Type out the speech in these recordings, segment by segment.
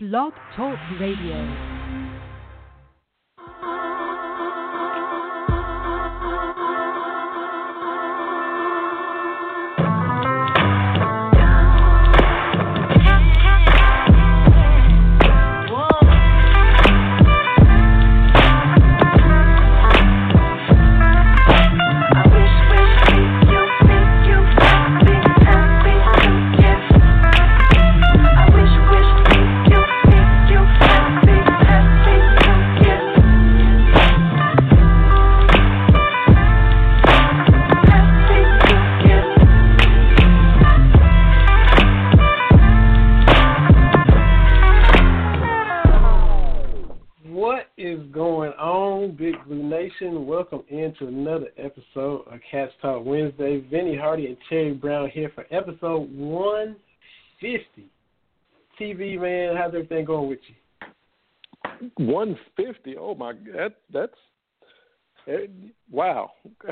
Blog Talk Radio. To another episode of Cats Talk Wednesday. Vinny Hardy and Terry Brown here for episode 150. TV man, how's everything going with you? 150. Oh my, that that's eh, wow.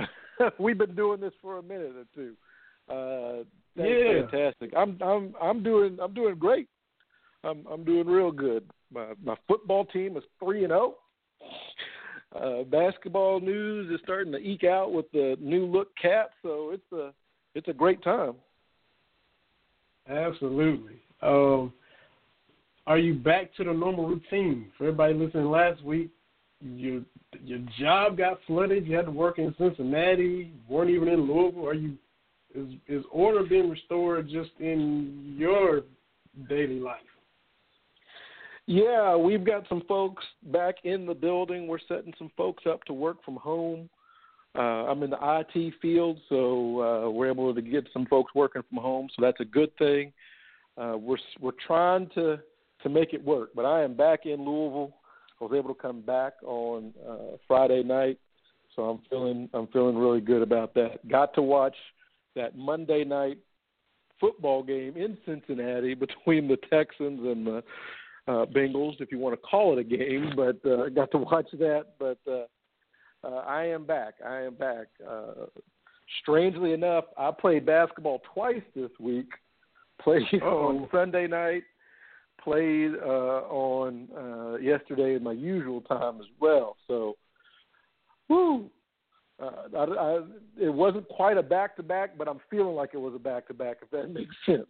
We've been doing this for a minute or two. Uh, that's yeah. fantastic. I'm I'm I'm doing I'm doing great. I'm I'm doing real good. My my football team is three and zero. Uh, basketball news is starting to eke out with the new look cap, so it's a it's a great time. Absolutely. Um, are you back to the normal routine? For everybody listening last week, your your job got flooded. You had to work in Cincinnati. weren't even in Louisville. Are you is is order being restored just in your daily life? Yeah, we've got some folks back in the building. We're setting some folks up to work from home. Uh, I'm in the IT field, so uh, we're able to get some folks working from home. So that's a good thing. Uh, we're we're trying to to make it work. But I am back in Louisville. I was able to come back on uh, Friday night, so I'm feeling I'm feeling really good about that. Got to watch that Monday night football game in Cincinnati between the Texans and the uh, Bengals, if you want to call it a game. But uh, I got to watch that. But uh, uh, I am back. I am back. Uh, strangely enough, I played basketball twice this week. Played oh on Sunday night. Played uh, on uh, yesterday in my usual time as well. So, woo. Uh, I, I, it wasn't quite a back to back, but I'm feeling like it was a back to back. If that makes sense.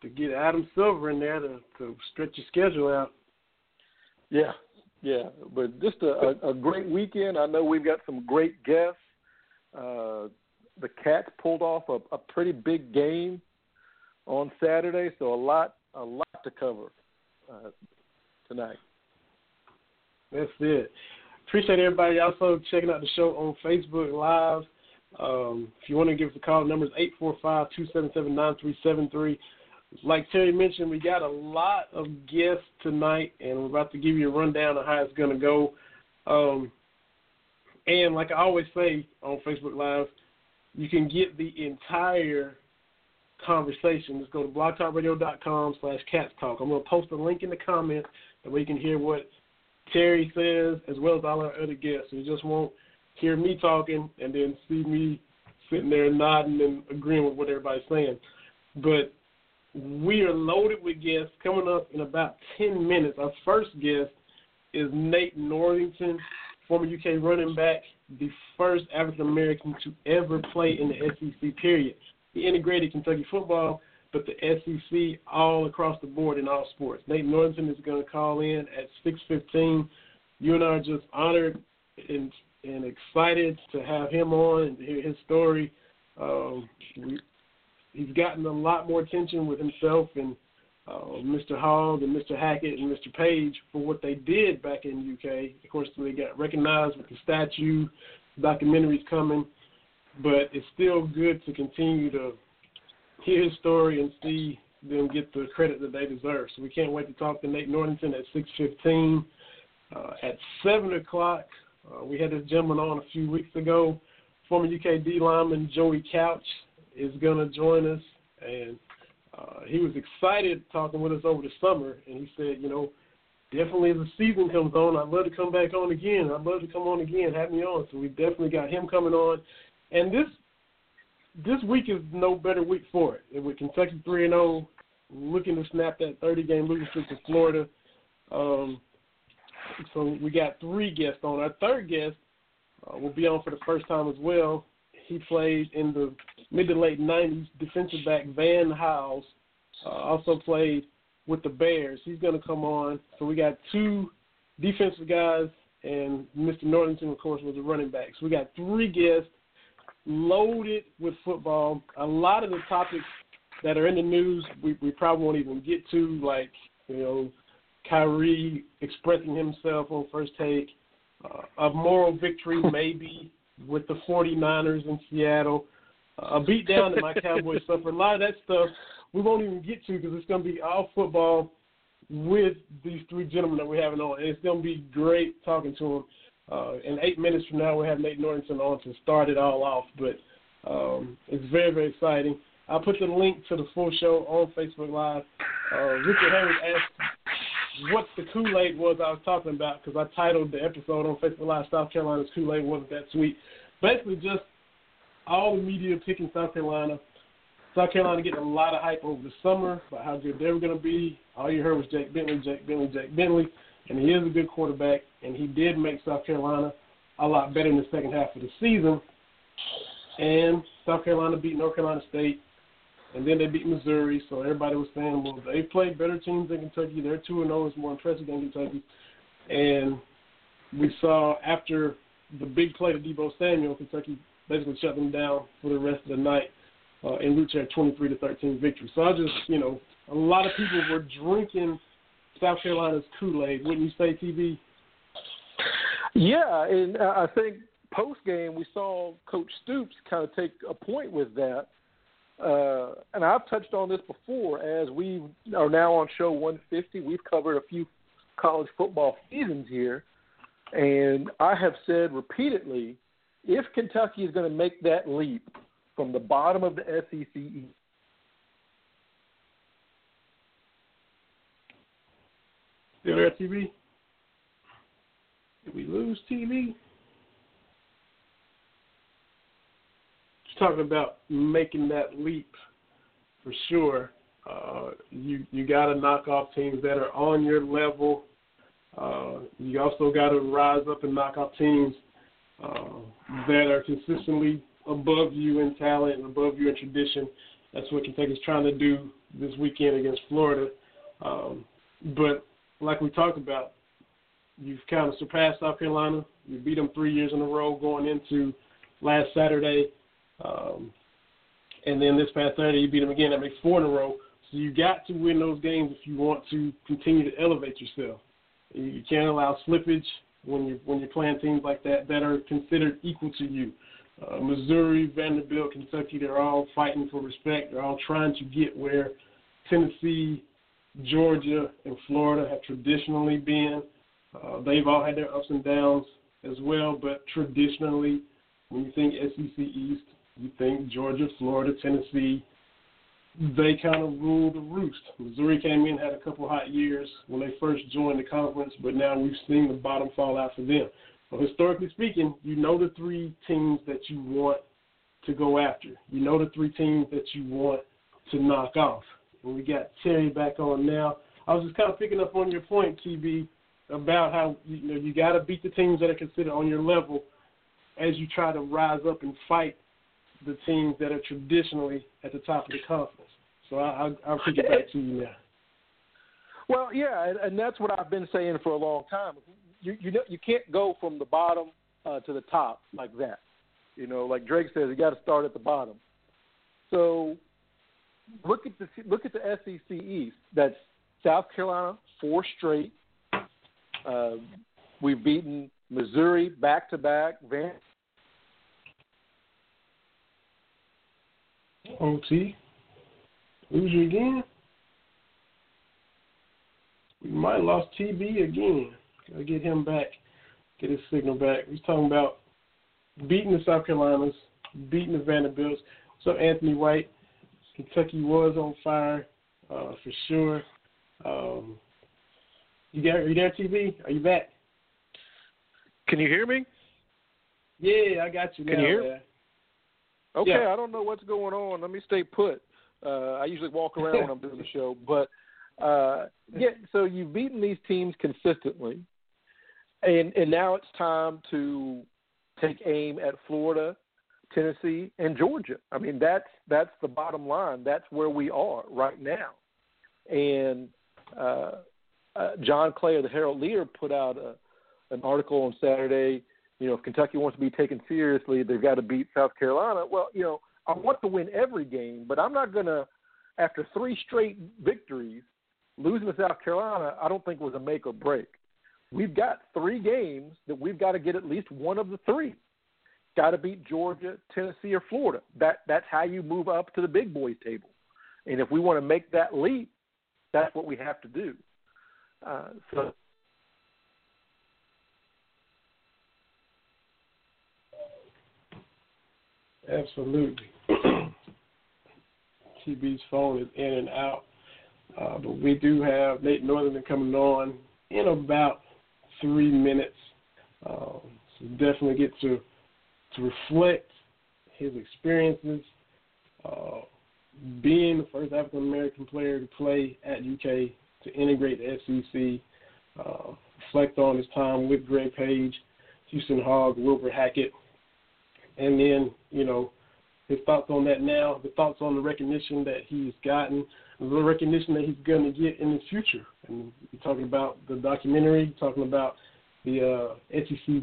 To get Adam Silver in there to, to stretch your schedule out. Yeah, yeah, but just a, a, a great weekend. I know we've got some great guests. Uh, the Cats pulled off a, a pretty big game on Saturday, so a lot, a lot to cover uh, tonight. That's it. Appreciate everybody also checking out the show on Facebook Live. Um, if you want to give us a call, the number is eight four five two seven seven nine three seven three like Terry mentioned, we got a lot of guests tonight, and we're about to give you a rundown of how it's going to go. Um, and like I always say on Facebook Live, you can get the entire conversation. Just go to blogtalkradio.com slash cats talk. I'm going to post a link in the comments that way you can hear what Terry says as well as all our other guests. So you just won't hear me talking and then see me sitting there nodding and agreeing with what everybody's saying. But we are loaded with guests coming up in about 10 minutes. Our first guest is Nate Northington, former UK running back, the first African American to ever play in the SEC, period. He integrated Kentucky football, but the SEC all across the board in all sports. Nate Northington is going to call in at 6.15. You and I are just honored and, and excited to have him on and to hear his story. Um, we, he's gotten a lot more attention with himself and uh, Mr. Hogg and Mr. Hackett and Mr. Page for what they did back in UK. Of course, they got recognized with the statue, documentaries coming, but it's still good to continue to hear his story and see them get the credit that they deserve. So we can't wait to talk to Nate Northington at 6:15. Uh, at 7 o'clock, uh, we had this gentleman on a few weeks ago, former UK D lineman Joey Couch is going to join us, and uh, he was excited talking with us over the summer, and he said, you know, definitely as the season comes on, I'd love to come back on again. I'd love to come on again, have me on. So we definitely got him coming on, and this this week is no better week for it. With Kentucky three and zero, oh, looking to snap that 30 game losing streak to Florida. Um, so we got three guests on. Our third guest uh, will be on for the first time as well. He played in the mid to late 90s, defensive back Van Hiles. Uh, also played with the Bears. He's going to come on. So we got two defensive guys, and Mr. Northington, of course, was a running back. So we got three guests loaded with football. A lot of the topics that are in the news we, we probably won't even get to, like, you know, Kyrie expressing himself on first take, uh, a moral victory maybe with the 49ers in Seattle, a beatdown that my Cowboys suffered. A lot of that stuff we won't even get to because it's going to be all football with these three gentlemen that we're having on. And it's going to be great talking to them. Uh, in eight minutes from now, we'll have Nate Northington on to start it all off. But um, it's very, very exciting. I'll put the link to the full show on Facebook Live. Uh, Richard Harris asked what the Kool Aid was I was talking about because I titled the episode on Facebook Live South Carolina's Kool Aid wasn't that sweet. Basically, just all the media picking South Carolina South Carolina getting a lot of hype over the summer about how good they were going to be. All you heard was Jake Bentley, Jake Bentley, Jake Bentley, and he is a good quarterback, and he did make South Carolina a lot better in the second half of the season. And South Carolina beat North Carolina State, and then they beat Missouri. So everybody was saying, well, they played better teams than Kentucky. Their two and zero is more impressive than Kentucky. And we saw after the big play to Deebo Samuel, Kentucky basically shut them down for the rest of the night uh, and reach a 23 to 13 victory. So I just, you know, a lot of people were drinking South Carolina's Kool Aid, wouldn't you say, TV? Yeah, and I think post game we saw Coach Stoops kind of take a point with that. Uh, and I've touched on this before as we are now on show 150. We've covered a few college football seasons here. And I have said repeatedly if Kentucky is going to make that leap from the bottom of the SEC. Still there, TV? Did we lose TV? Just talking about making that leap for sure. Uh, you you got to knock off teams that are on your level. Uh, you also got to rise up and knock off teams that are consistently above you in talent and above you in tradition. That's what Kentucky's trying to do this weekend against Florida. Um, but like we talked about, you've kind of surpassed South Carolina. You beat them three years in a row going into last Saturday. Um, and then this past Saturday, you beat them again. That makes four in a row. So you got to win those games if you want to continue to elevate yourself. You can't allow slippage when you're when you're playing teams like that that are considered equal to you uh, Missouri, Vanderbilt, Kentucky, they're all fighting for respect. They're all trying to get where Tennessee, Georgia, and Florida have traditionally been. Uh, they've all had their ups and downs as well, but traditionally, when you think SEC East, you think Georgia, Florida, Tennessee. They kind of ruled the roost. Missouri came in, had a couple hot years when they first joined the conference, but now we've seen the bottom fall out for them. So historically speaking, you know the three teams that you want to go after. You know the three teams that you want to knock off. And we got Terry back on now. I was just kind of picking up on your point, TB, about how you know you got to beat the teams that are considered on your level as you try to rise up and fight the teams that are traditionally at the top of the conference. So I, I, I'll kick it back to you now. Well, yeah, and that's what I've been saying for a long time you you know you can't go from the bottom uh, to the top like that. You know, like Drake says, you got to start at the bottom. So look at the look at the SEC East. That's South Carolina four straight. Uh, we've beaten Missouri back to back. Van. OT. Lose you again. We might have lost TB again. Gotta get him back, get his signal back. He's talking about beating the South Carolinas, beating the Vanderbilts. So Anthony White, Kentucky was on fire uh, for sure. Um, you got? Are you there, TV? Are you back? Can you hear me? Yeah, I got you. Can now, you hear? Man. Okay, yeah. I don't know what's going on. Let me stay put. Uh, I usually walk around when I'm doing the show, but uh, yeah. So you've beaten these teams consistently, and and now it's time to take aim at Florida, Tennessee, and Georgia. I mean that's that's the bottom line. That's where we are right now, and uh, uh, John Clay of the Herald Leader put out a, an article on Saturday. You know, if Kentucky wants to be taken seriously, they've got to beat South Carolina. Well, you know, I want to win every game, but I'm not going to, after three straight victories, losing to South Carolina, I don't think was a make or break. We've got three games that we've got to get at least one of the three. Got to beat Georgia, Tennessee, or Florida. That that's how you move up to the big boys table. And if we want to make that leap, that's what we have to do. Uh, so Absolutely. TB's phone is in and out. Uh, but we do have Nate Northern coming on in about three minutes. Um, so definitely get to to reflect his experiences, uh, being the first African American player to play at UK, to integrate the SEC, uh, reflect on his time with Greg Page, Houston Hogg, Wilbur Hackett, and then you know his thoughts on that now, the thoughts on the recognition that he's gotten, the recognition that he's going to get in the future. And you're talking about the documentary, talking about the uh, SEC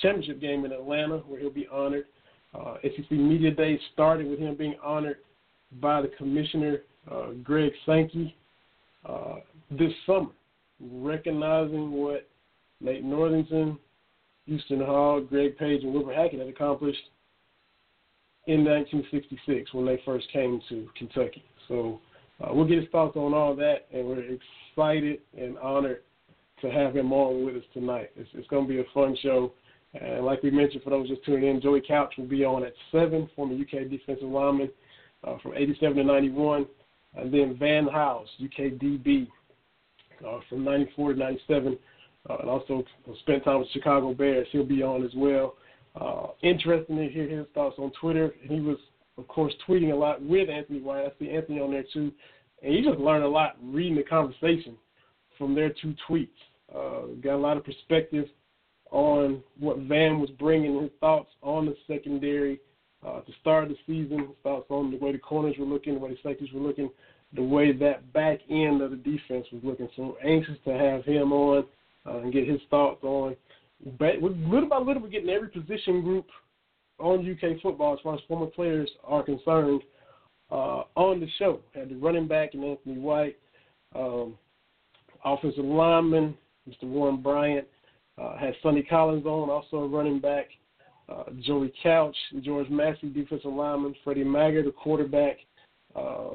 championship game in Atlanta, where he'll be honored. Uh, SEC Media Day started with him being honored by the commissioner, uh, Greg Sankey, uh, this summer, recognizing what Nate Northington, Houston Hall, Greg Page, and Wilbur Hackett had accomplished in 1966 when they first came to Kentucky. So uh, we'll get his thoughts on all that, and we're excited and honored to have him on with us tonight. It's, it's going to be a fun show. And like we mentioned, for those just tuning in, Joey Couch will be on at 7, former UK defensive lineman uh, from 87 to 91. And then Van House, UK DB uh, from 94 to 97. Uh, and also spent time with Chicago Bears. He'll be on as well. Uh, interesting to hear his thoughts on Twitter. And he was, of course, tweeting a lot with Anthony White. I see Anthony on there too. And you just learn a lot reading the conversation from their two tweets. Uh, got a lot of perspective on what Van was bringing, his thoughts on the secondary uh, to start the season, his thoughts on the way the corners were looking, the way the safeties were looking, the way that back end of the defense was looking. So anxious to have him on uh, and get his thoughts on. But little by little, we're getting every position group on UK football, as far as former players are concerned, uh, on the show. Had the running back and Anthony White, um, offensive lineman, Mr. Warren Bryant, uh, had Sonny Collins on, also a running back, uh, Joey Couch, George Massey, defensive lineman, Freddie Maggard, the quarterback, uh,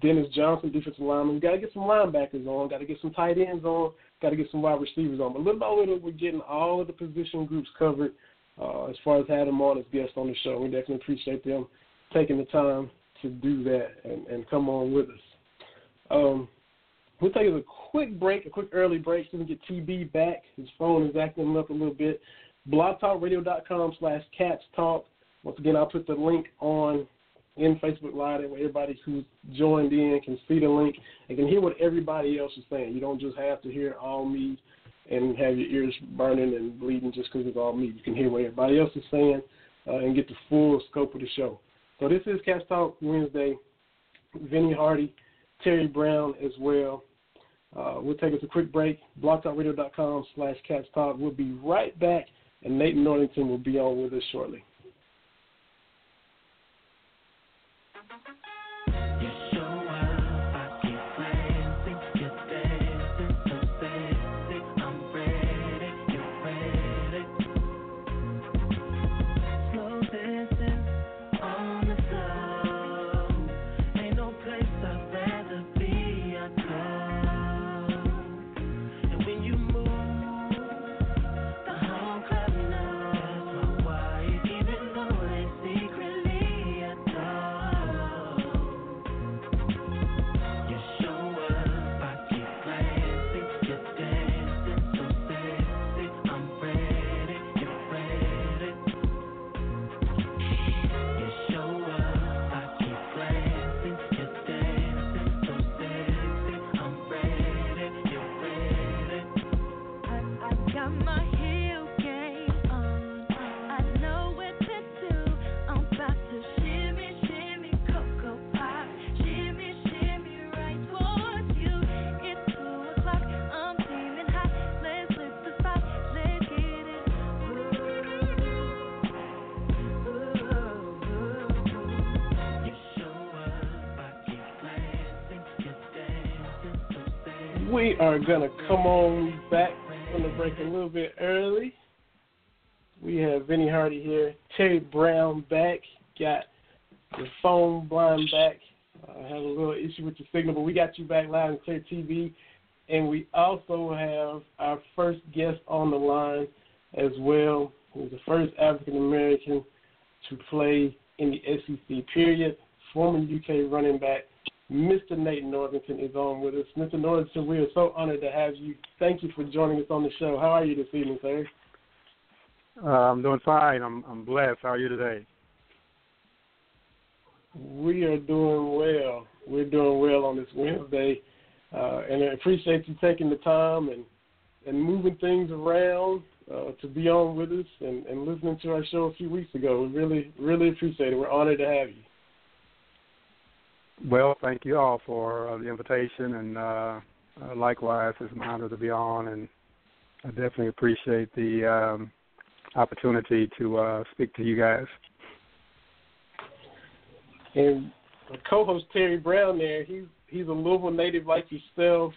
Dennis Johnson, defensive lineman. We got to get some linebackers on, got to get some tight ends on, got to get some wide receivers on. But little by little, we're getting all of the position groups covered uh, as far as having them on as guests on the show. We definitely appreciate them taking the time to do that and, and come on with us. Um, we'll take a quick break, a quick early break so we can get TB back. His phone is acting up a little bit. blogtalkradio.com slash cats talk. Once again, I'll put the link on in Facebook Live way everybody who's joined in can see the link and can hear what everybody else is saying. You don't just have to hear all me and have your ears burning and bleeding just because it's all me. You can hear what everybody else is saying uh, and get the full scope of the show. So this is Cats Talk Wednesday. Vinnie Hardy, Terry Brown as well. Uh, we'll take us a quick break. BlogTalkRadio.com slash Cats Talk. We'll be right back, and Nathan Northington will be on with us shortly. Are going to come on back from the break a little bit early. We have Vinnie Hardy here, Terry Brown back, got the phone blind back. Uh, I have a little issue with the signal, but we got you back live on Clear TV. And we also have our first guest on the line as well, who's the first African American to play in the SEC period, former UK running back Mr. Nate Northington is on with us. Mr. Northington, we are so honored to have you. Thank you for joining us on the show. How are you this evening, sir? Uh, I'm doing fine. I'm I'm blessed. How are you today? We are doing well. We're doing well on this Wednesday, uh, and I appreciate you taking the time and and moving things around uh, to be on with us and, and listening to our show a few weeks ago. We really really appreciate it. We're honored to have you. Well, thank you all for uh, the invitation, and uh, uh, likewise, it's an honor to be on, and I definitely appreciate the um, opportunity to uh, speak to you guys. And co-host Terry Brown there, he's he's a Louisville native like yourself,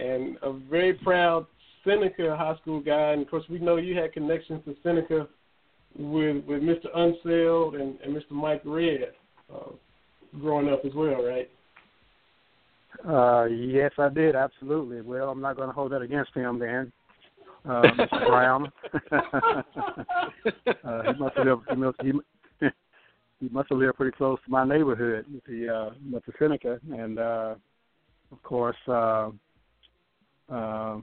and a very proud Seneca High School guy. And of course, we know you had connections to Seneca with with Mr. Unseld and, and Mr. Mike Redd. Uh, growing up as well, right? Uh, yes, I did absolutely. Well, I'm not going to hold that against him, then. Uh, Mr. Brown. uh, he must have lived. He must, he, he must have lived pretty close to my neighborhood, the uh, with the Seneca, and uh, of course, uh, uh,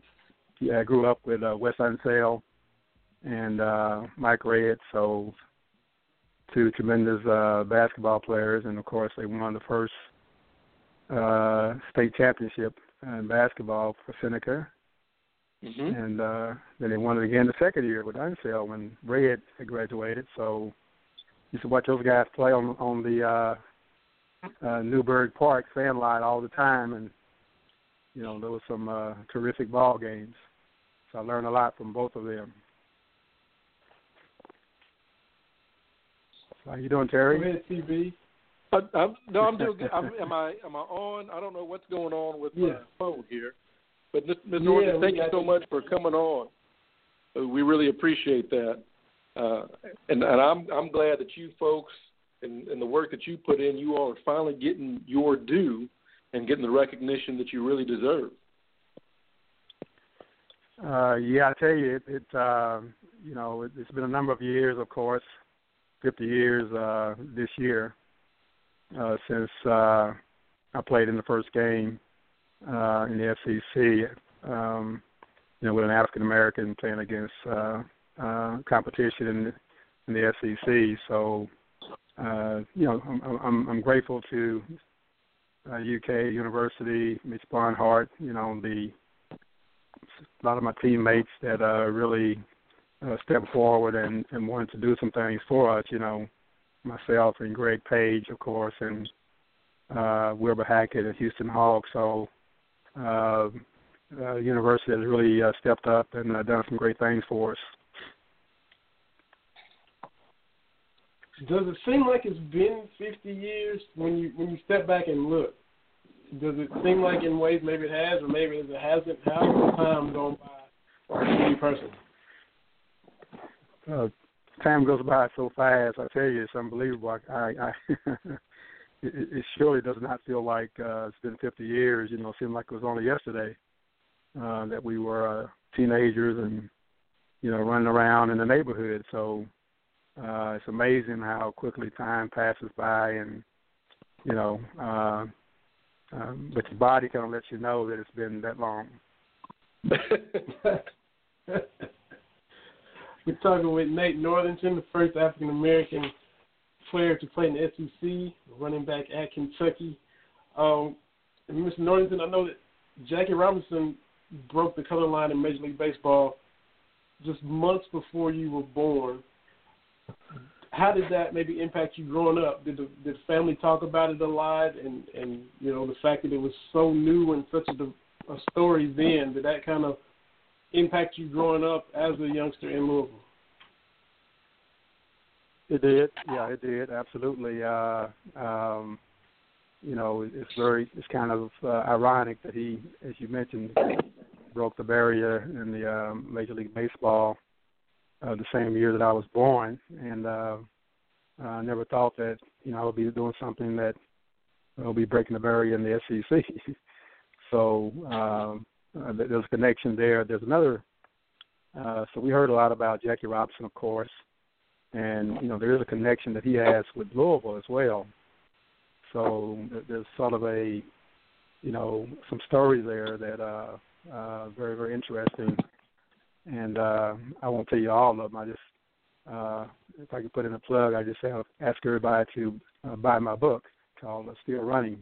yeah, I grew up with uh, Wes Unseld and uh, Mike Redd, so two tremendous uh, basketball players, and of course they won the first uh, state championship in basketball for Seneca. Mm-hmm. And uh, then they won it again the second year with Unseld when Redd had graduated. So used to watch those guys play on on the uh, uh, Newburgh Park fan line all the time, and you know there was some uh, terrific ball games. So I learned a lot from both of them. How you doing, Terry? Go ahead, TB. I, I'm, no, I'm doing good. I'm, am I am I on? I don't know what's going on with yeah. my phone here. But Ms. Ms. Yeah, Norton, thank you so you. much for coming on. Uh, We really appreciate that, uh, and and I'm I'm glad that you folks and, and the work that you put in, you all are finally getting your due and getting the recognition that you really deserve. Uh, yeah, I tell you, it, it uh, you know, it, it's been a number of years, of course, 50 years uh, this year uh, since uh, I played in the first game uh, in the SEC. Um, you know, with an African American playing against uh, uh, competition in the, in the SEC. So, uh, you know, I'm, I'm, I'm grateful to uh, UK University, Mitch Barnhart. You know, the a lot of my teammates that uh, really uh, stepped forward and, and wanted to do some things for us. You know, myself and Greg Page, of course, and uh, Wilbur Hackett and Houston Hogg. So, uh, uh, university has really uh, stepped up and uh, done some great things for us. Does it seem like it's been 50 years when you when you step back and look? Does it seem like in ways maybe it has or maybe it hasn't? How has time gone by for you personally? Uh, time goes by so fast. I tell you, it's unbelievable. I, I, I it, it surely does not feel like uh, it's been 50 years. You know, it seemed like it was only yesterday uh, that we were uh, teenagers and you know running around in the neighborhood. So uh, it's amazing how quickly time passes by, and you know, uh, um, but your body kind of lets you know that it's been that long. We're talking with Nate Northington, the first African American player to play in the SEC, running back at Kentucky. Um, Mr. Northington, I know that Jackie Robinson broke the color line in Major League Baseball just months before you were born. How did that maybe impact you growing up? Did the did family talk about it a lot, and and you know the fact that it was so new and such a, a story then? Did that kind of impact you growing up as a youngster in Louisville? It did, yeah, it did, absolutely. Uh, um, you know, it's very it's kind of uh, ironic that he, as you mentioned, broke the barrier in the um, Major League Baseball uh, the same year that I was born, and uh, I never thought that you know I would be doing something that will be breaking the barrier in the SEC. so um, uh, there's a connection there. There's another. Uh, so we heard a lot about Jackie Robinson, of course, and you know there is a connection that he has with Louisville as well. So there's sort of a, you know, some stories there that uh, uh, very very interesting, and uh, I won't tell you all of them. I just uh, if I could put in a plug, I just have, ask everybody to uh, buy my book called Still Running.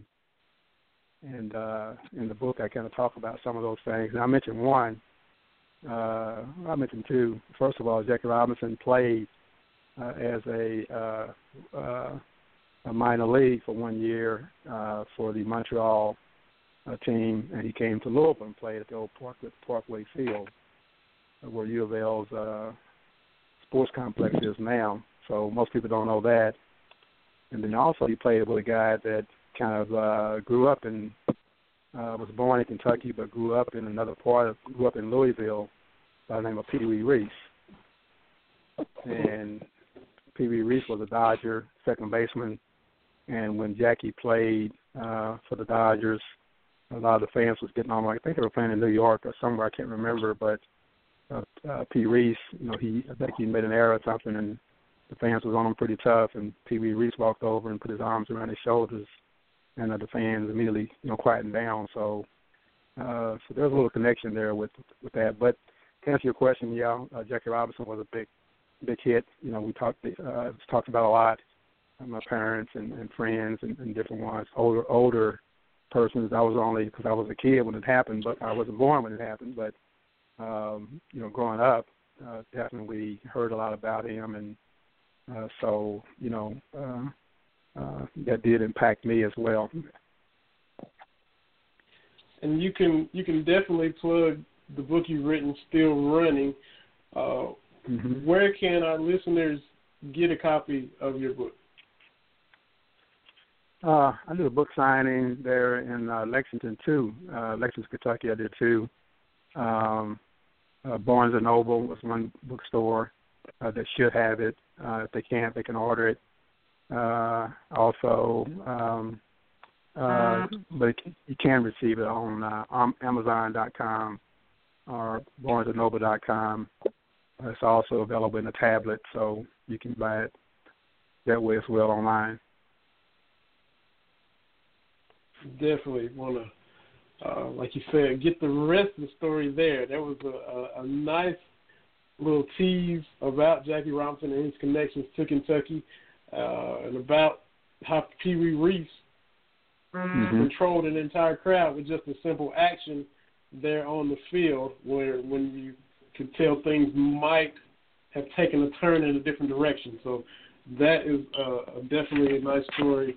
And uh, in the book, I kind of talk about some of those things. And I mentioned one. Uh, I mentioned two. First of all, Jackie Robinson played uh, as a, uh, uh, a minor league for one year uh, for the Montreal uh, team, and he came to Louisville and played at the old Parkway, Parkway Field, where U of L's uh, sports complex is now. So most people don't know that. And then also he played with a guy that kind of uh, grew up in, uh, was born in Kentucky but grew up in another part of, grew up in Louisville by the name of Pee Wee Reese. And Pee Wee Reese was a Dodger second baseman. And when Jackie played uh, for the Dodgers, a lot of the fans was getting on. I think they were playing in New York or somewhere. I can't remember, but uh, uh, P. Reese, you know, he I think he made an error or something, and the fans was on him pretty tough. And Pee Wee Reese walked over and put his arms around his shoulders, and the fans immediately, you know, quieted down. So, uh, so there's a little connection there with with that. But to answer your question, yeah, uh, Jackie Robinson was a big, big hit. You know, we talked uh, talked about a lot. Uh, my parents and, and friends and, and different ones, older older persons. I was only because I was a kid when it happened, but I wasn't born when it happened. But um, you know, growing up, uh, definitely heard a lot about him, and uh, so you know, uh, uh, that did impact me as well. And you can you can definitely plug the book you've written, Still Running. Uh, mm-hmm. Where can our listeners get a copy of your book? Uh, I did a book signing there in uh, Lexington too, uh, Lexington, Kentucky. I did too. Um, uh, Barnes and Noble was one bookstore uh, that should have it. Uh, if they can't, they can order it. Uh, also, um, uh, but you can receive it on uh, Amazon.com or BarnesandNoble.com. It's also available in a tablet, so you can buy it that way as well online. Definitely want to uh, like you said, get the rest of the story there. There was a, a, a nice little tease about Jackie Robinson and his connections to Kentucky, uh, and about how Pee Wee Reese mm-hmm. controlled an entire crowd with just a simple action there on the field, where when you could tell things might have taken a turn in a different direction. So that is uh, definitely a nice story,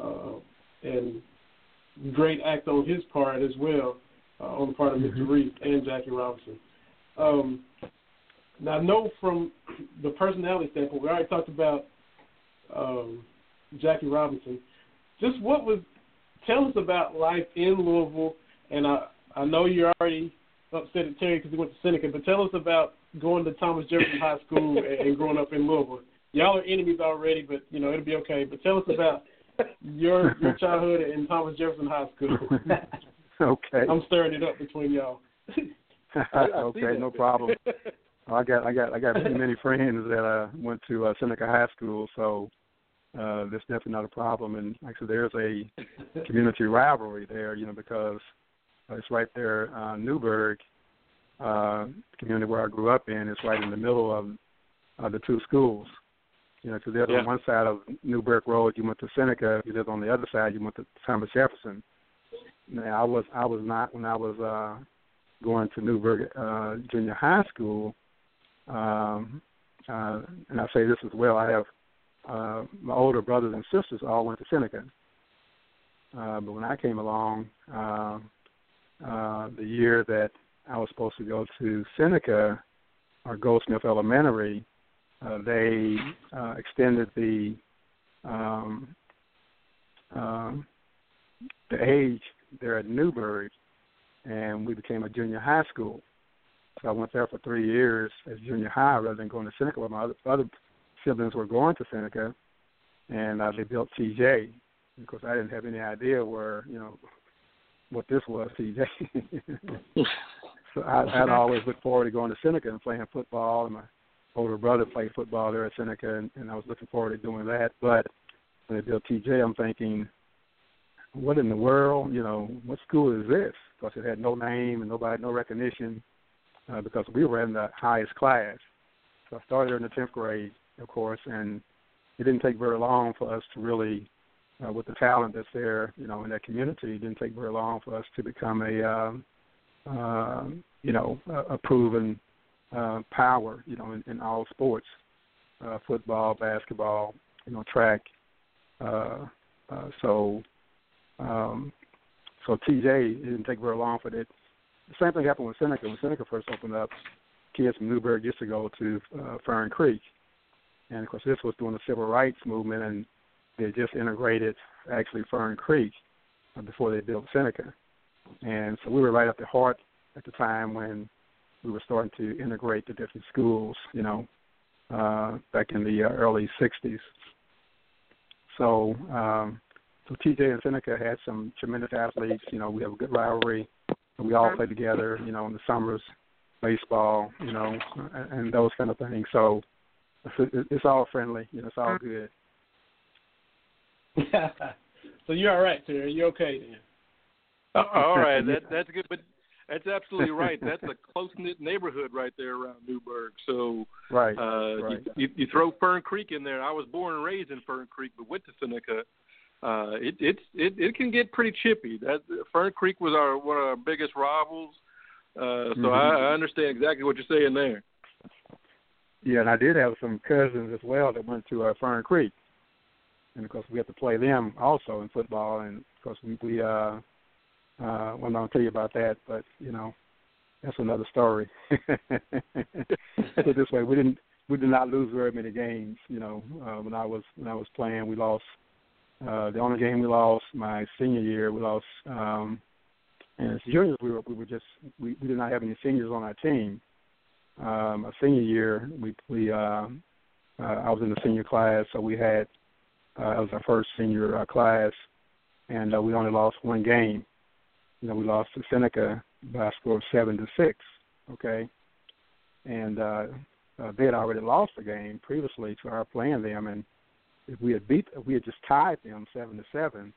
uh, and great act on his part as well, uh, on the part of mm-hmm. Mr. Reese and Jackie Robinson. Um, now, I know from the personality standpoint, we already talked about um, Jackie Robinson. Just what was, tell us about life in Louisville, and I, I know you're already upset at Terry because he went to Seneca, but tell us about going to Thomas Jefferson High School and, and growing up in Louisville. Y'all are enemies already, but you know it'll be okay. But tell us about your your childhood in Thomas Jefferson High School. okay. I'm stirring it up between y'all. okay, no problem. I got I got I got many many friends that uh went to uh, Seneca High School, so uh that's definitely not a problem. And actually, there's a community rivalry there, you know, because it's right there, uh, Newburgh, uh, community where I grew up in. It's right in the middle of uh, the two schools. You know, because there's yeah. on one side of Newburgh Road, you went to Seneca. If you lived on the other side, you went to Thomas Jefferson. Now, I was I was not when I was uh, going to Newburgh uh, Junior High School. Um, uh, and I say this as well. I have uh, my older brothers and sisters all went to Seneca. Uh, but when I came along, uh, uh, the year that I was supposed to go to Seneca or Goldsmith Elementary, uh, they uh, extended the um, uh, the age there at Newburgh, and we became a junior high school. So I went there for three years as junior high rather than going to Seneca. Where my other, other siblings were going to Seneca, and uh, they built TJ. Because I didn't have any idea where you know what this was, TJ. so I, I'd always look forward to going to Seneca and playing football. And my older brother played football there at Seneca, and, and I was looking forward to doing that. But when they built TJ, I'm thinking, what in the world? You know, what school is this? Because it had no name and nobody, no recognition, uh, because we were in the highest class. So I started in the tenth grade, of course, and it didn't take very long for us to really, uh, with the talent that's there, you know, in that community, it didn't take very long for us to become a, um, uh, you know, a, a proven uh, power, you know, in, in all sports, uh, football, basketball, you know, track. Uh, uh, so, um, so TJ it didn't take very long for that. The same thing happened with Seneca. When Seneca first opened up, kids from Newburgh used to go to uh, Fern Creek, and of course this was during the civil rights movement, and they just integrated actually Fern Creek uh, before they built Seneca, and so we were right at the heart at the time when we were starting to integrate the different schools, you know, uh, back in the uh, early '60s. So, um, so TJ and Seneca had some tremendous athletes. You know, we have a good rivalry. We all play together. You know, in the summers, baseball. You know, and, and those kind of things. So, it's, it's all friendly. You know, it's all good. so you're all right, Terry. You're okay then. Uh, all right, that that's good. But that's absolutely right. That's a close knit neighborhood right there around Newburgh. So right, uh, right. You, you, you throw Fern Creek in there. I was born and raised in Fern Creek, but went to Seneca. Uh, it it's it, it can get pretty chippy. That Fern Creek was our one of our biggest rivals. Uh, so mm-hmm. I, I understand exactly what you're saying there. Yeah, and I did have some cousins as well that went to uh, Fern Creek, and of course we had to play them also in football, and of course we, we uh, uh, well, I'll tell you about that, but you know, that's another story. Put this way, we didn't we did not lose very many games. You know, uh, when I was when I was playing, we lost. Uh, the only game we lost my senior year, we lost. Um, and as juniors, we were we were just we, we did not have any seniors on our team. Um, a senior year, we we uh, uh, I was in the senior class, so we had uh, it was our first senior uh, class, and uh, we only lost one game you know, we lost to Seneca by a score of seven to six. Okay, and uh, uh, they had already lost the game previously to our playing them, and if we had beat, if we had just tied them seven to seven,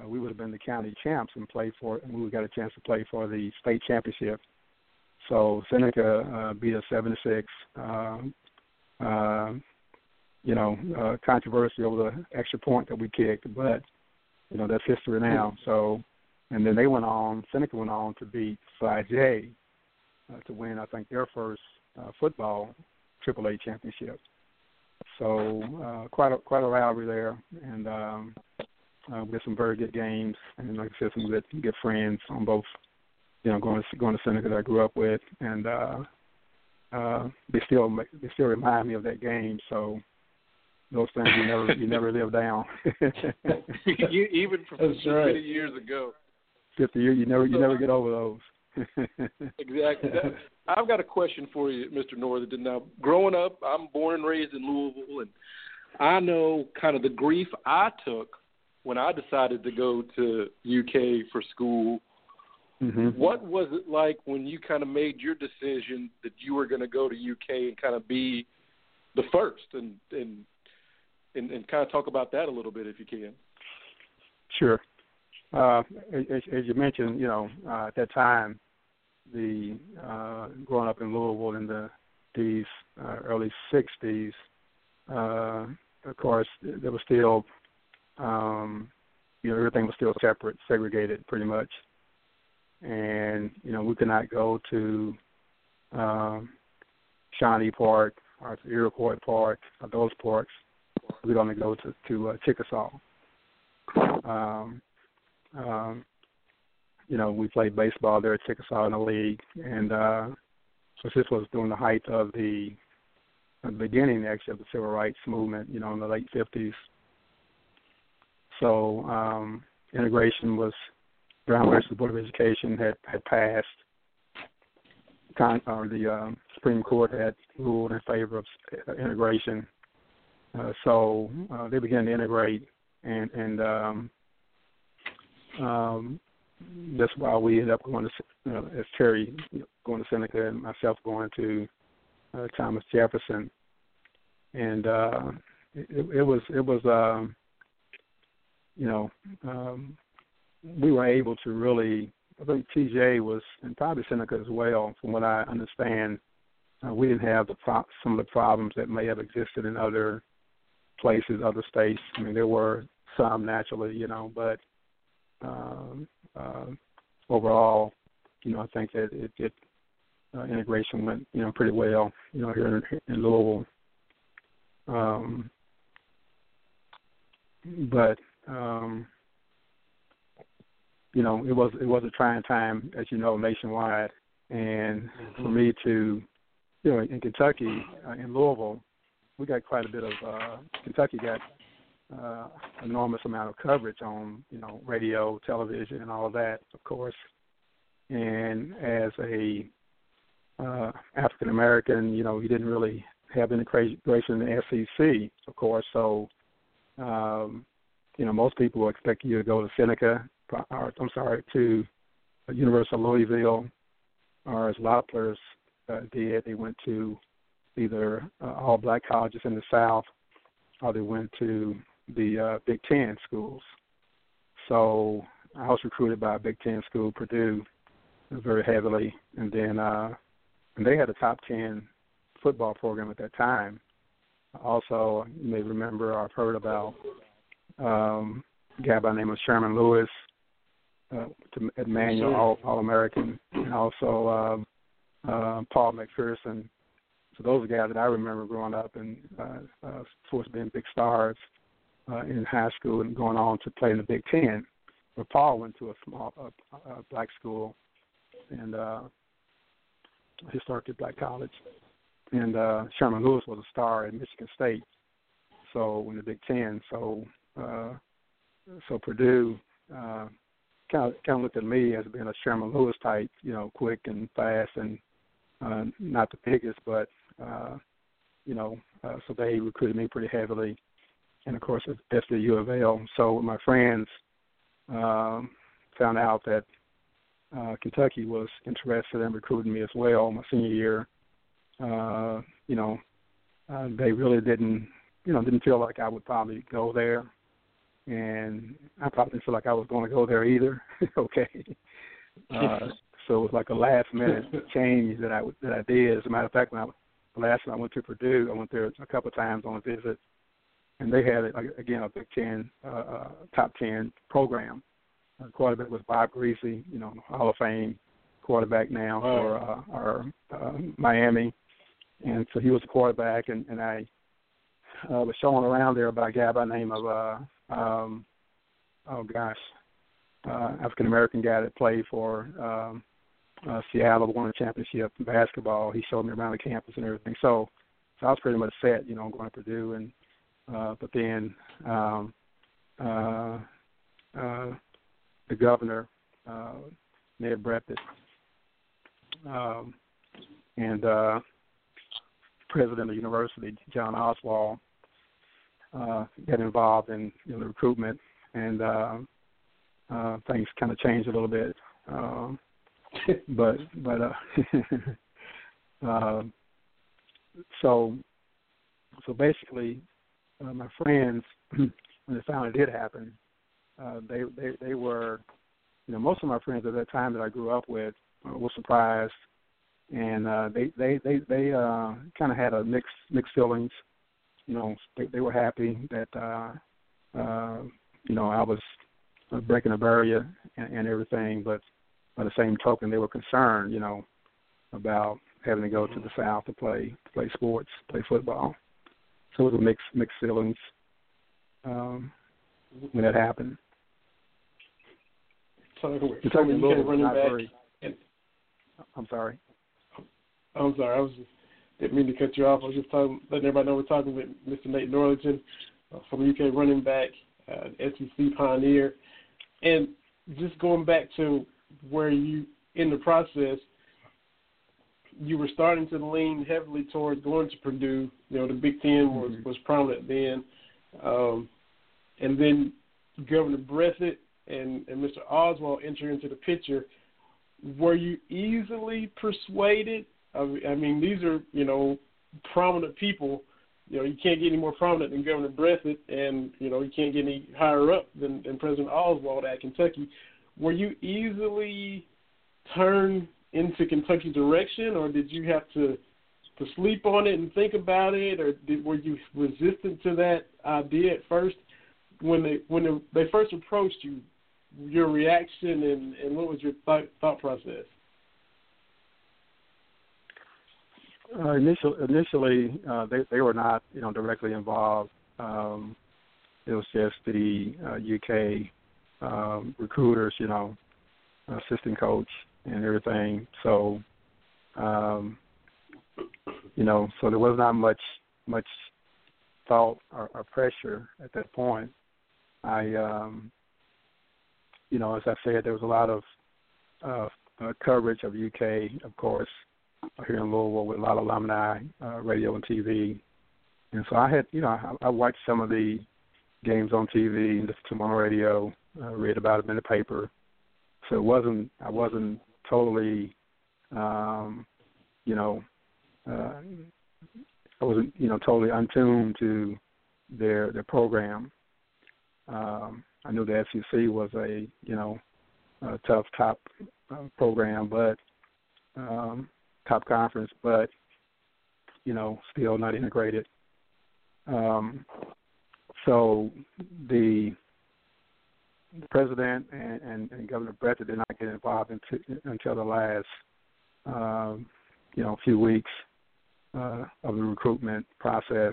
uh, we would have been the county champs and played for, and we would have got a chance to play for the state championship. So Seneca uh, beat us seven to six. Uh, uh, you know, uh, controversy over the extra point that we kicked, but you know that's history now. So and then they went on. Seneca went on to beat Phi J uh, to win, I think, their first uh, football AAA championship. So uh, quite a quite a rivalry there, and um, uh, we had some very good games, and like I said, some good good friends on both. You know, going to going to Seneca that I grew up with, and uh, uh, they still they still remind me of that game. So those things you never you never live down. you, even from That's so right. many years ago fifty years. You never you never get over those. exactly. I've got a question for you, Mr. Northern. Now, growing up, I'm born and raised in Louisville, and I know kind of the grief I took when I decided to go to UK for school. Mm-hmm. What was it like when you kind of made your decision that you were going to go to UK and kind of be the first, and and and, and kind of talk about that a little bit if you can? Sure uh, as, as you mentioned, you know, uh, at that time, the uh, growing up in Louisville in the these uh, early '60s, uh, of course, there was still, um, you know, everything was still separate, segregated, pretty much, and you know, we could not go to um, Shawnee Park or Iroquois Park or those parks. We'd only go to to uh, Chickasaw. Um, um, you know, we played baseball there at Chickasaw in the league, and uh, so this was during the height of the, the beginning, actually, of the civil rights movement. You know, in the late '50s. So, um, integration was Brown versus the Board of Education had had passed. Con, or the um, Supreme Court had ruled in favor of integration, uh, so uh, they began to integrate, and and um, um, that's why we ended up going to, as Terry going to Seneca and myself going to uh, Thomas Jefferson, and uh, it, it was it was um, you know um, we were able to really. I think TJ was, and probably Seneca as well, from what I understand. Uh, we didn't have the pro- some of the problems that may have existed in other places, other states. I mean, there were some naturally, you know, but um, uh, overall, you know, I think that it, it uh, integration went, you know, pretty well, you know, here in, in Louisville. Um, but um, you know, it was it was a trying time, as you know, nationwide, and mm-hmm. for me to, you know, in Kentucky, uh, in Louisville, we got quite a bit of uh, Kentucky got uh, enormous amount of coverage on you know radio, television, and all of that, of course. And as a uh, African American, you know, he didn't really have integration in the SEC, of course. So, um, you know, most people will expect you to go to Seneca, or I'm sorry, to University of Louisville, or as a lot of players uh, did, they went to either uh, all black colleges in the South, or they went to the uh, Big Ten schools. So I was recruited by a Big Ten school, Purdue, very heavily, and then uh, and they had a top ten football program at that time. Also, you may remember have heard about um, a guy by the name of Sherman Lewis, uh, to Emmanuel All, All American, and also uh, uh, Paul McPherson. So those are guys that I remember growing up and uh, uh, supposed to being big stars uh, in high school and going on to play in the Big Ten. But Paul went to a small uh, uh, black school and uh, historically black college, and uh, Sherman Lewis was a star at Michigan State. So in the Big Ten, so uh, so Purdue uh, kind of kind of looked at me as being a Sherman Lewis type, you know, quick and fast and uh, not the biggest, but uh, you know, uh, so they recruited me pretty heavily and of course that's the U of L. So my friends um, found out that uh, Kentucky was interested in recruiting me as well my senior year. Uh, you know, uh, they really didn't, you know, didn't feel like I would probably go there, and I probably didn't feel like I was going to go there either. okay, uh, so it was like a last minute change that I that I did. As a matter of fact, when I the last time I went to Purdue, I went there a couple of times on a visit and they had it again a Big Ten uh, uh, top ten program. Uh, quarterback was Bob Griese, you know, Hall of Fame quarterback now for uh, our uh, Miami, and so he was a quarterback, and, and I uh, was shown around there by a guy by the name of uh, um, oh gosh, uh, African American guy that played for um, uh, Seattle, won a championship in basketball. He showed me around the campus and everything. So, so I was pretty much set, you know, going to Purdue and uh, but then um, uh, uh, the governor, uh, Ned Breathitt, um, and uh, president of the university, John Oswald, uh, got involved in you know, the recruitment, and uh, uh, things kind of changed a little bit. Um, but but uh, uh, so so basically, uh, my friends, when they found it did happen, uh, they they they were, you know, most of my friends at that time that I grew up with uh, were surprised, and uh, they they they they uh, kind of had a mixed mixed feelings. You know, they they were happy that uh, uh, you know I was breaking a barrier and, and everything, but by the same token, they were concerned, you know, about having to go to the south to play to play sports, play football so it was a mixed mixed feelings um, when that happened. So we're talking running back. Very, I'm sorry. I'm sorry. I was just didn't mean to cut you off. I was just talking, letting everybody know we're talking with Mr. Nate Northington uh, from UK running back, uh, SEC pioneer. And just going back to where you in the process, you were starting to lean heavily towards going to Purdue. You know, the Big 10 was mm-hmm. was prominent then, um, and then Governor Breathitt and, and Mr. Oswald enter into the picture. Were you easily persuaded? I mean, these are you know prominent people. You know, you can't get any more prominent than Governor Breathitt, and you know you can't get any higher up than, than President Oswald at Kentucky. Were you easily turned into Kentucky's direction, or did you have to to sleep on it and think about it, or did, were you resistant to that idea at first when they when they first approached you? Your reaction and, and what was your thought, thought process? Uh, initial, initially, uh, they they were not you know directly involved. Um, it was just the uh, UK um, recruiters, you know, assistant coach and everything. So, um, you know, so there was not much much thought or, or pressure at that point. I, um, you know, as I said, there was a lot of uh, uh, coverage of UK, of course, here in Louisville with a lot of alumni, uh, radio and TV. And so I had, you know, I, I watched some of the games on TV, listened to them on the radio, uh, read about them in the paper. So it wasn't, I wasn't totally, um, you know, uh, I wasn't, you know, totally untuned to their their program. Um, I knew the SEC was a, you know, a tough top uh, program, but um, top conference, but you know, still not integrated. Um, so the the president and, and, and Governor Breathitt did not get involved into, until the last, um, you know, few weeks uh, of the recruitment process,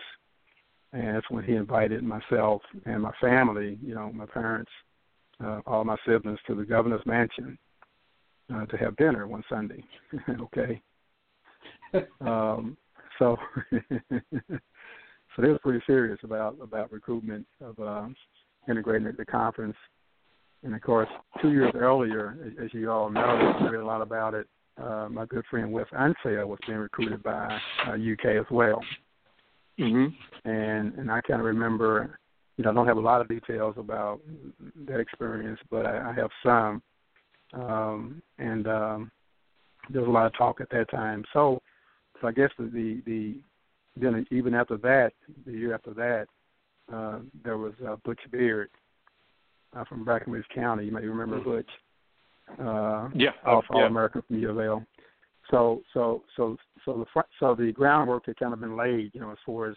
and that's when he invited myself and my family, you know, my parents, uh, all my siblings, to the governor's mansion uh, to have dinner one Sunday. okay. um, so, so they were pretty serious about about recruitment of uh, integrating at the conference and of course, two years earlier, as you all know, I read a lot about it. Uh, my good friend Wes Unseld was being recruited by uh, UK as well. Mm-hmm. And and I kind of remember, you know, I don't have a lot of details about that experience, but I, I have some. Um, and um, there was a lot of talk at that time. So, so I guess the the, the then even after that, the year after that, uh, there was uh, Butch Beard uh, from Breckinridge County. You may remember mm-hmm. Butch. Uh, yeah, All, yeah. All American from U of L. So so so so the fr- so the groundwork had kind of been laid, you know, as far as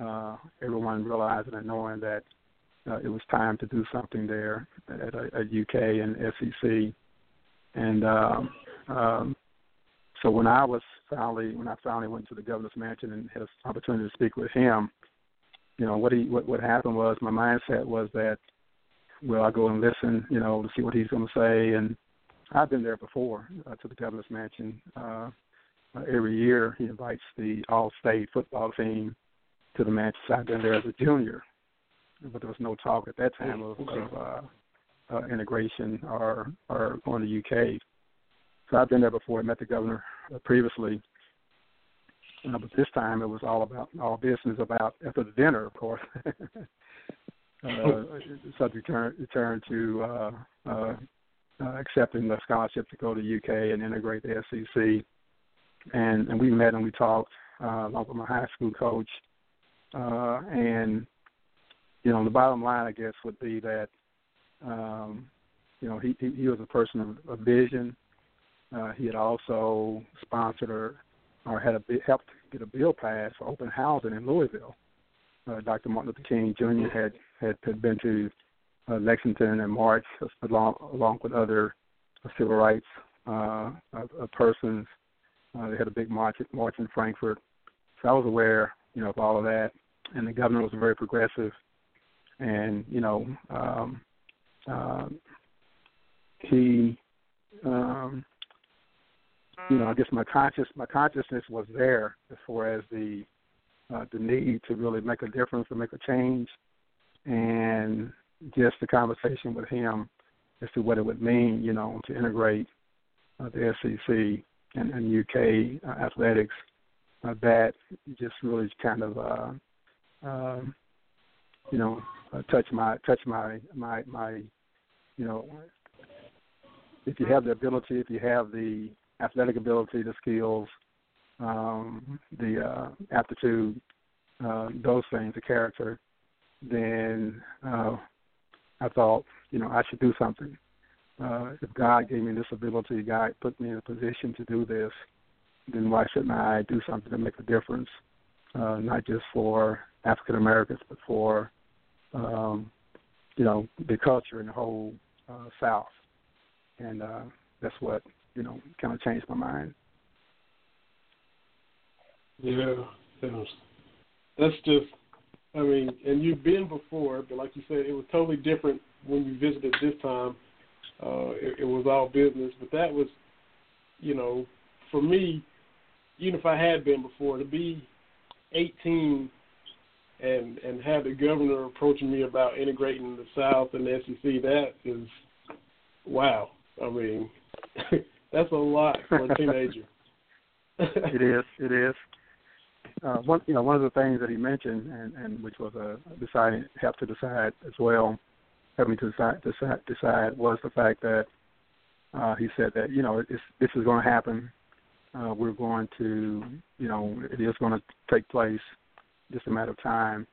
uh, everyone realizing and knowing that uh, it was time to do something there at, at UK and SEC. And um, um, so when I was finally when I finally went to the governor's mansion and had an opportunity to speak with him, you know what he what what happened was my mindset was that well, I go and listen, you know, to see what he's going to say. And I've been there before uh, to the governor's mansion. Uh, uh, every year, he invites the all-state football team to the mansion. I've been there as a junior, but there was no talk at that time of, of uh, uh, integration or or going to UK. So I've been there before. I met the governor uh, previously. Uh, but this time it was all about all business about after the dinner, of course. uh, subject turn, to uh, uh, uh, accepting the scholarship to go to UK and integrate the SEC. And, and we met and we talked uh, along with my high school coach. Uh, and, you know, the bottom line, I guess, would be that, um, you know, he, he, he was a person of, of vision. Uh, he had also sponsored or, or had a, helped get a bill passed for open housing in Louisville uh, Dr. Martin Luther King Jr. had had, had been to uh, Lexington and marched along along with other civil rights uh, uh, persons. Uh, they had a big march march in Frankfort, so I was aware, you know, of all of that. And the governor was very progressive, and you know, um, uh, he, um, you know, I guess my conscious my consciousness was there as far as the uh, the need to really make a difference to make a change. And just the conversation with him as to what it would mean, you know, to integrate uh, the SEC and, and UK uh, athletics, uh, that just really kind of, uh, uh, you know, uh, touch my touch my my my, you know, if you have the ability, if you have the athletic ability, the skills, um, the uh, aptitude, uh, those things, the character, then uh, I thought, you know, I should do something. Uh, if God gave me this ability, God put me in a position to do this, then why shouldn't I do something to make a difference, uh, not just for African Americans, but for, um, you know, the culture in the whole uh, South. And uh, that's what, you know, kind of changed my mind. Yeah, that's just. I mean, and you've been before, but like you said, it was totally different when you visited this time. Uh, it, it was all business, but that was, you know, for me, even if I had been before, to be 18 and and have the governor approaching me about integrating the South and the SEC, that is, wow. I mean, that's a lot for a teenager. it is. It is uh, one you know one of the things that he mentioned and, and which was a deciding help to decide as well, help me to decide decide, decide was the fact that uh, he said that you know it's, this is going to happen. Uh, we're going to you know it is going to take place, just a matter of time.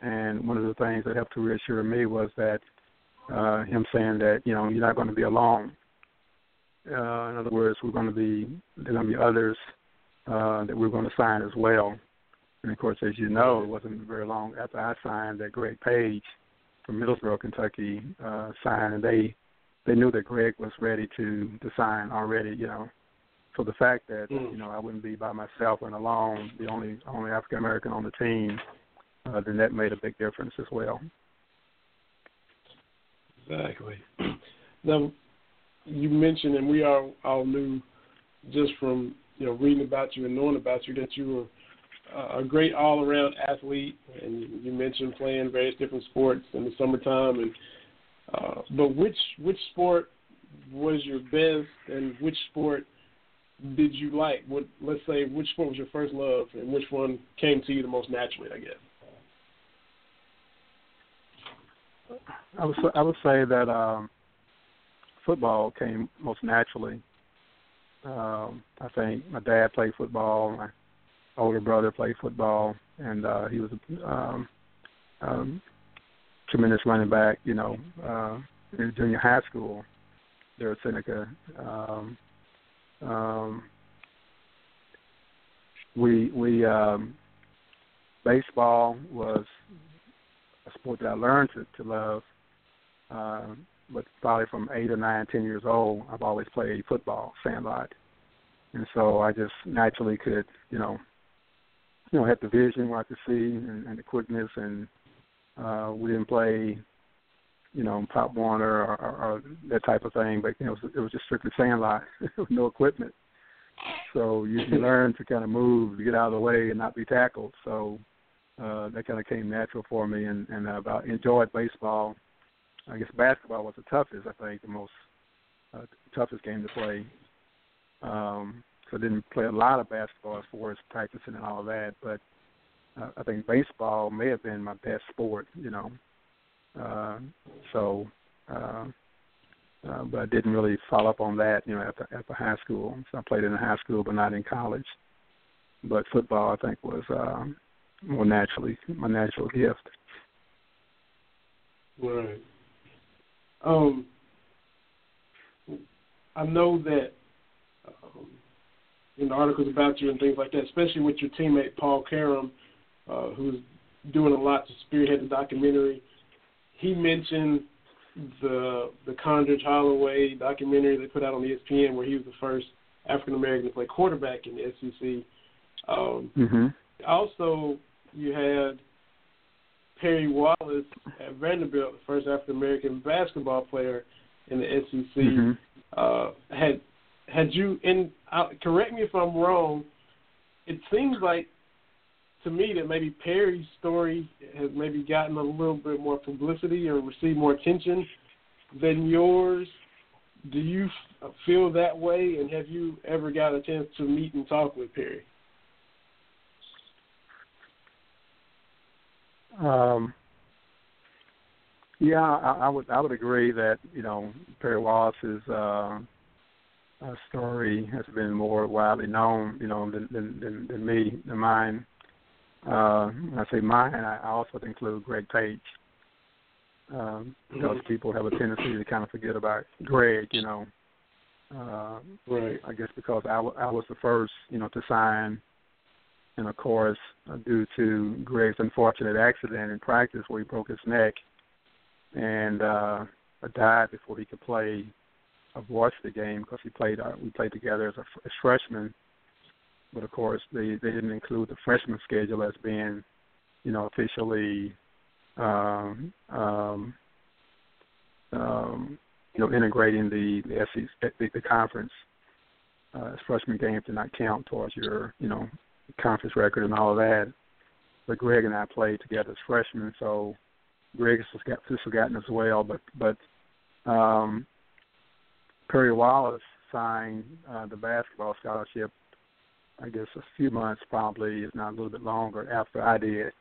And one of the things that helped to reassure me was that uh, him saying that you know you're not going to be alone. Uh, in other words, we're going to be there are going to be others uh, that we are going to sign as well. And of course, as you know, it wasn't very long after I signed that Greg Page from Middlesboro, Kentucky, uh, signed, and they they knew that Greg was ready to to sign already. You know, so the fact that mm. you know I wouldn't be by myself and alone, the only only African American on the team, uh, then that made a big difference as well. Exactly. Now, you mentioned, and we all all knew just from you know, reading about you and knowing about you that you were a great all-around athlete, and you mentioned playing various different sports in the summertime. And uh, but which which sport was your best, and which sport did you like? What let's say which sport was your first love, and which one came to you the most naturally? I guess. I would I would say that um, football came most naturally. Um, I think my dad played football. My older brother played football, and uh, he was a um, um, tremendous running back. You know, uh, in junior high school there at Seneca. Um, um, we we um, baseball was a sport that I learned to, to love. Uh, but probably from eight or nine, ten years old, I've always played football, sandlot, and so I just naturally could, you know, you know, had the vision where I could see and, and the quickness, and uh, we didn't play, you know, Pop Warner or, or, or that type of thing, but you know, it was, it was just strictly sandlot with no equipment. So you, you learn to kind of move, to get out of the way, and not be tackled. So uh, that kind of came natural for me, and and uh, I enjoyed baseball I guess basketball was the toughest. I think the most uh, toughest game to play. Um, so I didn't play a lot of basketball as far as practicing and all that, but uh, I think baseball may have been my best sport. You know, uh, so. Uh, uh, but I didn't really follow up on that, you know, after after high school. So I played in high school, but not in college. But football, I think, was um, more naturally my natural gift. Right. Um, I know that um, in the articles about you and things like that, especially with your teammate Paul Karem, uh, who's doing a lot to spearhead the documentary. He mentioned the the Condredge Holloway documentary they put out on ESPN, where he was the first African American to play quarterback in the SEC. Um, mm-hmm. Also, you had Perry Wallace at Vanderbilt, the first African American basketball player in the SEC. Mm-hmm. Uh, had had you in? Uh, correct me if I'm wrong. It seems like to me that maybe Perry's story has maybe gotten a little bit more publicity or received more attention than yours. Do you feel that way, and have you ever got a chance to meet and talk with Perry? Um, yeah, I, I would I would agree that you know Perry Wallace's uh, uh, story has been more widely known, you know, than than than, than me than mine. Uh, when I say mine, I also include Greg Page. Um, because mm-hmm. people have a tendency to kind of forget about Greg, you know. Uh, right. I guess because I, w- I was the first, you know, to sign, and of course, uh, due to Greg's unfortunate accident in practice where he broke his neck, and uh, died before he could play a varsity game because he played. Uh, we played together as a as freshmen, but of course they they didn't include the freshman schedule as being, you know, officially, um, um, um, you know, integrating the the SEC the, the conference. Uh, freshman games did not count towards your you know conference record and all of that. But Greg and I played together as freshmen, so Greg is forgotten as well. But but um, Perry Wallace signed uh, the basketball scholarship, I guess a few months probably, if not a little bit longer, after I did.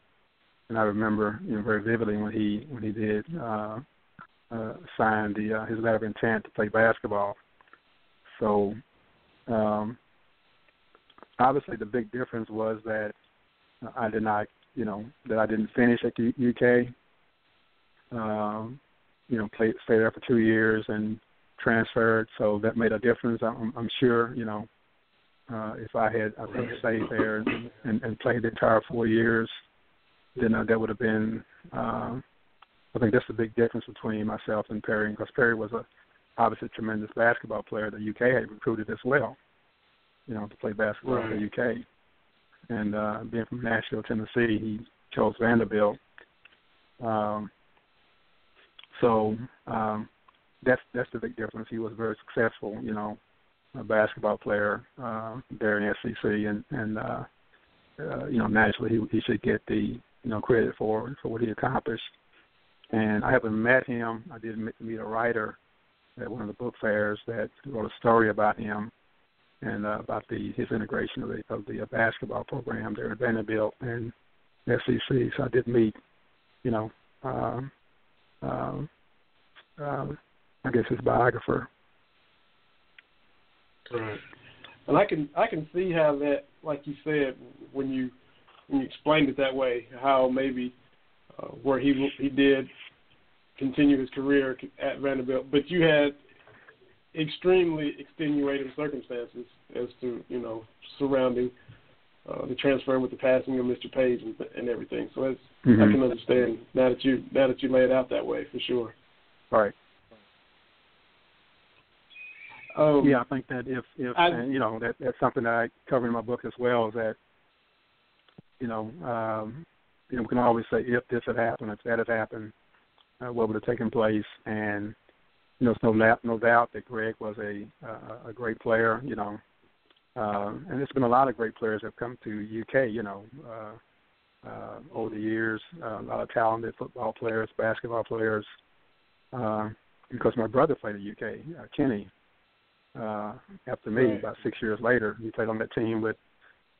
And I remember you know, very vividly when he when he did uh, uh, sign the uh, his letter of intent to play basketball. So um, obviously the big difference was that I did not, you know, that I didn't finish at the UK. Um, you know, played stayed there for two years and transferred, so that made a difference. I'm, I'm sure, you know, uh, if I had I think stayed there and, and, and played the entire four years, then uh, that would have been. Uh, I think that's the big difference between myself and Perry, because Perry was a obviously a tremendous basketball player that UK had recruited as well, you know, to play basketball right. in the UK. And uh, being from Nashville, Tennessee, he chose Vanderbilt. Um, so um, that's that's the big difference. He was very successful, you know, a basketball player uh, there in SEC, and and uh, uh, you know naturally he he should get the you know credit for for what he accomplished. And I haven't met him. I did meet a writer at one of the book fairs that wrote a story about him and uh, about the his integration of the of the uh, basketball program there at Vanderbilt and SEC. So I did meet, you know, um, um, um, I guess his biographer. Right. And I can I can see how that, like you said, when you when you explained it that way, how maybe uh, where he he did continue his career at Vanderbilt, but you had extremely extenuating circumstances as to you know surrounding uh, the transfer with the passing of Mr. Page and, and everything. So that's mm-hmm. I can understand now that you now that you lay it out that way for sure. Right. Um, yeah, I think that if if I, and, you know that that's something that I cover in my book as well is that you know um, you know we can always say if this had happened, if that had happened, uh, what would have taken place, and you know it's no doubt no doubt that Greg was a uh, a great player, you know, uh, and there's been a lot of great players that have come to UK, you know. Uh, uh, over the years, uh, a lot of talented football players, basketball players. Uh, because my brother played in the UK, uh, Kenny, uh, after me right. about six years later. He played on that team with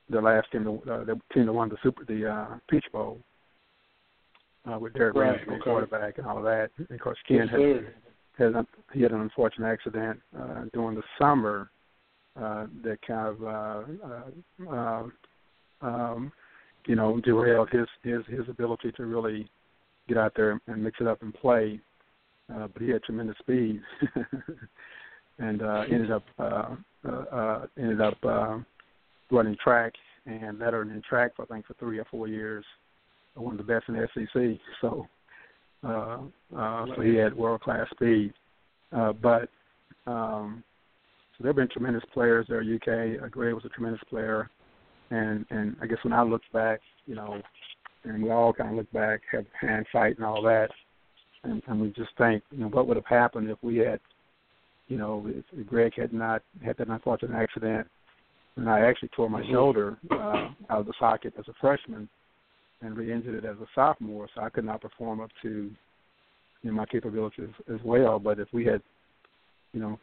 the last team, uh, the team that won the Super, the uh, Peach Bowl, uh, with Derrick right. Ramsey, okay. quarterback, and all of that. And of course, Ken yes, had, had he had an unfortunate accident uh, during the summer uh, that kind of uh, uh, uh, um, you know derailed his his his ability to really get out there and mix it up and play. Uh, but he had tremendous speed. and uh, ended up uh, uh, uh, ended up uh, running track and lettered in track for I think for three or four years, one of the best in the SEC. So uh, uh, so he had world class speed, uh, but um, so there have been tremendous players there. UK, uh, Greg was a tremendous player, and and I guess when I look back, you know, and we all kind of look back, have hindsight and all that, and, and we just think, you know, what would have happened if we had you know, if Greg had not had that unfortunate accident and I actually tore my shoulder uh, out of the socket as a freshman, and re-injured it as a sophomore. So I could not perform up to you know, my capabilities as well. But if we had, you know,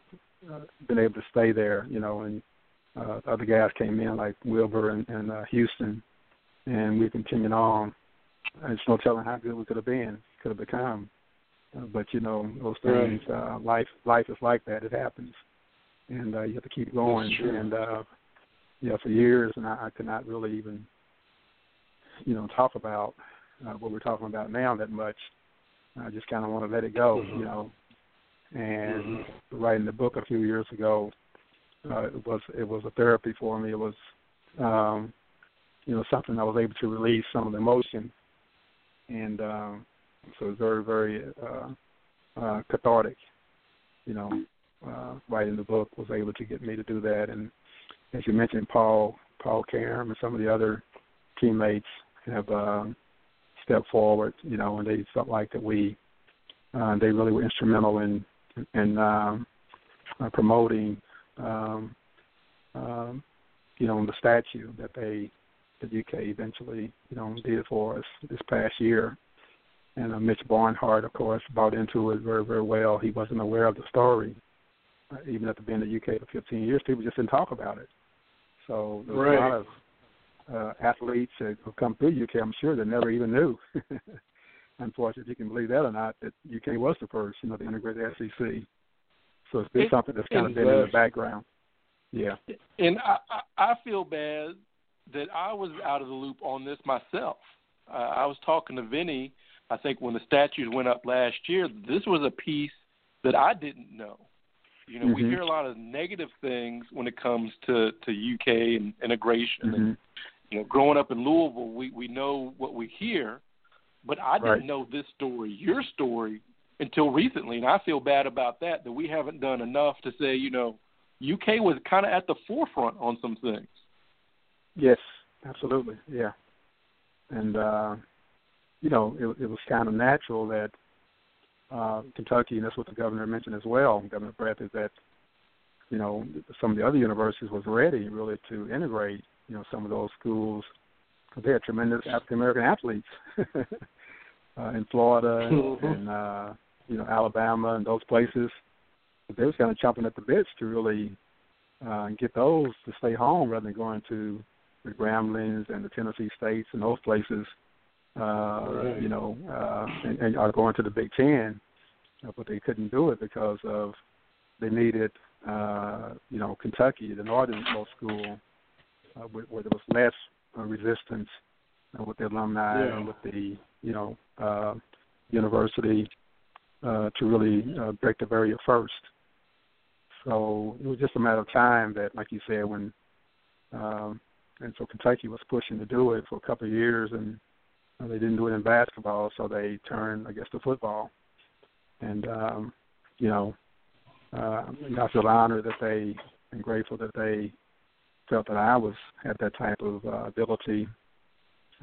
uh, been able to stay there, you know, and uh, other guys came in like Wilbur and, and uh, Houston, and we continued on. There's no telling how good we could have been, could have become. Uh, but you know, those things, right. uh, life, life is like that. It happens, and uh, you have to keep going. And uh, yeah, for years, and I, I could not really even, you know, talk about uh, what we're talking about now that much. I just kind of want to let it go, mm-hmm. you know. And mm-hmm. writing the book a few years ago, uh, it was it was a therapy for me. It was, um, you know, something I was able to release some of the emotion, and um, so it was very very uh, uh, cathartic. You know, uh, writing the book was able to get me to do that, and as you mentioned, Paul Paul Karem and some of the other teammates have um, stepped forward. You know, and they felt like that we uh, they really were instrumental in in um, uh, promoting um, um, you know the statue that they the UK eventually you know did for us this past year. And uh, Mitch Barnhart, of course, bought into it very very well. He wasn't aware of the story, uh, even after being in the UK for 15 years. People just didn't talk about it. So there's right. a lot of uh, athletes that have come through UK, I'm sure, they never even knew. Unfortunately, if you can believe that or not, that UK was the first, you know, to integrate the SEC. So it's been it, something that's kind of been in the background. Yeah. And I, I feel bad that I was out of the loop on this myself. Uh, I was talking to Vinny, I think, when the statues went up last year. This was a piece that I didn't know. You know, mm-hmm. we hear a lot of negative things when it comes to to UK and integration. Mm-hmm. And you know, growing up in Louisville, we we know what we hear, but I didn't right. know this story, your story, until recently, and I feel bad about that. That we haven't done enough to say, you know, UK was kind of at the forefront on some things. Yes, absolutely, yeah, and uh, you know, it, it was kind of natural that uh, Kentucky, and that's what the governor mentioned as well, Governor Breath, is that you know some of the other universities was ready really to integrate you know some of those schools. because They had tremendous African American athletes uh, in Florida and, and uh, you know Alabama and those places. But they was kind of chomping at the bits to really uh, get those to stay home rather than going to the Grambling and the Tennessee States and those places uh, right. you know, uh, and, and are going to the Big Ten, uh, but they couldn't do it because of they needed, uh, you know, Kentucky, the northernmost school, uh, where, where there was less uh, resistance uh, with the alumni yeah. and with the, you know, uh, university uh, to really uh, break the barrier first. So it was just a matter of time that, like you said, when um, and so Kentucky was pushing to do it for a couple of years, and they didn't do it in basketball, so they turned, I guess, to football. And um, you know, uh, I feel honored that they and grateful that they felt that I was had that type of uh, ability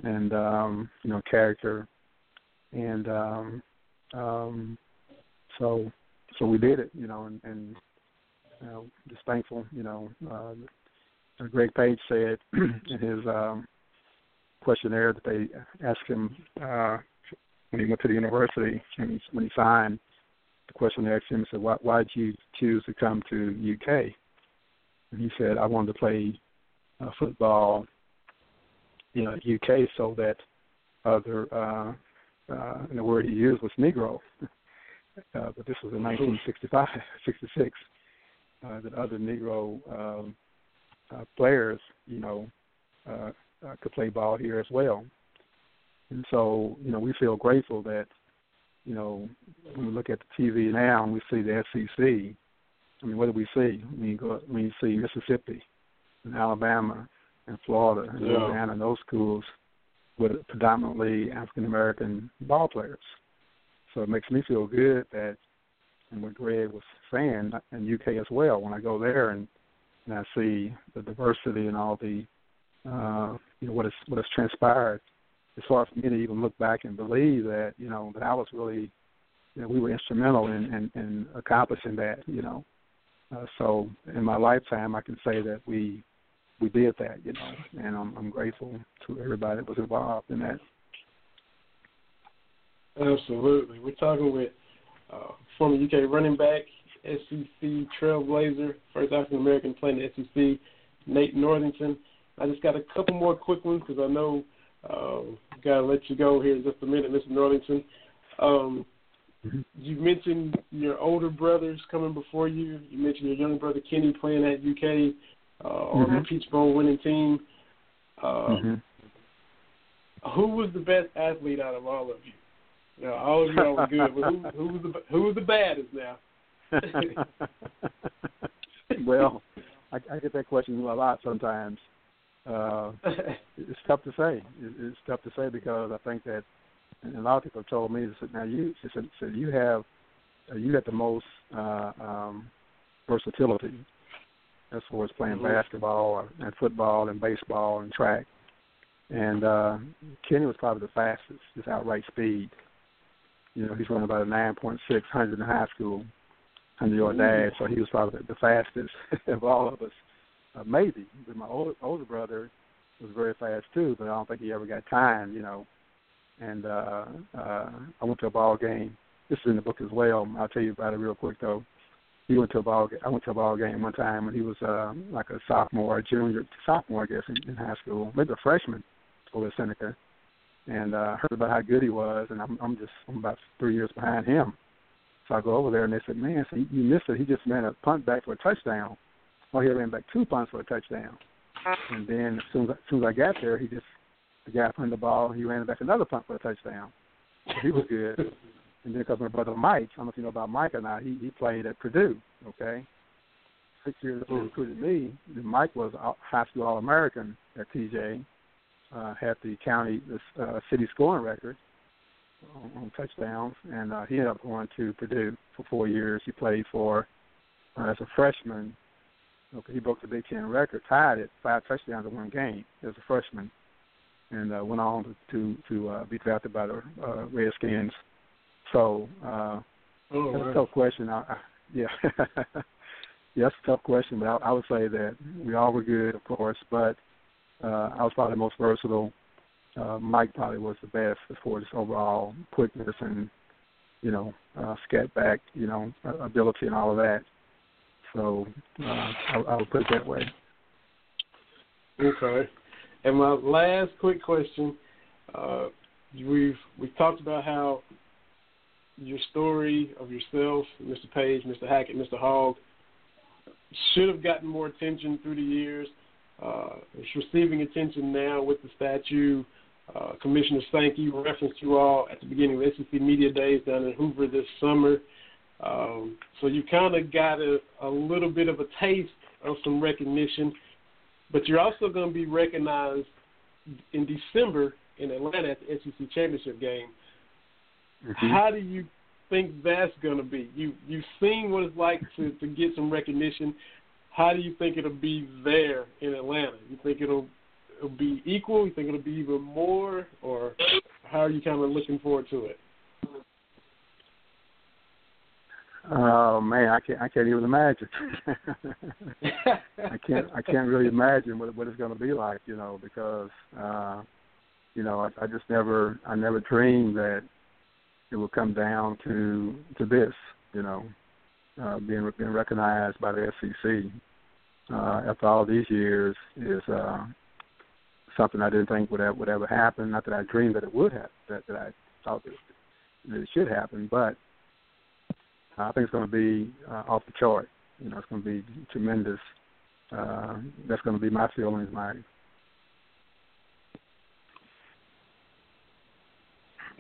and um, you know character, and um, um, so so we did it, you know, and, and you know, just thankful, you know. Uh, Greg Page said in his um, questionnaire that they asked him uh, when he went to the university when he, when he signed the questionnaire asked him said why why did you choose to come to UK and he said I wanted to play uh, football you know UK so that other uh, uh, and the word he used was Negro uh, but this was in 1965 66 uh, that other Negro um, uh, players you know uh, uh, could play ball here as well. And so, you know, we feel grateful that, you know, when we look at the TV now and we see the SEC, I mean, what do we see? I mean, go, when you see Mississippi and Alabama and Florida and yeah. Louisiana, and those schools with predominantly African American ball players. So it makes me feel good that, and what Greg was saying, in UK as well, when I go there and, and I see the diversity and all the uh, you know what has what has transpired. It's hard for me to even look back and believe that you know that I was really, you know, we were instrumental in in, in accomplishing that. You know, uh, so in my lifetime, I can say that we we did that, you know, and I'm, I'm grateful to everybody that was involved in that. Absolutely. We're talking with uh, former UK running back, SEC Trailblazer, first African American playing the SEC, Nate Northington. I just got a couple more quick ones because I know uh, got to let you go here in just a minute, Mr. Northington. Um, mm-hmm. You mentioned your older brothers coming before you. You mentioned your younger brother Kenny playing at UK uh, on mm-hmm. the Peach Bowl winning team. Uh, mm-hmm. Who was the best athlete out of all of you? You know, all of y'all were good, but who, who was the who was the baddest now? well, I, I get that question a lot sometimes. Uh, it's tough to say. It, it's tough to say because I think that, and a lot of people have told me, that now you said, said you have uh, you got the most uh, um, versatility as far as playing mm-hmm. basketball and football and baseball and track. And uh, Kenny was probably the fastest, just outright speed. You know, he's running about a 9.6 hundred in high school, 100 yard dash, so he was probably the fastest of all of us. Uh, maybe, but my older, older brother was very fast too, but I don't think he ever got time, you know. And uh, uh, I went to a ball game. This is in the book as well. I'll tell you about it real quick though he went to a ball. I went to a ball game one time when he was uh, like a sophomore, junior, sophomore, I guess, in, in high school, maybe a freshman over at Seneca, and uh, heard about how good he was. And I'm, I'm just I'm about three years behind him. So I go over there and they said, "Man, so you missed it. He just ran a punt back for a touchdown. Well, he ran back two punts for a touchdown. And then as soon as, as soon as I got there, he just the guy punted the ball. He ran it back another punt for a touchdown. He was good. And then because my brother Mike, I don't know if you know about Mike or not, he he played at Purdue. Okay, six years before he recruited me. Then Mike was high school All American at TJ. Uh, had the county, the uh, city scoring record on, on touchdowns, and uh, he ended up going to Purdue for four years. He played for uh, as a freshman. Okay, he broke the Big Ten record, tied it five touchdowns in one game as a freshman, and uh, went on to to, uh, be drafted by the uh, Redskins so uh, oh, that's a tough question. I, I, yeah, yeah, that's a tough question. But I, I would say that we all were good, of course, but uh, I was probably the most versatile. Uh, Mike probably was the best as far as overall quickness and you know uh, scat back, you know, ability and all of that. So uh, I, I would put it that way. Okay. And my last quick question: uh, we've we've talked about how your story of yourself, Mr. Page, Mr. Hackett, Mr. Hogg, should have gotten more attention through the years. Uh, it's receiving attention now with the statue. Uh, Commissioner Sankey referenced you all at the beginning of SEC Media Days down in Hoover this summer. Um, so you kind of got a, a little bit of a taste of some recognition, but you're also going to be recognized in December in Atlanta at the SEC Championship game. Mm-hmm. How do you think that's going to be? You you've seen what it's like to to get some recognition. How do you think it'll be there in Atlanta? You think it'll it'll be equal? You think it'll be even more, or how are you kind of looking forward to it? Oh man, I can't I can't even imagine. I can't I can't really imagine what what it's going to be like, you know, because uh you know I, I just never I never dreamed that it will come down to to this, you know, uh, being being recognized by the SEC uh, after all these years is uh, something I didn't think would ever, would ever happen. Not that I dreamed that it would happen, that, that I thought that, that it should happen, but I think it's going to be uh, off the chart. You know, it's going to be tremendous. Uh, that's going to be my feelings, my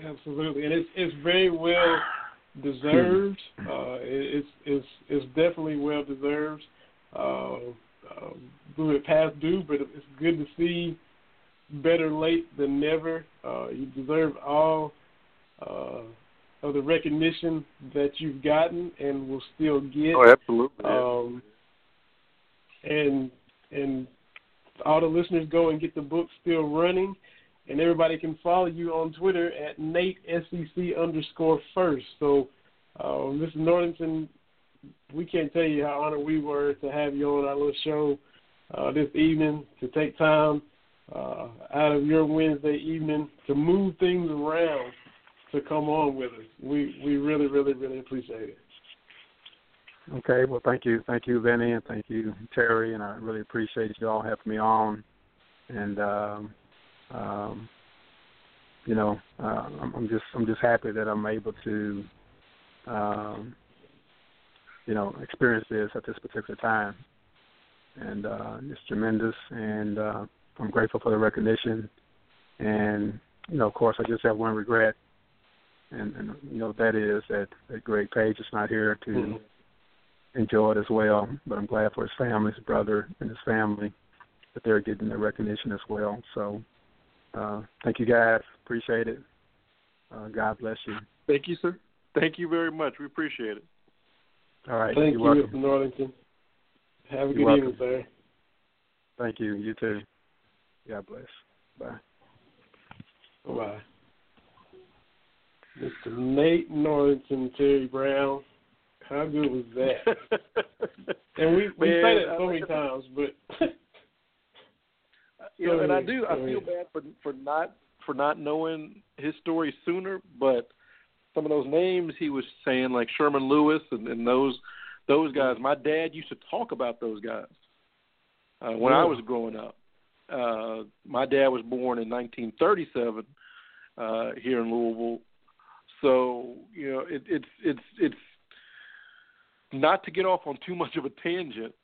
Absolutely, and it's it's very well deserved. Uh, it's it's it's definitely well deserved. Uh, uh, blew it past due, but it's good to see. Better late than never. Uh, you deserve all uh, of the recognition that you've gotten and will still get. Oh, absolutely. Um, and and all the listeners go and get the book still running and everybody can follow you on Twitter at Nate SEC underscore first. So, uh, Mr. Northington, we can't tell you how honored we were to have you on our little show uh, this evening to take time uh, out of your Wednesday evening to move things around to come on with us. We we really really really appreciate it. Okay, well, thank you, thank you, Vinny, and thank you, Terry, and I really appreciate you all having me on. And um, um, you know, uh, I'm, I'm just I'm just happy that I'm able to, um, you know, experience this at this particular time. And uh, it's tremendous, and uh, I'm grateful for the recognition. And you know, of course, I just have one regret, and, and you know that is that, that Greg Page is not here to. Mm-hmm enjoy it as well. But I'm glad for his family, his brother, and his family that they're getting the recognition as well. So uh, thank you guys. Appreciate it. Uh, God bless you. Thank you, sir. Thank you very much. We appreciate it. All right. Thank You're you, welcome. Mr. Northington. Have a You're good welcome. evening, sir. Thank you. You too. God bless. Bye. Bye. Mr. Nate Northington, Terry Brown. How good was that? and we we Man, say that so many times, but you know, and I do. I feel bad for for not for not knowing his story sooner, but some of those names he was saying, like Sherman Lewis and, and those those guys. My dad used to talk about those guys uh, when I was growing up. Uh, my dad was born in 1937 uh, here in Louisville, so you know it, it's it's it's not to get off on too much of a tangent,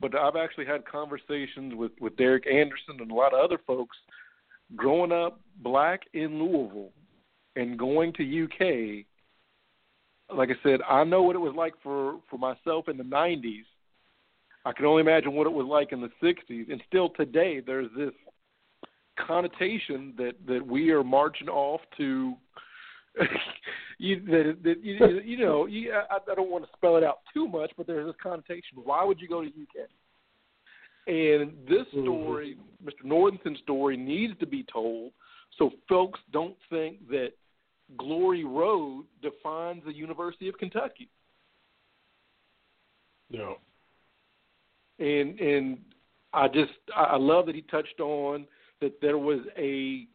but I've actually had conversations with with Derek Anderson and a lot of other folks growing up black in Louisville and going to UK. Like I said, I know what it was like for for myself in the 90s. I can only imagine what it was like in the 60s, and still today there's this connotation that that we are marching off to you that, that you, you know you, I, I don't want to spell it out too much, but there's this connotation. Why would you go to UK? And this Mhm. story, Mr. Northington's story, needs to be told so folks don't think that Glory Road defines the University of Kentucky. no. and and I just I love that he touched on that there was a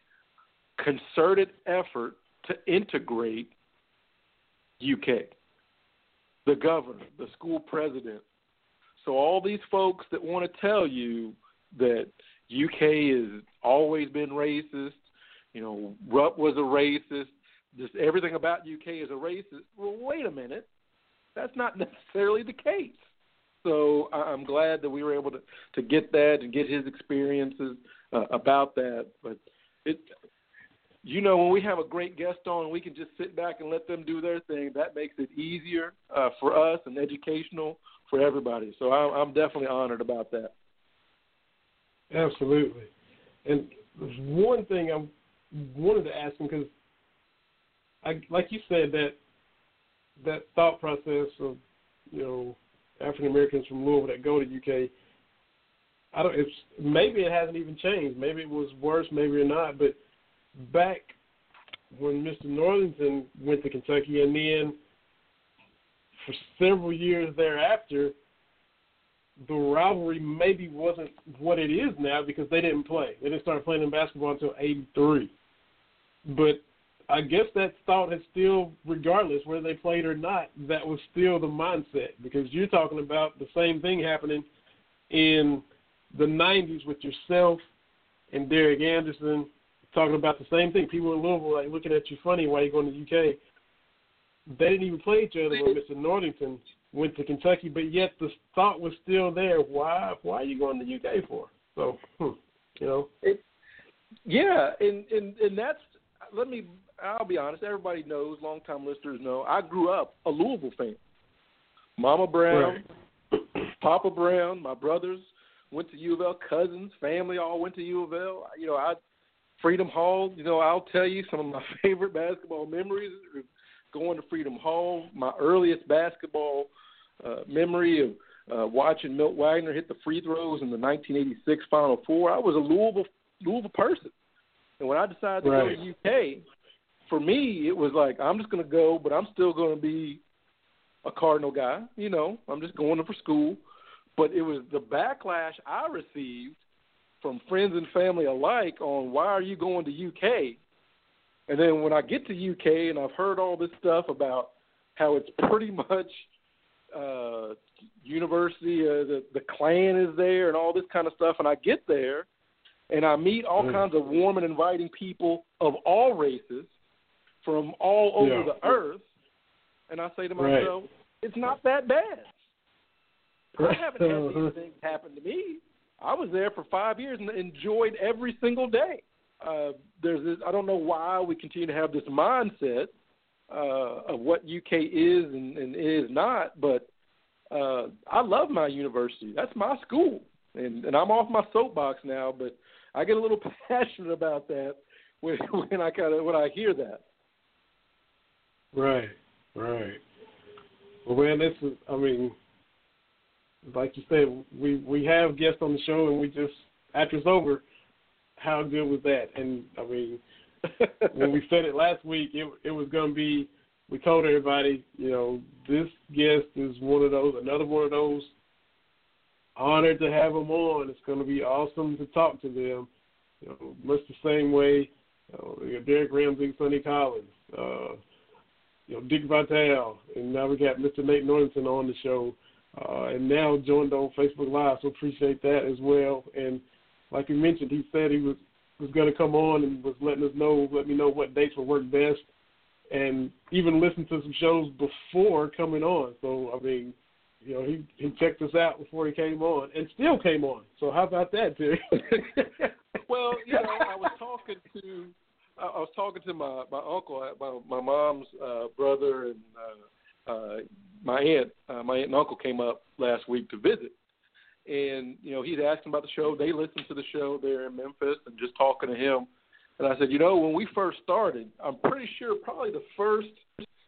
concerted effort to integrate UK, the governor, the school president. So all these folks that want to tell you that UK has always been racist, you know, Rupp was a racist, just everything about UK is a racist. Well, wait a minute, that's not necessarily the case. So I'm glad that we were able to to get that and get his experiences uh, about that. But it, you know, when we have a great guest on, we can just sit back and let them do their thing. That makes it easier uh, for us and educational for everybody. So I, I'm definitely honored about that. Absolutely. And there's one thing I wanted to ask him because, I, like you said, that that thought process of you know African Americans from Louisville that go to UK. I don't. It's maybe it hasn't even changed. Maybe it was worse. Maybe or not. But back when Mr. Northington went to Kentucky, and then for several years thereafter, the rivalry maybe wasn't what it is now because they didn't play. They didn't start playing in basketball until '83. But I guess that thought is still, regardless whether they played or not, that was still the mindset because you're talking about the same thing happening in the '90s with yourself and Derek Anderson talking about the same thing. People in Louisville like looking at you funny while you're going to the UK. They didn't even play each other when Mr. Northington went to Kentucky, but yet the thought was still there. Why? Why are you going to the UK for? So, hmm, you know. Yeah, and and and that's let me. I'll be honest. Everybody knows. Longtime listeners know. I grew up a Louisville fan. Mama Brown, Papa Brown, my brothers went to U of L. Cousins, family all went to U of L. You know, I Freedom Hall. You know, I'll tell you some of my favorite basketball memories are going to Freedom Hall. My earliest basketball uh, memory of uh, watching Milt Wagner hit the free throws in the 1986 Final Four. I was a Louisville Louisville person, and when I decided to Right. go to UK, for me it was like I'm just going to go, but I'm still going to be a Cardinal guy. You know, I'm just going for school. but it was the backlash I received from friends and family alike on why are you going to UK? And then when I get to UK and I've heard all this stuff about how it's pretty much uh university uh, the the Klan is there and all this kind of stuff and I get there and I meet all mm. kinds of warm and inviting people of all races from all over yeah. the earth and I say to myself right. it's not that bad. I haven't had these things happen to me. I was there for 5 years and enjoyed every single day. Uh there's this, I don't know why we continue to have this mindset uh, of what UK is and, and is not. But uh, I love my university. That's my school, and, and I'm off my soapbox now. But I get a little passionate about that when when I kind of when I hear that. Right, right. Well, man, this is. I mean, like you said, we we have guests on the show, and we just after it's over, how good was that? And I mean, when we said it last week, it it was going to be. We told everybody, you know, this guest is one of those, another one of those. Honored to have them on. It's going to be awesome to talk to them. You know, much the same way. You know, Derrick Ramsey, Sonny Collins, uh, you know, Dick Vitale, and now we got Mr. Nate Northington on the show, uh, and now joined on Facebook Live. So appreciate that as well. And like you mentioned, he said he was was going to come on and was letting us know, let me know what dates would work best, and even listened to some shows before coming on. So I mean, you know, he he checked us out before he came on, and still came on. So how about that, Terry? well, you know, I was talking to I was talking to my my uncle, my my mom's uh, brother, and uh, uh, my aunt. Uh, my aunt and uncle came up last week to visit, and you know he's asking about the show. They listened to the show there in Memphis, and just talking to him. And I said, you know, when we first started, I'm pretty sure probably the first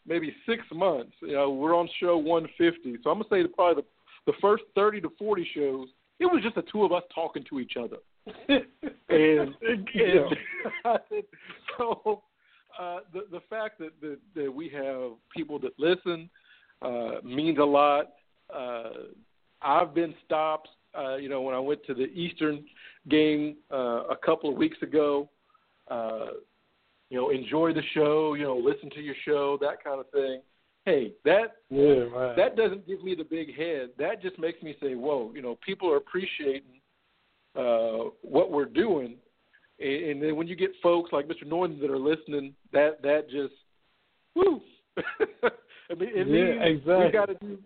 maybe six months, you know, we're on show 150. So I'm gonna say that probably the, the first 30 to 40 shows, it was just the two of us talking to each other. and, and so uh, the the fact that, that that we have people that listen uh, means a lot. Uh, I've been stopped. Uh, you know, when I went to the Eastern game uh, a couple of weeks ago, uh, you know, enjoy the show. You know, listen to your show, that kind of thing. Hey, that yeah, right. that doesn't give me the big head. That just makes me say, "Whoa!" You know, people are appreciating uh, what we're doing, and, and then when you get folks like Mr. Norton that are listening, that that just, woo. I mean, it yeah, exactly. we got to do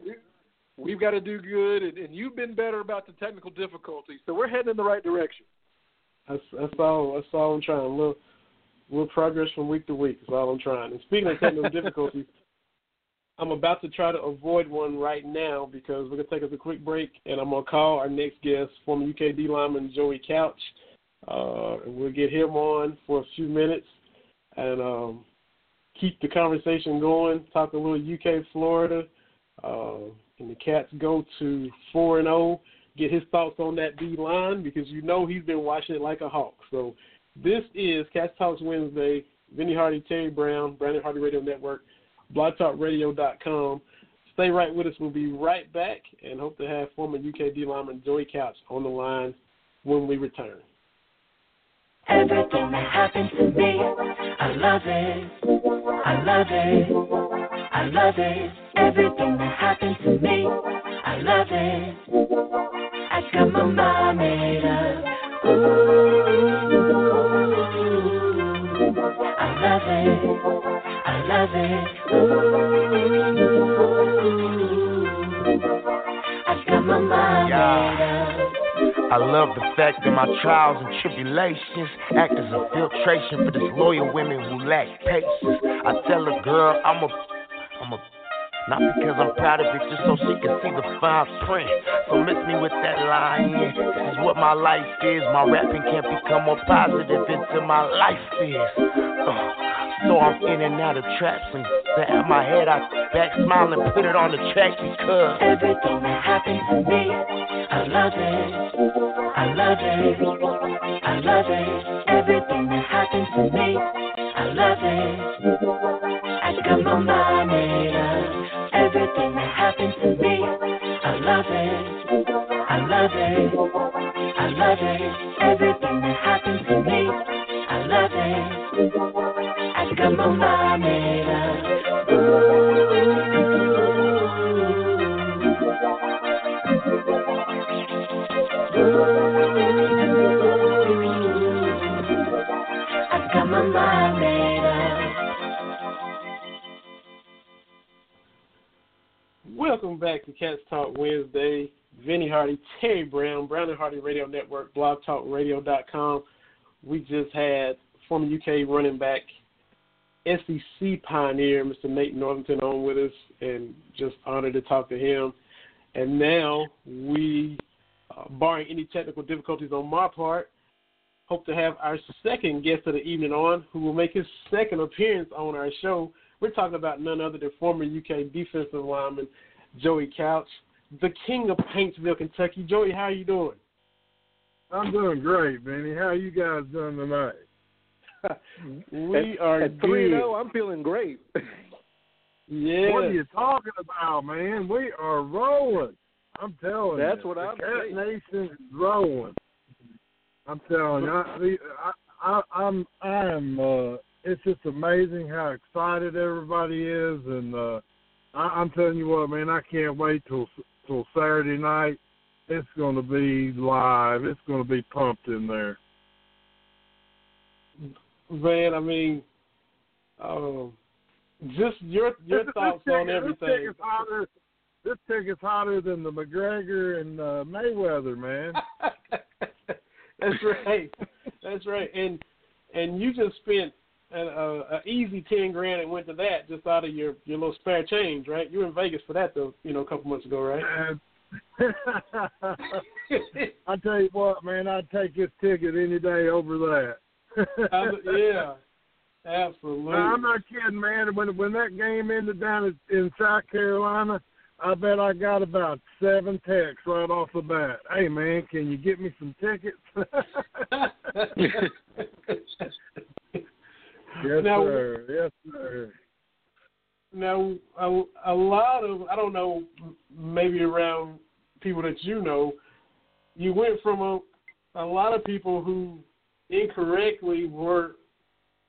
we've got to do good, and, and you've been better about the technical difficulties. So we're heading in the right direction. That's that's all. That's all I'm trying. A little, little progress from week to week. That's all I'm trying. And speaking of technical difficulties, I'm about to try to avoid one right now because we're gonna take us a quick break, and I'm gonna call our next guest, former UKD lineman Joey Couch, uh, and we'll get him on for a few minutes and um, keep the conversation going. Talk a little UK, Florida. Uh, and the Cats go to four and zero. Oh, get his thoughts on that D line because you know he's been watching it like a hawk. So this is Cats Talks Wednesday. Vinny Hardy, Terry Brown, Brandon Hardy Radio Network, blogtalkradio.com. Stay right with us. We'll be right back and hope to have former UKD lineman Joey Couch on the line when we return. Everything that happens to me, I love it. I love it. I love it. Everything that happens to me, I love it. I got my mind made up. Ooh, I love it. I love it. Ooh, I got my mind made up. I love the fact that my trials and tribulations act as a filtration for this loyal women who lack patience. I tell a girl I'm a, I'm a, not because I'm proud of it, just so she can see the fine print. So miss me with that line. This is what my life is. My rapping can't become more positive until my life is. Uh. So I'm in and out of traps and at my head I back smile and put it on the track because everything that happens to me, I love it. I love it. I love it. Everything that happens to me, I love it. I got my mind made. Everything that happens to me, I love it. I love it. I love it. Everything that happens to me. I love it. My. I got my mind Welcome back to Cats Talk Wednesday. Vinny Hardy, Terry Brown, Brown and Hardy Radio Network, blogtalkradio.com. We just had former UK running back, SEC pioneer, Mr. Nate Northington on with us, and just honored to talk to him. And now we, uh, barring any technical difficulties on my part, hope to have our second guest of the evening on, who will make his second appearance on our show. We're talking about none other than former UK defensive lineman Joey Couch, the king of Paintsville, Kentucky. Joey, how are you doing? I'm doing great, Vinny. How you guys doing tonight? We at, are at three good. and zero. I'm feeling great. Yeah. What are you talking about, man? We are rolling. I'm telling you. That's what the I'm Cat saying. Nation is rolling. I'm telling you. I, I, I, I'm. I'm. Uh, it's just amazing how excited everybody is, and uh, I, I'm telling you what, man. I can't wait till till Saturday night. It's going to be live. It's going to be pumped in there. Man, I mean, um, just your your This- thoughts this on ticket- everything. This ticket's hotter. This ticket's hotter than the McGregor and uh, Mayweather, man. That's right. That's right. And and you just spent an a, a easy ten grand and went to that just out of your your little spare change, right? You were in Vegas for that though, you know, a couple months ago, right? I tell you what, man, I'd take this ticket any day over that. Yeah, absolutely. I'm not kidding, man. When when that game ended down in South Carolina, I bet I got about seven texts right off the bat. Hey, man, can you get me some tickets? yes, Now- sir. Yes, sir. Now, a, a lot of I don't know, maybe around people that you know, you went from a a lot of people who incorrectly were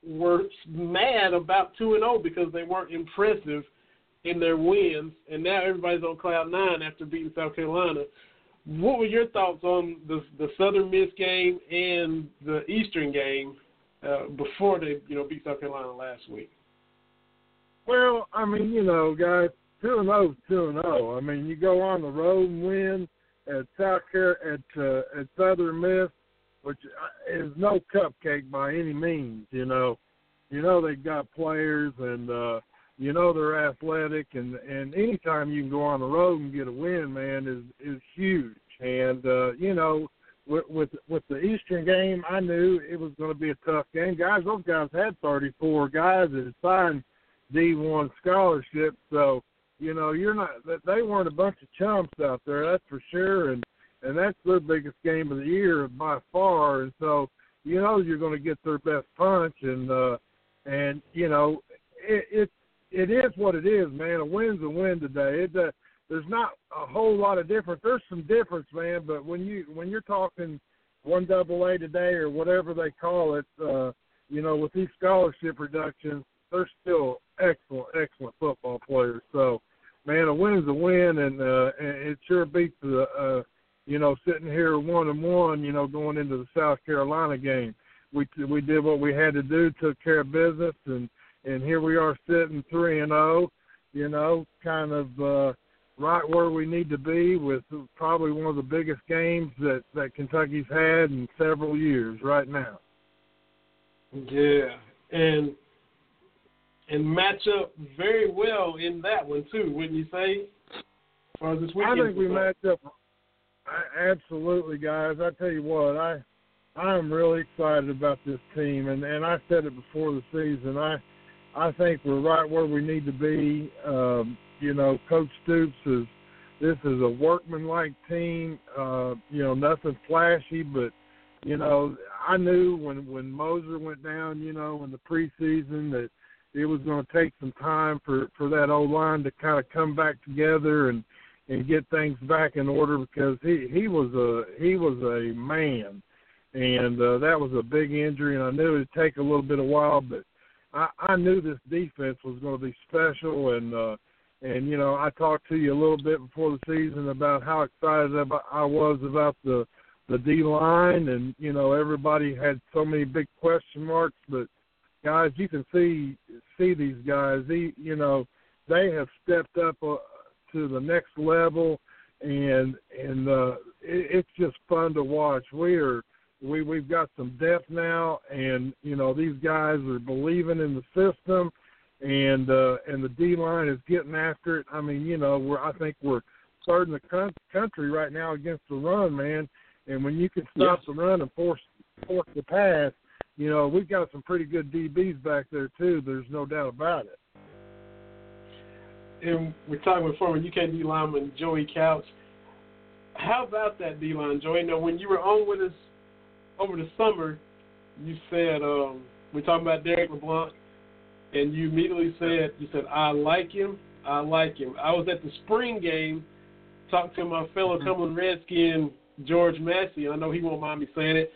were mad about two and zero because they weren't impressive in their wins, and now everybody's on cloud nine after beating South Carolina. What were your thoughts on the the Southern Miss game and the Eastern game uh, before they you know beat South Carolina last week? Well, I mean, you know, guys, two and zero, two and zero. I mean, you go on the road and win at South Car at uh, at Southern Miss, which is no cupcake by any means. You know, you know they've got players and uh, you know they're athletic, and and anytime you can go on the road and get a win, man, is is huge. And uh, you know, with with with the Eastern game, I knew it was going to be a tough game. Guys, those guys had 34 guys that had signed D1 scholarships, So, you know, you're not they weren't a bunch of chumps out there, that's for sure. And and that's their biggest game of the year by far. And so, you know, you're going to get their best punch. And uh, and you know, it it it is what it is, man. A win's a win today. It uh, there's not a whole lot of difference. There's some difference, man. But when you when you're talking one double A today or whatever they call it, uh, you know, with these scholarship reductions, they're still excellent, excellent football players. So, man, a win's a win, and uh, and it sure beats the, uh, you know, sitting here one and one, you know, going into the South Carolina game. We we did what we had to do, took care of business, and and here we are sitting three and zero, you know, kind of uh, right where we need to be with probably one of the biggest games that that Kentucky's had in several years right now. Yeah, and and match up very well in that one too, wouldn't you say? As this I think we match up I- absolutely, guys. I tell you what, I I'm really excited about this team, and and I said it before the season. I I think we're right where we need to be. Um, you know, Coach Stoops is this is a workmanlike team. Uh, you know, nothing flashy, but you know, I knew when when Mosier went down, you know, in the preseason that it was going to take some time for for that old line to kind of come back together and and get things back in order because he he was a he was a man, and uh, that was a big injury, and I knew it'd take a little bit of while, but I, I knew this defense was going to be special, and uh, and you know I talked to you a little bit before the season about how excited about, I was about the the D line, and you know everybody had so many big question marks, but guys, you can see see these guys. He, you know, they have stepped up uh, to the next level, and and uh, it, it's just fun to watch. We are we we've got some depth now, and you know these guys are believing in the system, and uh, and the D line is getting after it. I mean, you know, we're I think we're third in the country right now against the run, man. And when you can stop the run and force force the pass, you know we've got some pretty good DBs back there too. There's no doubt about it and we're talking with former UK D lineman Joey Couch. How about that D line, Joey? Now, when you were on with us over the summer, you said um, we're talking about Derrick LeBlanc, and you immediately said you said I like him, I like him. I was at the spring game, talking to my fellow mm-hmm. Cumberland Redskin George Massey. I know he won't mind me saying it.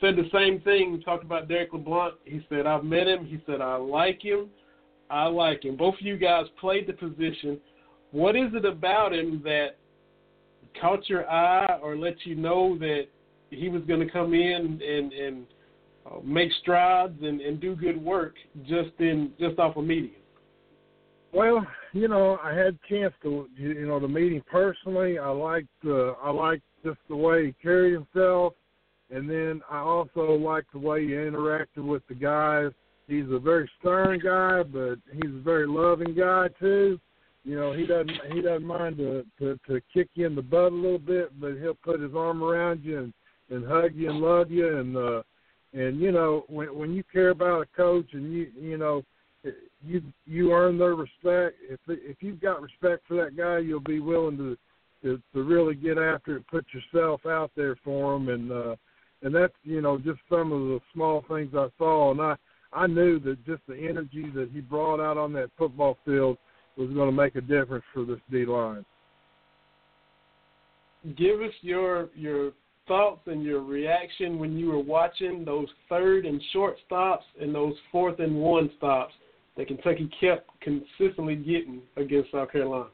Said the same thing. Talked about Derrick LeBlanc. He said I've met him. He said I like him. I like him. Both of you guys played the position. What is it about him that caught your eye or let you know that he was going to come in and and uh, make strides and, and do good work just in just off of meeting? Well, you know, I had a chance to you know to meet him personally. I liked uh, I liked just the way he carried himself, and then I also liked the way he interacted with the guys he's a very stern guy, but he's a very loving guy too. You know, he doesn't he doesn't mind to to, to kick you in the butt a little bit, but he'll put his arm around you and and hug you and love you and uh and you know when when you care about a coach and you you know you you earn their respect if if you've got respect for that guy you'll be willing to to, to really get after it put yourself out there for him and uh and that's you know just some of the small things I saw and I I knew that just the energy that he brought out on that football field was going to make a difference for this D line. Give us your your thoughts and your reaction when you were watching those third and short stops and those fourth and one stops that Kentucky kept consistently getting against South Carolina.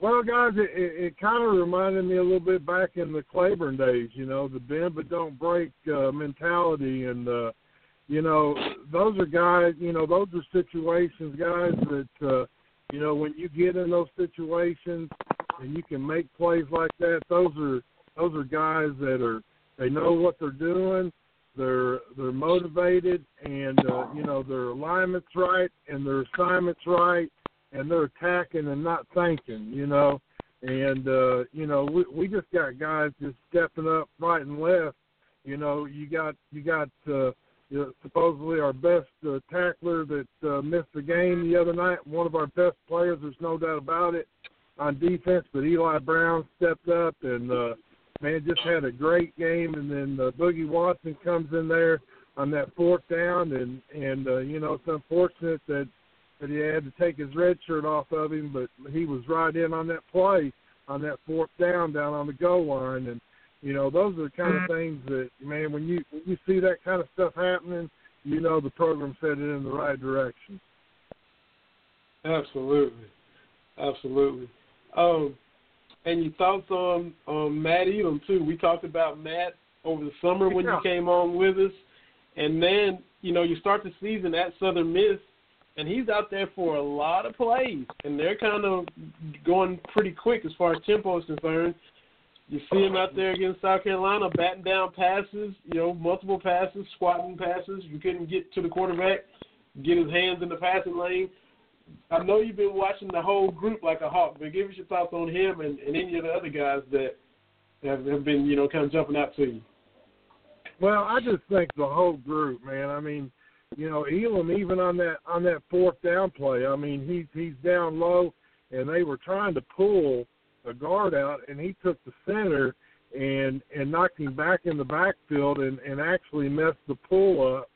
Well, guys, it, it, it kind of reminded me a little bit back in the Claiborne days, you know, the bend but don't break uh, mentality, and uh, you know, those are guys, you know, those are situations, guys, that, uh, you know, when you get in those situations and you can make plays like that, those are those are guys that are they know what they're doing, they're they're motivated, and uh, you know their alignments right and their assignments right, and they're attacking and not thinking, you know, and uh, you know we we just got guys just stepping up right and left. You know, you got you got. uh you know, supposedly our best uh, tackler that uh, missed the game the other night. One of our best players, there's no doubt about it, on defense. But Eli Brown stepped up and uh, man just had a great game. And then uh, Boogie Watson comes in there on that fourth down, and and uh, you know it's unfortunate that that he had to take his red shirt off of him, but he was right in on that play on that fourth down down on the goal line and you know, those are the kind of mm-hmm. things that, man, when you when you see that kind of stuff happening, you know the program's headed in the right direction. Absolutely, absolutely. Um, and your thoughts um, on on Matt Elam too? We talked about Matt over the summer when yeah. you came on with us, and then you know you start the season at Southern Miss, and he's out there for a lot of plays, and they're kind of going pretty quick as far as tempo is concerned. You see him out there against South Carolina, batting down passes, you know, multiple passes, squatting passes. You couldn't get to the quarterback, get his hands in the passing lane. I know you've been watching the whole group like a hawk, but give us your thoughts on him and, and any of the other guys that have, have been, you know, kind of jumping out to you. Well, I just think the whole group, man. I mean, you know, Elam even on that on that fourth down play. I mean, he's he's down low, and they were trying to pull a guard out, and he took the center and and knocked him back in the backfield and and actually messed the pull up.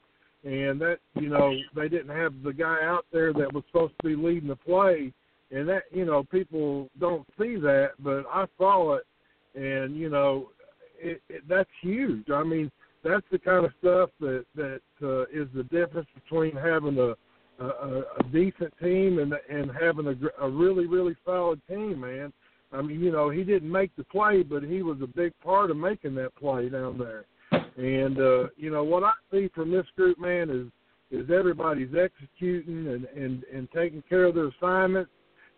And that you know they didn't have the guy out there that was supposed to be leading the play, and that you know people don't see that, but I saw it, and you know, it, it, that's huge. I mean, that's the kind of stuff that that uh, is the difference between having a a, a decent team and and having a, a really really solid team, man. I mean, you know, he didn't make the play, but he was a big part of making that play down there. And uh, you know what I see from this group, man, is is everybody's executing and and and taking care of their assignments.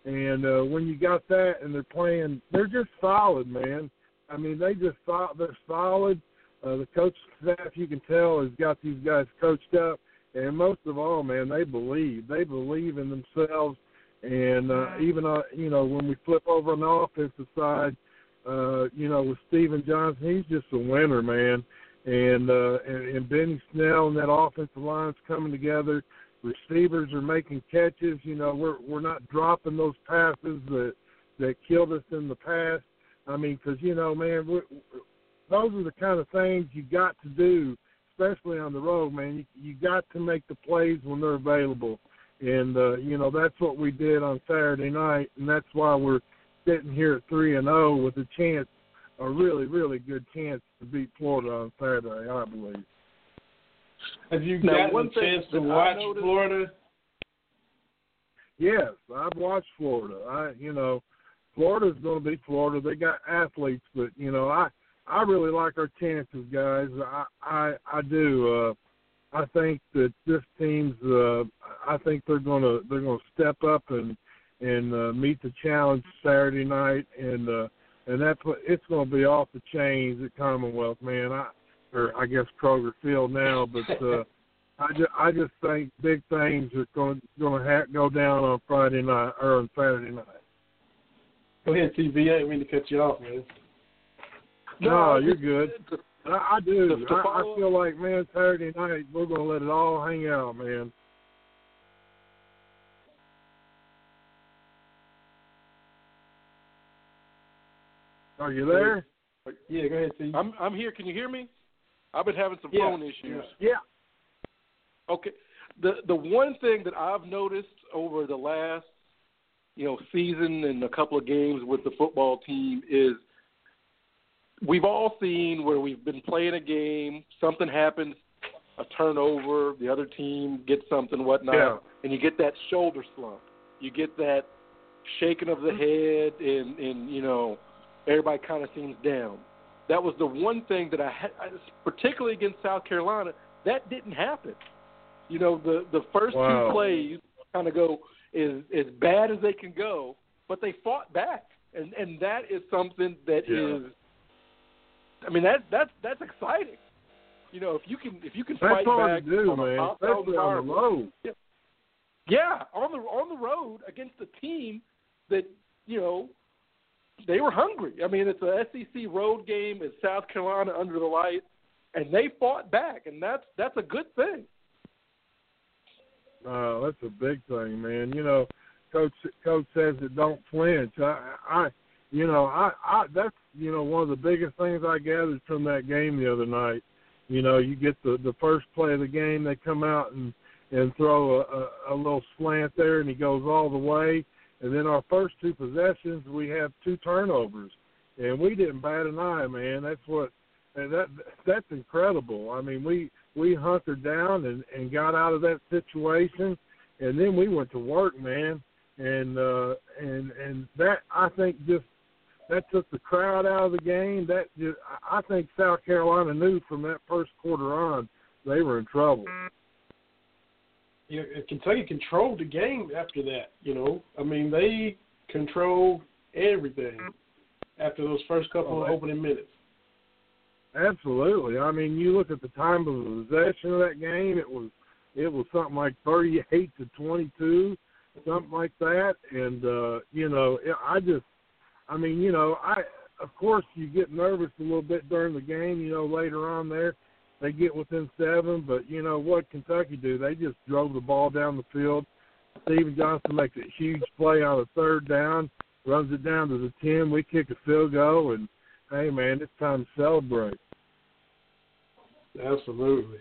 And uh, when you got that, and they're playing, they're just solid, man. I mean, they just thought they're solid. Uh, the coach staff, you can tell, has got these guys coached up, and most of all, man, they believe. They believe in themselves, and uh, even uh, you know when we flip over on the offensive side, uh, you know with Stephen Johnson, he's just a winner, man. And uh, and, and Benny Snell and that offensive line's coming together. Receivers are making catches. You know we're we're not dropping those passes that that killed us in the past. I mean, because you know, man, we're, those are the kind of things you got to do, especially on the road, man. You you got to make the plays when they're available, and uh, you know that's what we did on Saturday night, and that's why we're sitting here at three and zero with a chance, a really really good chance to beat Florida on Saturday, I believe. Have you Now, gotten a chance to watch noticed- Florida? Yes, I've watched Florida. I, you know, Florida's going to be Florida. They got athletes, but you know, I I really like our chances, guys. I I I do. Uh, I think that this team's. Uh, I think they're going to they're going to step up and and uh, meet the challenge Saturday night, and uh, and that put, it's going to be off the chains at Commonwealth, man. I or I guess Kroger Field now, but. Uh, I just, I just think big things are going going to ha- go down on Friday night or on Saturday night. Go ahead, TV. I didn't mean to cut you off, man. No, it's- you're good. I, I do. I, I feel like man, Saturday night we're going to let it all hang out, man. Are you there? Yeah, go ahead, TV. I'm I'm here. Can you hear me? I've been having some Yeah, phone issues. Yeah. Okay. The the one thing that I've noticed over the last you know season and a couple of games with the football team is we've all seen where we've been playing a game, something happens, a turnover, the other team gets something, whatnot, Yeah. and you get that shoulder slump. You get that shaking of the mm-hmm. head, and and you know everybody kind of seems down. That was the one thing that I had, particularly against South Carolina, that didn't happen. You know, the the first Wow. two plays kind of go as as bad as they can go, but they fought back, and and that is something that is. Yeah. I mean that that's that's exciting. You know, if you can if you can That's fight hard back to do, on man, especially on the road. Yeah, on the on the road against a team that you know they were hungry. I mean, it's a SEC road game. It's South Carolina under the lights, and they fought back, and that's that's a good thing. Oh, that's a big thing, man. You know, coach coach says it don't flinch. I I you know, I I that's you know one of the biggest things I gathered from that game the other night. You know, you get the the first play of the game, they come out and and throw a, a, a little slant there, and he goes all the way. And then our first two possessions, we have two turnovers, and we didn't bat an eye, man. That's what and that that's incredible. I mean, we we hunkered down and and got out of that situation, and then we went to work, man. And uh, and and that I think just that took the crowd out of the game. That just, I think South Carolina knew from that first quarter on they were in trouble. Kentucky controlled the game after that. You know, I mean, they controlled everything after those first couple Oh, of opening minutes. Absolutely. I mean, you look at the time of the possession of that game; it was it was something like thirty-eight to twenty-two, something like that. And uh, you know, I just, I mean, you know, I of course you get nervous a little bit during the game. You know, later on there, they get within seven, but you know what Kentucky do? They just drove the ball down the field. Stephen Johnson makes a huge play on a third down, runs it down to the ten. We kick a field goal, and hey, man, it's time to celebrate. Absolutely.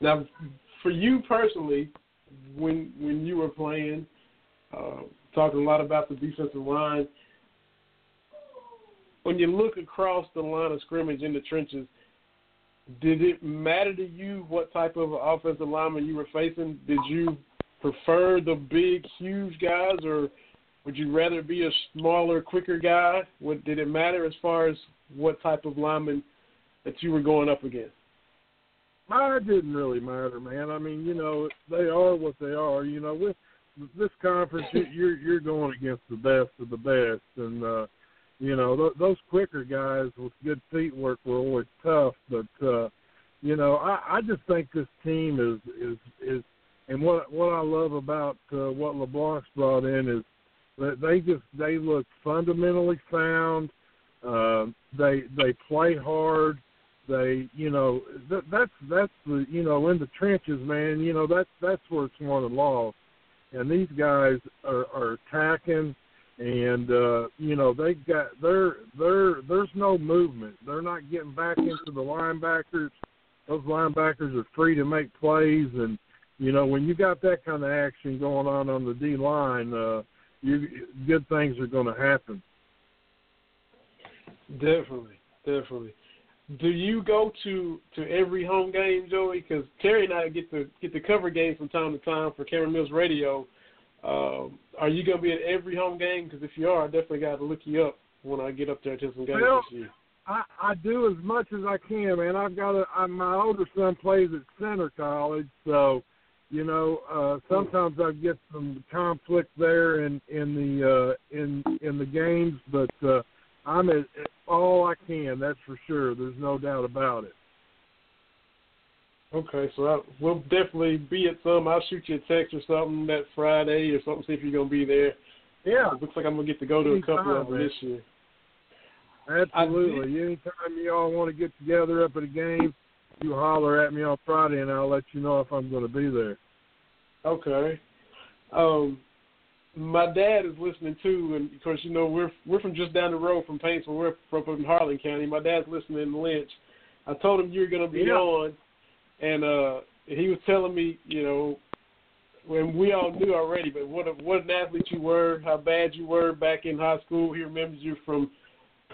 Now, for you personally, when when you were playing, uh, talking a lot about the defensive line. When you look across the line of scrimmage in the trenches, did it matter to you what type of offensive lineman you were facing? Did you prefer the big, huge guys, or would you rather be a smaller, quicker guy? What did it matter as far as what type of lineman that you were going up against? It didn't really matter, man. I mean, you know, they are what they are. You know, with this conference, you're you're going against the best of the best, and uh, you know th- those quicker guys with good feet work were always tough. But uh, you know, I, I just think this team is is is, and what what I love about uh, what LeBlanc's brought in is that they just they look fundamentally sound. Uh, they they play hard they you know that that's that's the you know in the trenches man you know that's that's where it's won and lost and these guys are are attacking and uh you know they got they're they're there's no movement. They're not getting back into the linebackers. Those linebackers are free to make plays. And you know when you got that kind of action going on on the D line uh you good things are going to happen. Definitely definitely. Do you go to to every home game, Joey? Because Terry and I get to get to cover games from time to time for Cameron Mills Radio. Um, are you going to be at every home game? Because if you are, I definitely got to look you up when I get up there to some games well, this year. I, I do as much as I can, man. I've got a I, my older son plays at Centre College, so you know uh, sometimes I get some conflict there in in the uh, in in the games, but uh, I'm at, at all I can. That's for sure. There's no doubt about it. Okay, so I, we'll definitely be at some. I'll shoot you a text or something that Friday or something. See if you're gonna be there. Yeah, it looks like I'm gonna get to go to a couple of them this year. Absolutely. Anytime y'all want to get together up at a game, you holler at me on Friday, and I'll let you know if I'm going to be there. Okay. Um, my dad is listening too, and of course, you know we're we're from just down the road from Paintsville. We're from, from Harlan County. My dad's listening in Lynch. I told him you were going to be yeah. on, and uh he was telling me, you know, when we all knew already, but what a, what an athlete you were, how bad you were back in high school. He remembers you from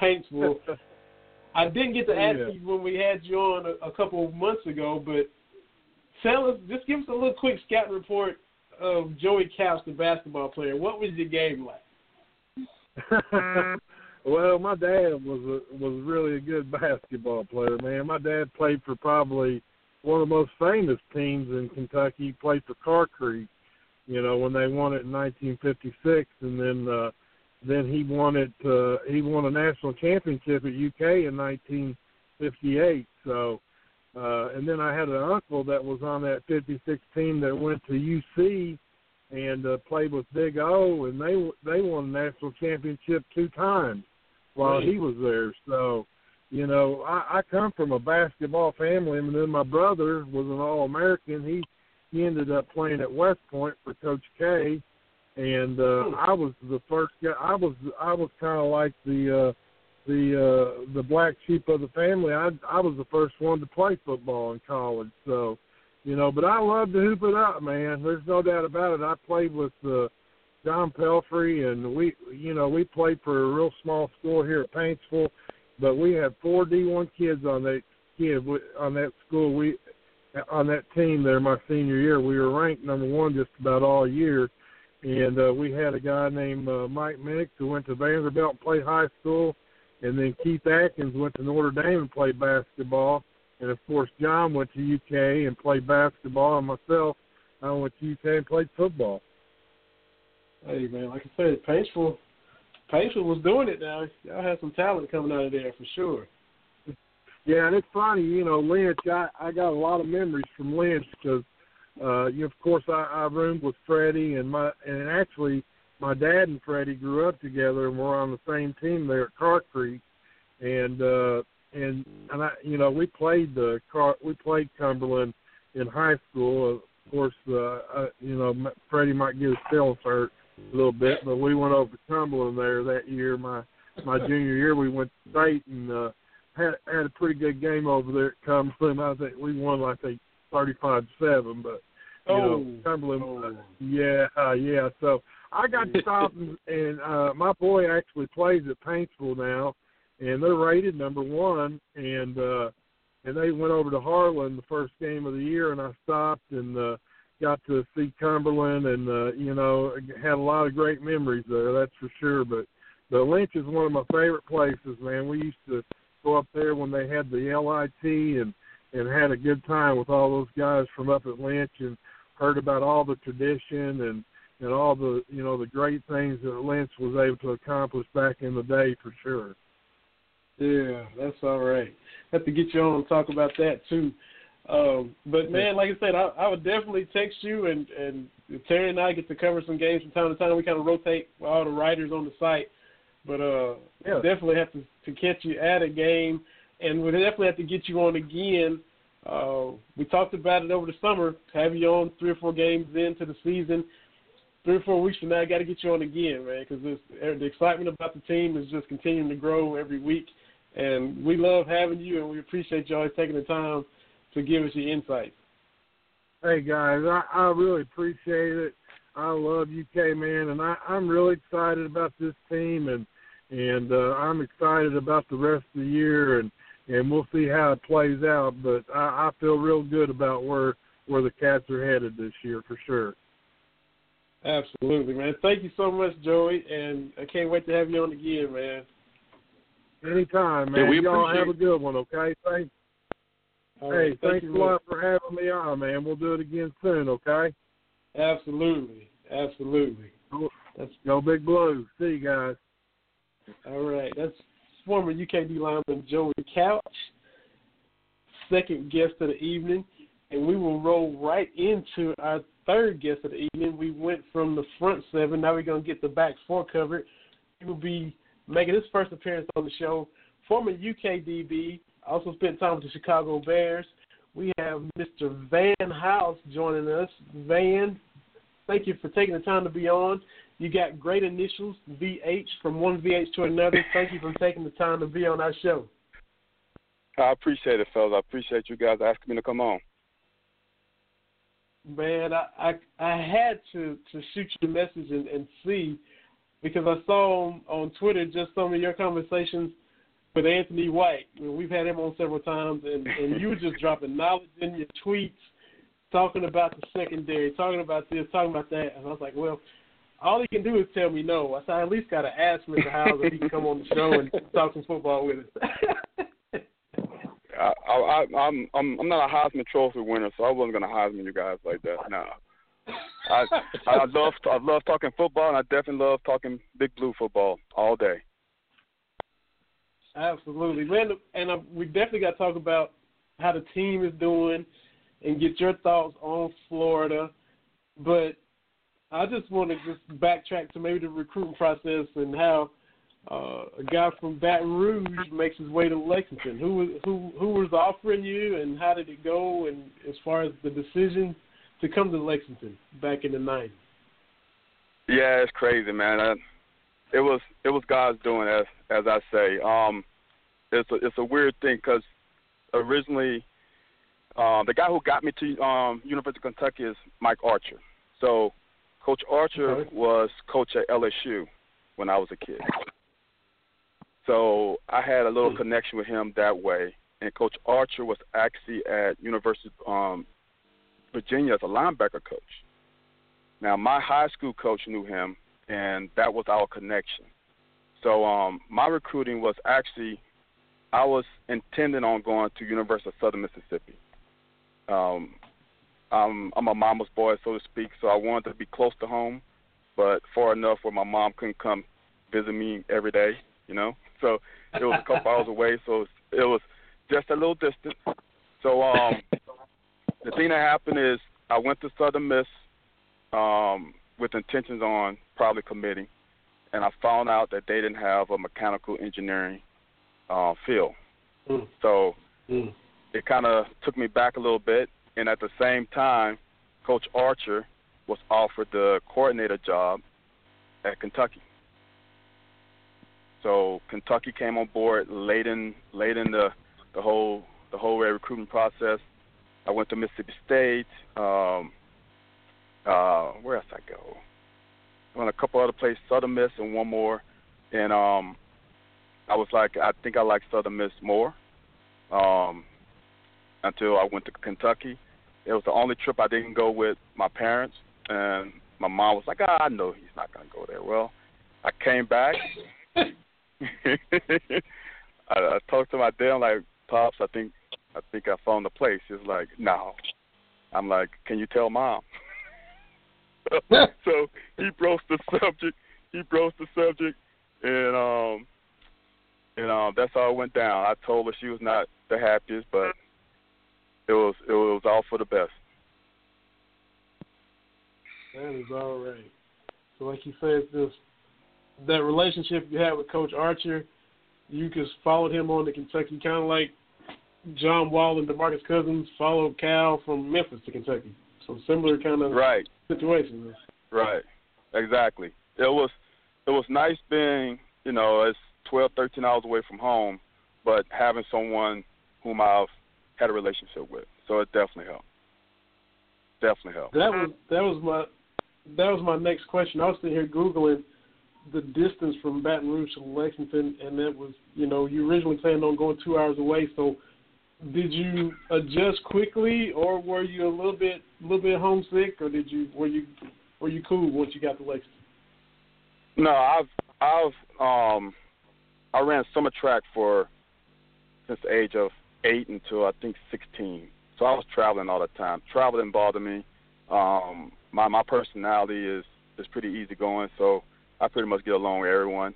Paintsville. I didn't get to ask yeah. you when we had you on a, a couple of months ago, but tell us, just give us a little quick scouting report of Joey Couch, the basketball player. What was your game like? well, my dad was a, was really a good basketball player, man. My dad played for probably one of the most famous teams in Kentucky. Played for Carr Creek, you know, when they won it in 1956, and then uh, then he won it. Uh, he won a national championship at UK in 1958. So uh, and then I had an uncle that was on that 56 team that went to UC and uh, played with Big O, and they they won the national championship two times while he was there. So, you know, I, I come from a basketball family, and then my brother was an All American. He he ended up playing at West Point for Coach K, and uh, I was the first guy. I was I was kind of like the uh, the uh the black sheep of the family. I I was the first one to play football in college, so you know. But I love to hoop it up, man. There's no doubt about it. I played with uh, John Pelphrey, and we you know we played for a real small school here at Paintsville, but we had four D1 kids on that kid on that school. We on that team there my senior year. We were ranked number one just about all year. And uh, we had a guy named uh, Mike Minnick who went to Vanderbilt and played high school and then Keith Adkins went to Notre Dame and played basketball, and of course John went to UK and played basketball, and myself I went to UK and played football. Hey man, like I said, Paintsville, Paintsville was doing it now. Y'all had some talent coming out of there for sure. Yeah, and it's funny, you know, Lynch. I I got a lot of memories from Lynch because, uh, you know, of course I, I roomed with Freddie and my and actually my dad and Freddie grew up together and were on the same team there at Carr Creek, and uh, and and I, you know, we played the Car, we played Cumberland in high school. Of course, uh, I, you know, Freddie might get his feelings hurt a little bit, but we went over to Cumberland there that year. My my junior year, we went to state and uh, had had a pretty good game over there at Cumberland. I think we won like a thirty-five seven, but you oh, know, Cumberland, oh. yeah, uh, yeah. So I got to stop and, and uh, my boy actually plays at Paintsville now, and they're rated number one, and uh, and they went over to Harlan the first game of the year, and I stopped and uh, got to see Cumberland, and uh, you know had a lot of great memories there. That's for sure. But the Lynch is one of my favorite places, man. We used to go up there when they had the LIT and and had a good time with all those guys from up at Lynch and heard about all the tradition and and all the you know the great things that Lynch was able to accomplish back in the day for sure. Yeah, that's all right. Have to get you on and talk about that too. Um, but man, like I said, I, I would definitely text you and and Terry and I get to cover some games from time to time. We kind of rotate all the writers on the site, but uh, yeah. definitely have to to catch you at a game, and we definitely have to get you on again. Uh, we talked about it over the summer. Have you on three or four games into the season. Three or four weeks from now, I got to get you on again, man, because the excitement about the team is just continuing to grow every week, and we love having you, and we appreciate you always taking the time to give us your insight. Hey guys, I, I really appreciate it. I love UK man, and I, I'm really excited about this team, and and uh, I'm excited about the rest of the year, and and we'll see how it plays out. But I, I feel real good about where where the Cats are headed this year for sure. Absolutely, man. Thank you so much, Joey, and I can't wait to have you on again, man. Anytime, man. Yeah, we Y'all have a good one, okay? Thanks. All hey, right, thank thanks you, a lot for having me on, man. We'll do it again soon, okay? Absolutely, absolutely. Let's go Big Blue. See you guys. All right, that's former UKD lineman Joey Couch, second guest of the evening, and we will roll right into our third guest of the evening. We went from the front seven, now we're going to get the back four covered. He will be making his first appearance on the show. Former UKDB, also spent time with the Chicago Bears. We have Mr. Van Hiles joining us. Van, thank you for taking the time to be on. You got great initials, VH, from one VH to another. Thank you for taking the time to be on our show. I appreciate it, fellas. I appreciate you guys asking me to come on. Man, I I, I had to to shoot you a message and, and see because I saw on, on Twitter just some of your conversations with Anthony White. I mean, we've had him on several times, and and you were just dropping knowledge in your tweets, talking about the secondary, talking about this, talking about that, and I was like, well. All he can do is tell me no. I said I at least got to ask Mr. Hiles if he can come on the show and talk some football with us. I, I, I'm I'm I'm not a Heisman Trophy winner, so I wasn't gonna Heisman you guys like that. No. I I love I love talking football, and I definitely love talking Big Blue football all day. Absolutely, man, and uh, we definitely got to talk about how the team is doing and get your thoughts on Florida. But I just want to just backtrack to maybe the recruiting process and how uh, a guy from Baton Rouge makes his way to Lexington. Who was who who was offering you, and how did it go? And as far as the decision to come to Lexington back in the '90s. Yeah, it's crazy, man. I, it was it was God's doing, as as I say. Um, it's a it's a weird thing because originally, um, the guy who got me to um, University of Kentucky is Mike Archer. So, Coach Archer Okay. was coach at LSU when I was a kid. So I had a little Hmm. connection with him that way. And Coach Archer was actually at University of um, Virginia as a linebacker coach. Now my high school coach knew him, and that was our connection. So um, my recruiting was actually, I was intending on going to University of Southern Mississippi. Um, I'm, I'm a mama's boy, so to speak, so I wanted to be close to home, but far enough where my mom couldn't come visit me every day, you know. So it was a couple hours away, so it was, it was just a little distance. So um, the thing that happened is I went to Southern Miss um, with intentions on probably committing, and I found out that they didn't have a mechanical engineering uh, field. Mm. So Mm. it kind of took me back a little bit, and at the same time, Coach Archer was offered the coordinator job at Kentucky. So Kentucky came on board late in late in the the whole the whole recruiting process. I went to Mississippi State. Um, uh, where else I go? I went a couple other places, Southern Miss and one more, and um, I was like, I think I like Southern Miss more. Um, until I went to Kentucky. It was the only trip I didn't go with my parents, and my mom was like, ah, I know he's not going to go there. Well, I came back. I, I talked to my dad. I'm like, pops, I think I think I found the place. He's like, no. I'm like, can you tell mom? so he broached the subject. He broached the subject, and um, and um, that's how it went down. I told her she was not the happiest, but it was it was all for the best. That is all right. So, like you said, this that relationship you had with Coach Archer, you just followed him on to Kentucky, kind of like John Wall and DeMarcus Cousins followed Cal from Memphis to Kentucky. So similar kind of right situation. Right, exactly. It was it was nice being you know it's twelve thirteen hours away from home, but having someone whom I've had a relationship with. So it definitely helped. Definitely helped. That was that was my that was my next question. I was sitting here googling the distance from Baton Rouge to Lexington, and that was you know you originally planned on going two hours away. So did you adjust quickly, or were you a little bit little bit homesick, or did you were you were you cool once you got to Lexington? No, I've I've um I ran summer track for since the age of eight until I think sixteen. So I was traveling all the time. Travel didn't bother me. Um, my my personality is is pretty easygoing, so I pretty much get along with everyone.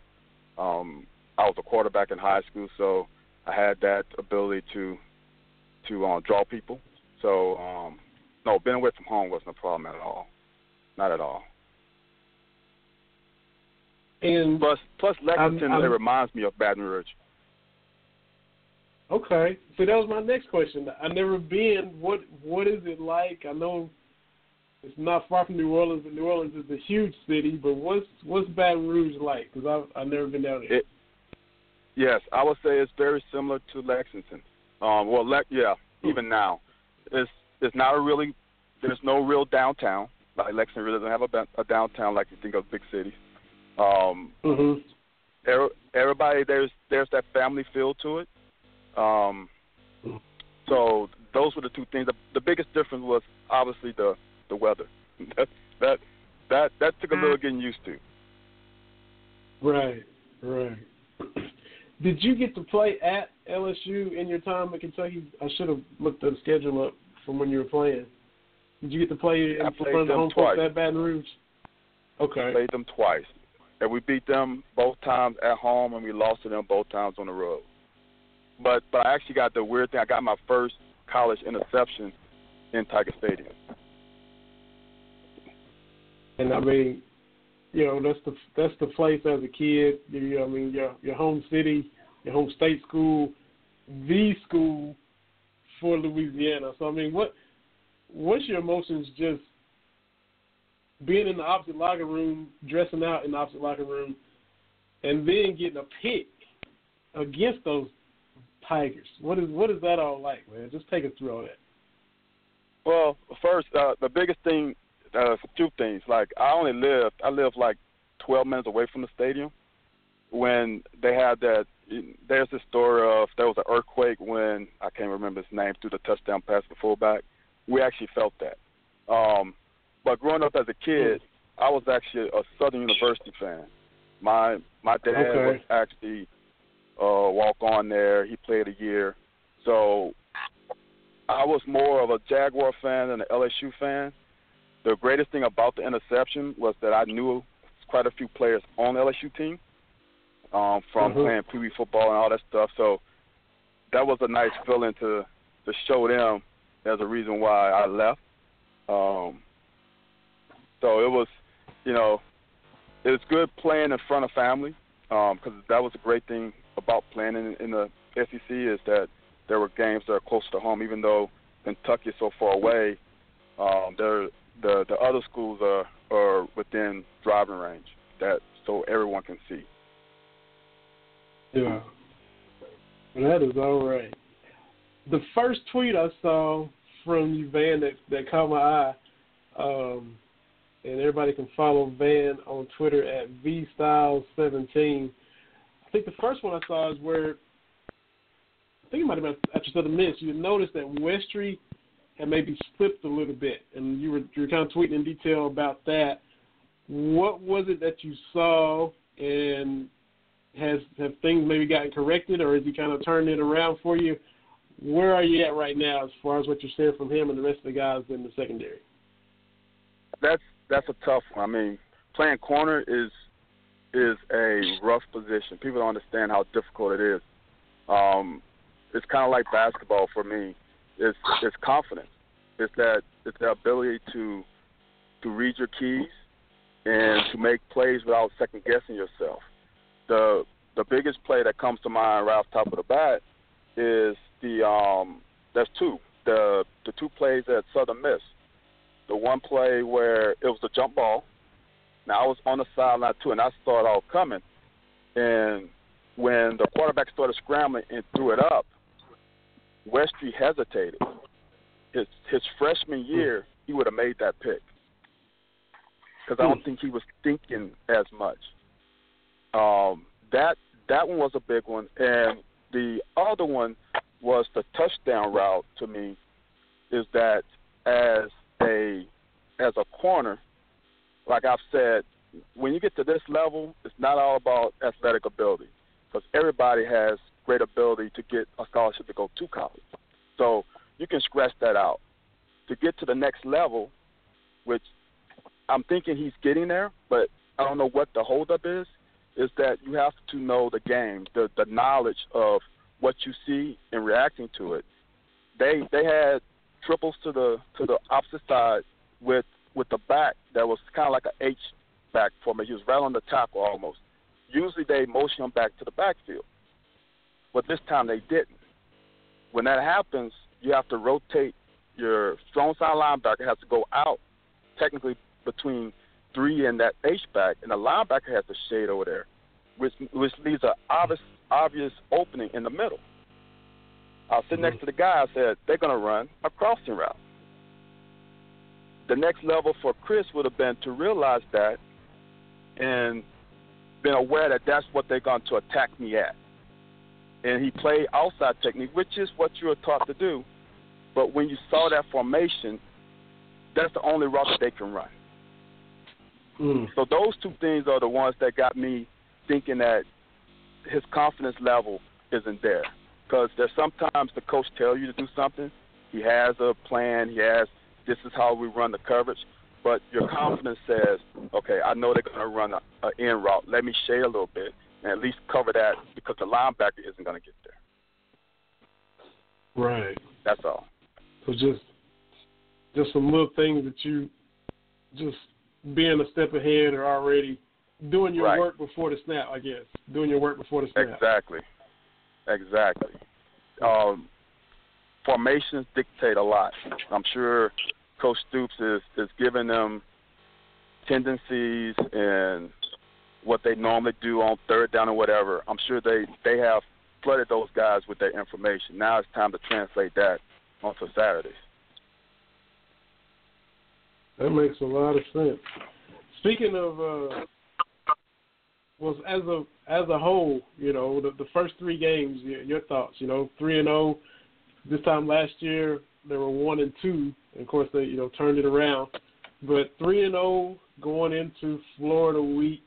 Um, I was a quarterback in high school, so I had that ability to to uh, draw people. So um, no, being away from home wasn't a problem at all. Not at all. And plus, plus Lexington, I'm, I'm, it reminds me of Baton Rouge. Okay, so that was my next question. I've never been. What What is it like? I know it's not far from New Orleans, but New Orleans is a huge city. But what's What's Baton Rouge like? Because I've I've never been down there. It, yes, I would say it's very similar to Lexington. Um, well, Le- yeah, even now, it's it's not a really there's no real downtown. Like Lexington really doesn't have a, a downtown like you think of big cities. Um, mm-hmm. Everybody there's there's that family feel to it. Um, so those were the two things. The, the biggest difference was obviously the the weather. that that that that took a little getting used to. Right, right. Did you get to play at LSU in your time at Kentucky? I should have looked the schedule up from when you were playing. Did you get to play in I front of the home twice. folks at Baton Rouge? Okay. Played them twice, and we beat them both times at home, and we lost to them both times on the road. But but I actually got the weird thing. I got my first college interception in Tiger Stadium. And I mean, you know, that's the that's the place as a kid. You, I mean, your your home city, your home state school, the school for Louisiana. So I mean, what what's your emotions just being in the opposite locker room, dressing out in the opposite locker room, and then getting a pick against those Tigers? What is what is that all like, man? Just take us through all that. Well, first, uh, the biggest thing, uh, two things. Like I only lived, I lived like 12 minutes away from the stadium. When they had that, there's this story of there was an earthquake when I can't remember his name through the touchdown pass to fullback. We actually felt that. Um, but growing up as a kid, I was actually a Southern University fan. My my dad okay. was actually uh, walk on there. He played a year, so I was more of a Jaguar fan than an LSU fan. The greatest thing about the interception was that I knew quite a few players on the LSU team um, from mm-hmm. playing Pee Wee football and all that stuff. So that was a nice feeling to to show them as a reason why I left. Um, so it was, you know, it was good playing in front of family because um, that was a great thing about playing in, in the SEC is that there were games that are close to home, even though Kentucky is so far away. Um, there, the the other schools are are within driving range, that so everyone can see. Yeah, that is all right. The first tweet I saw from you, Van, that that caught my eye. Um, and everybody can follow Van on Twitter at vstyles17. I think the first one I saw is where I think it might have been after Southern Miss. You noticed that Westry had maybe slipped a little bit, and you were you were kind of tweeting in detail about that. What was it that you saw, and has have things maybe gotten corrected, or has he kind of turned it around for you? Where are you at right now as far as what you're seeing from him and the rest of the guys in the secondary? That's that's a tough one. I mean, playing corner is is a rough position. People don't understand how difficult it is. Um, it's kind of like basketball for me. It's it's confidence. It's that it's the ability to to read your keys and to make plays without second guessing yourself. The the biggest play that comes to mind right off top of the bat is the um there's two. The the two plays that Southern Miss. The one play where it was the jump ball. Now I was on the sideline too and I saw it all coming. And when the quarterback started scrambling and threw it up, Westry hesitated. His his freshman year, he would have made that pick because I don't think he was thinking as much. Um, that that one was a big one, and the other one was the touchdown route. To me, is that as a as a corner, like I've said, when you get to this level, it's not all about athletic ability because everybody has great ability to get a scholarship to go to college. So you can scratch that out. To get to the next level, which I'm thinking he's getting there, but I don't know what the holdup is, is that you have to know the game, the the knowledge of what you see and reacting to it. They they had triples to the to the opposite side with with the back that was kind of like an H back for me. He was right on the tackle almost. Usually they motion him back to the backfield, but this time they didn't. When that happens, you have to rotate. Your strong side linebacker has to go out, technically between three and that H back, and the linebacker has to shade over there, which which leaves an obvious obvious opening in the middle. I was sitting next mm-hmm. to the guy. I said they're going to run a crossing route. The next level for Chris would have been to realize that and been aware that that's what they're going to attack me at. And he played outside technique, which is what you were taught to do. But when you saw that formation, that's the only route that they can run. Mm. So those two things are the ones that got me thinking that his confidence level isn't there. Because there's sometimes the coach tell you to do something, he has a plan, he has this is how we run the coverage, but your confidence says, okay, I know they're going to run a, a in route. Let me shade a little bit and at least cover that because the linebacker isn't going to get there. Right. That's all. So just just some little things that you just being a step ahead or already doing your Right. work before the snap, I guess. Doing your work before the snap. Exactly. Exactly. Um, formations dictate a lot. I'm sure Coach Stoops is, is giving them tendencies and what they normally do on third down or whatever. I'm sure they, they have flooded those guys with their information. Now it's time to translate that onto Saturdays. That makes a lot of sense. Speaking of, uh, well, as a as a whole, you know, the, the first three games, your, your thoughts, you know, three and zero. This time last year, they were one and two. And of course, they you know turned it around. But three and zero going into Florida week,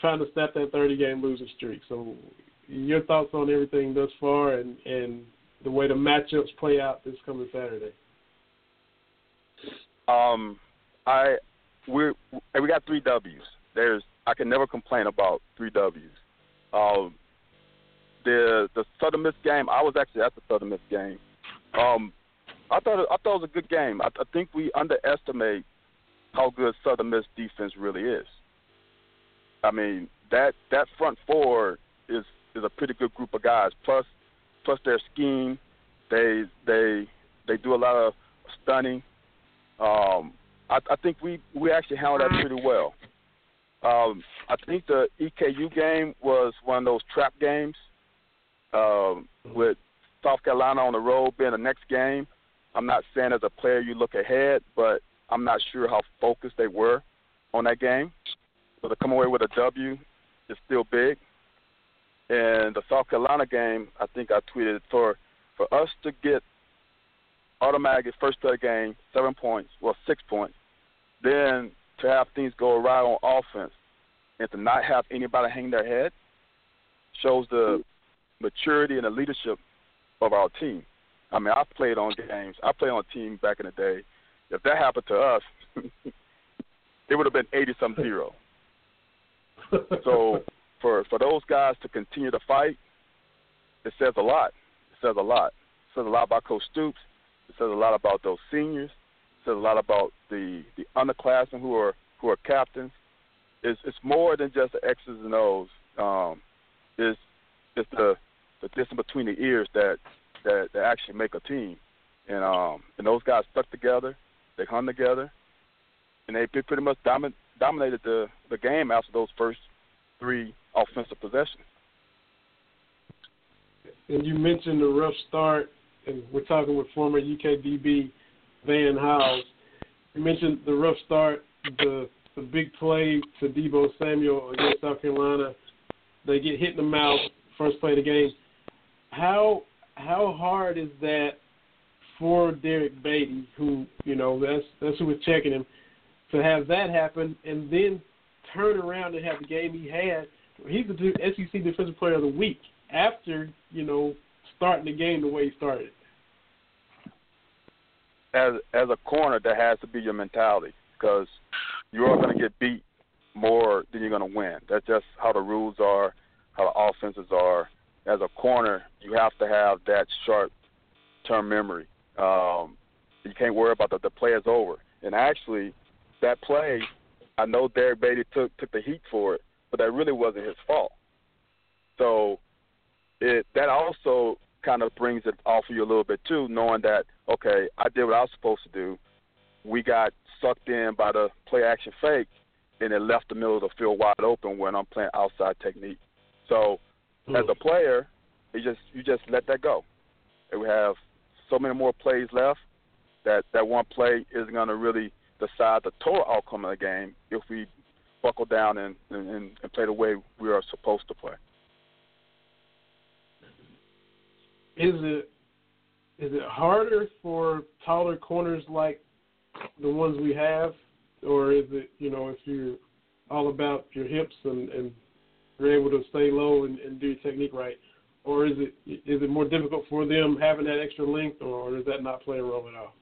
trying to snap that thirty game losing streak. So, your thoughts on everything thus far, and and the way the matchups play out this coming Saturday. Um, I we we got three W's. There's I can never complain about three W's. Um, the the Southern Miss game. I was actually at the Southern Miss game. Um, I thought I thought it was a good game. I, I think we underestimate how good Southern Miss defense really is. I mean that that front four is is a pretty good group of guys. Plus plus their scheme, they they they do a lot of stunning. Um, I, I think we we actually handled that pretty well. Um, I think the EKU game was one of those trap games um, with South Carolina on the road being the next game. I'm not saying as a player you look ahead, but I'm not sure how focused they were on that game. So to come away with a W is still big. And the South Carolina game, I think I tweeted for for us to get automatic first of game, seven points, well six points, then to have things go awry on offense and to not have anybody hang their head shows the maturity and the leadership of our team. I mean, I played on games. I played on a team back in the day. If that happened to us, it would have been eighty some zero. so for for those guys to continue to fight, it says a lot. It says a lot. It says a lot about Coach Stoops. It says a lot about those seniors. It says a lot about the the underclassmen who are who are captains. It's it's more than just the X's and O's. Um, it's it's the the distance between the ears that that, that actually make a team. And um and those guys stuck together. They hung together, and they pretty much domin- dominated the the game after those first three offensive possessions. And you mentioned the rough start, and we're talking with former UKDB Van Hiles. You mentioned the rough start, the the big play to Deebo Samuel against South Carolina. They get hit in the mouth first play of the game. How how hard is that for Derrick Baity, who you know that's that's who was checking him, to have that happen and then turn around and have the game he had? He's the SEC Defensive Player of the Week after you know starting the game the way he started. As as a corner, that has to be your mentality because you are going to get beat more than you're going to win. That's just how the rules are, how the offenses are. As a corner, you have to have that sharp term memory. Um, you can't worry about the, the play is over. And actually, that play, I know Derrick Baity took took the heat for it, but that really wasn't his fault. So it that also kind of brings it off of you a little bit too, knowing that okay, I did what I was supposed to do. We got sucked in by the play action fake, and it left the middle of the field wide open when I'm playing outside technique. So mm. as a player, you just you just let that go. And we have so many more plays left that that one play isn't going to really decide the total outcome of the game if we buckle down and, and, and play the way we are supposed to play. Is it is it harder for taller corners like the ones we have, or is it you know if you're all about your hips and and you're able to stay low and, and do your technique right, or is it is it more difficult for them having that extra length, or does that not play a role at all?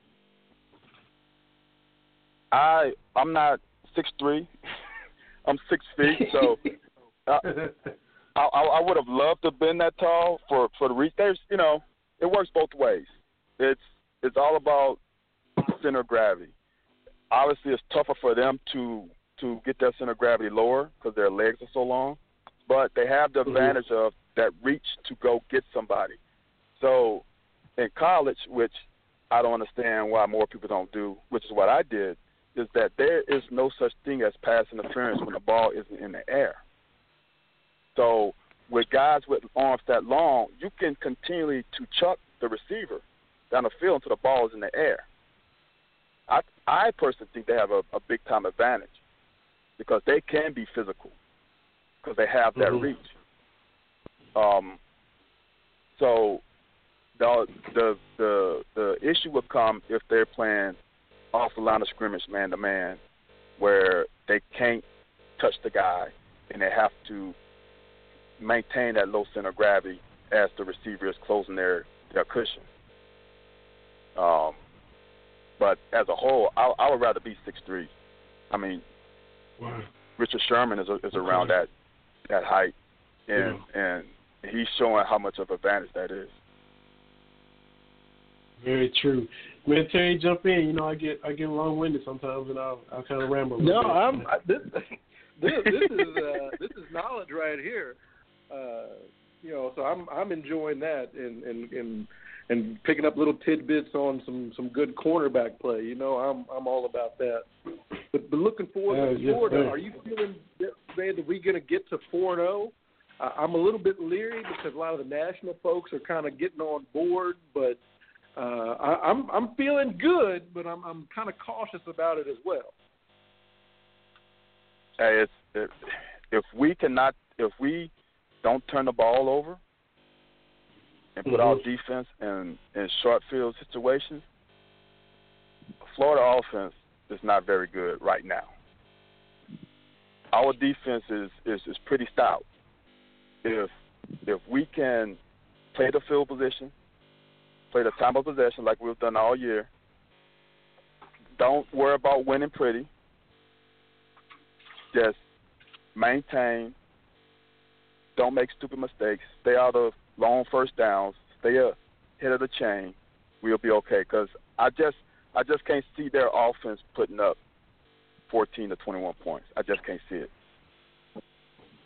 I I'm not six three. I'm six feet, so I, I I would have loved to have been that tall for for the reach. There's you know it works both ways. It's it's all about center of gravity. Obviously, it's tougher for them to to get their center of gravity lower because their legs are so long, but they have the mm-hmm. advantage of that reach to go get somebody. So, in college, which I don't understand why more people don't do, which is what I did, is that there is no such thing as pass interference when the ball isn't in the air. So, with guys with arms that long, you can continually to chuck the receiver down the field until the ball is in the air. I I personally think they have a, a big time advantage because they can be physical because they have that mm-hmm. reach. Um, so the the the the issue would come if they're playing off the line of scrimmage, man to man, where they can't touch the guy and they have to maintain that low center of gravity as the receiver is closing their their cushion. Um, but as a whole, I, I would rather be six three. I mean, wow. Richard Sherman is is around that that height, and yeah. and he's showing how much of advantage that is. Very true. Man, Terry, jump in. You know, I get I get long winded sometimes, and I'll I kind of ramble. no, bit. I'm I, this, this this is uh, this is knowledge right here. Uh, you know, so I'm I'm enjoying that and and and and picking up little tidbits on some some good cornerback play. You know, I'm I'm all about that. But, but looking forward to Florida, are you feeling man that we going to get to four and zero? I'm a little bit leery because a lot of the national folks are kind of getting on board, but uh, I, I'm I'm feeling good, but I'm I'm kind of cautious about it as well. Hey, it's if, if we cannot if we don't turn the ball over and put our Mhm. defense in in short field situations, Florida offense is not very good right now. Our defense is is, is pretty stout. If if we can play the field position, play the time of possession like we've done all year, don't worry about winning pretty. Just maintain. Don't make stupid mistakes. Stay out of long first downs. Stay ahead of the chain. We'll be okay. Because I just I just can't see their offense putting up 14 to 21 points. I just can't see it.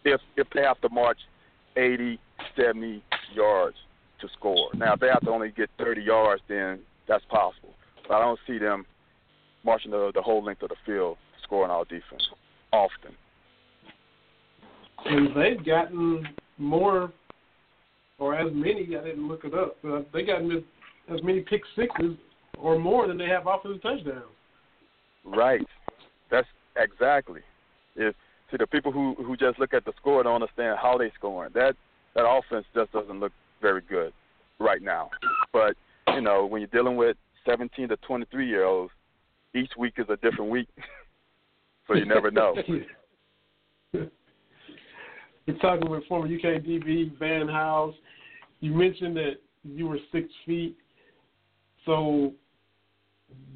If if they have to march 80, 70 yards to score. Now if they have to only get 30 yards, then that's possible. But I don't see them marching the, the whole length of the field scoring our defense often. And they've gotten more, or as many. I didn't look it up. But they've gotten as, as many pick sixes or more than they have offensive touchdowns. Right. That's exactly. If see the people who who just look at the score don't understand how they scoring. That that offense just doesn't look very good right now. But you know when you're dealing with 17 to 23 year olds, each week is a different week, so you never know. We're talking with former UK DB Van Hiles. You mentioned that you were six feet. So,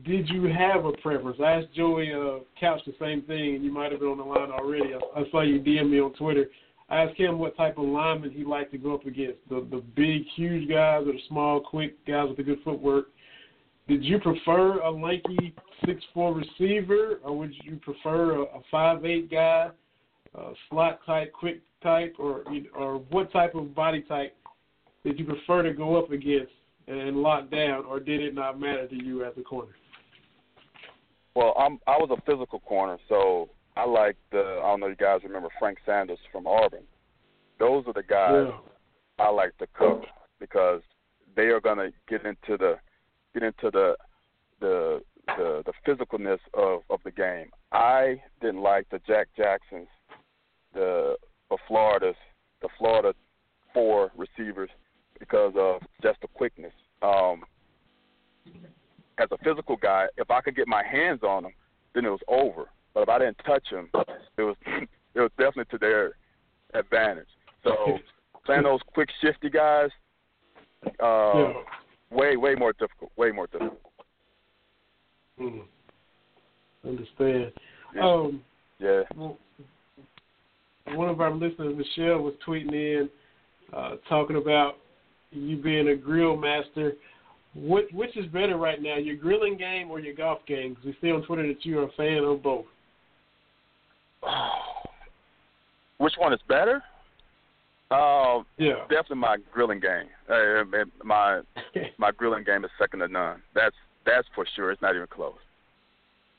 did you have a preference? I asked Joey uh, Couch the same thing, and you might have been on the line already. I, I saw you DM me on Twitter. I asked him what type of lineman he liked to go up against the the big, huge guys or the small, quick guys with the good footwork. Did you prefer a lanky six four receiver, or would you prefer a, a five eight guy, uh, slot type, quick type, or or what type of body type did you prefer to go up against and lock down, or did it not matter to you as a corner? Well, I'm I was a physical corner, so I like the I don't know if you guys remember Frank Sanders from Auburn. Those are the guys Yeah. I like to cover because they are gonna get into the get into the the the, the physicalness of, of the game. I didn't like the Jack Jacksons, the the Florida's the Florida four receivers because of just the quickness. Um as a physical guy, if I could get my hands on them, then it was over. But if I didn't touch them, it was it was definitely to their advantage. So playing those quick shifty guys, uh, Yeah. way way more difficult. Way more difficult. Mm. Understand. Yeah. Um, Yeah. well, one of our listeners, Michelle, was tweeting in uh, talking about you being a grill master. Which, which is better right now, your grilling game or your golf game? Because we see on Twitter that you're a fan of both. Which one is better? Uh, Yeah. definitely my grilling game. Uh, my my grilling game is second to none. That's that's for sure. It's not even close.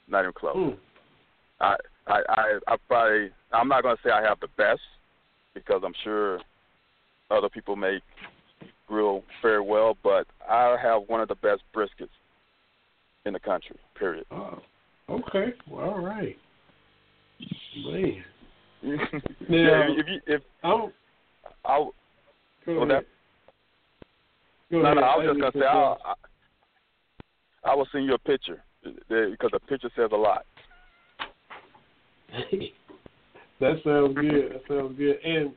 Not even close. Mm. I, I I I probably I'm not gonna say I have the best because I'm sure other people make grill very well, but I have one of the best briskets in the country. Period. Oh, okay. Well, all right. Man. yeah, Now- if you if I'm, I go well, ahead. that, Go no ahead. no I was just didn't gonna say mean to I, I I will send you a picture uh, because a picture says a lot. that sounds good. That sounds good. And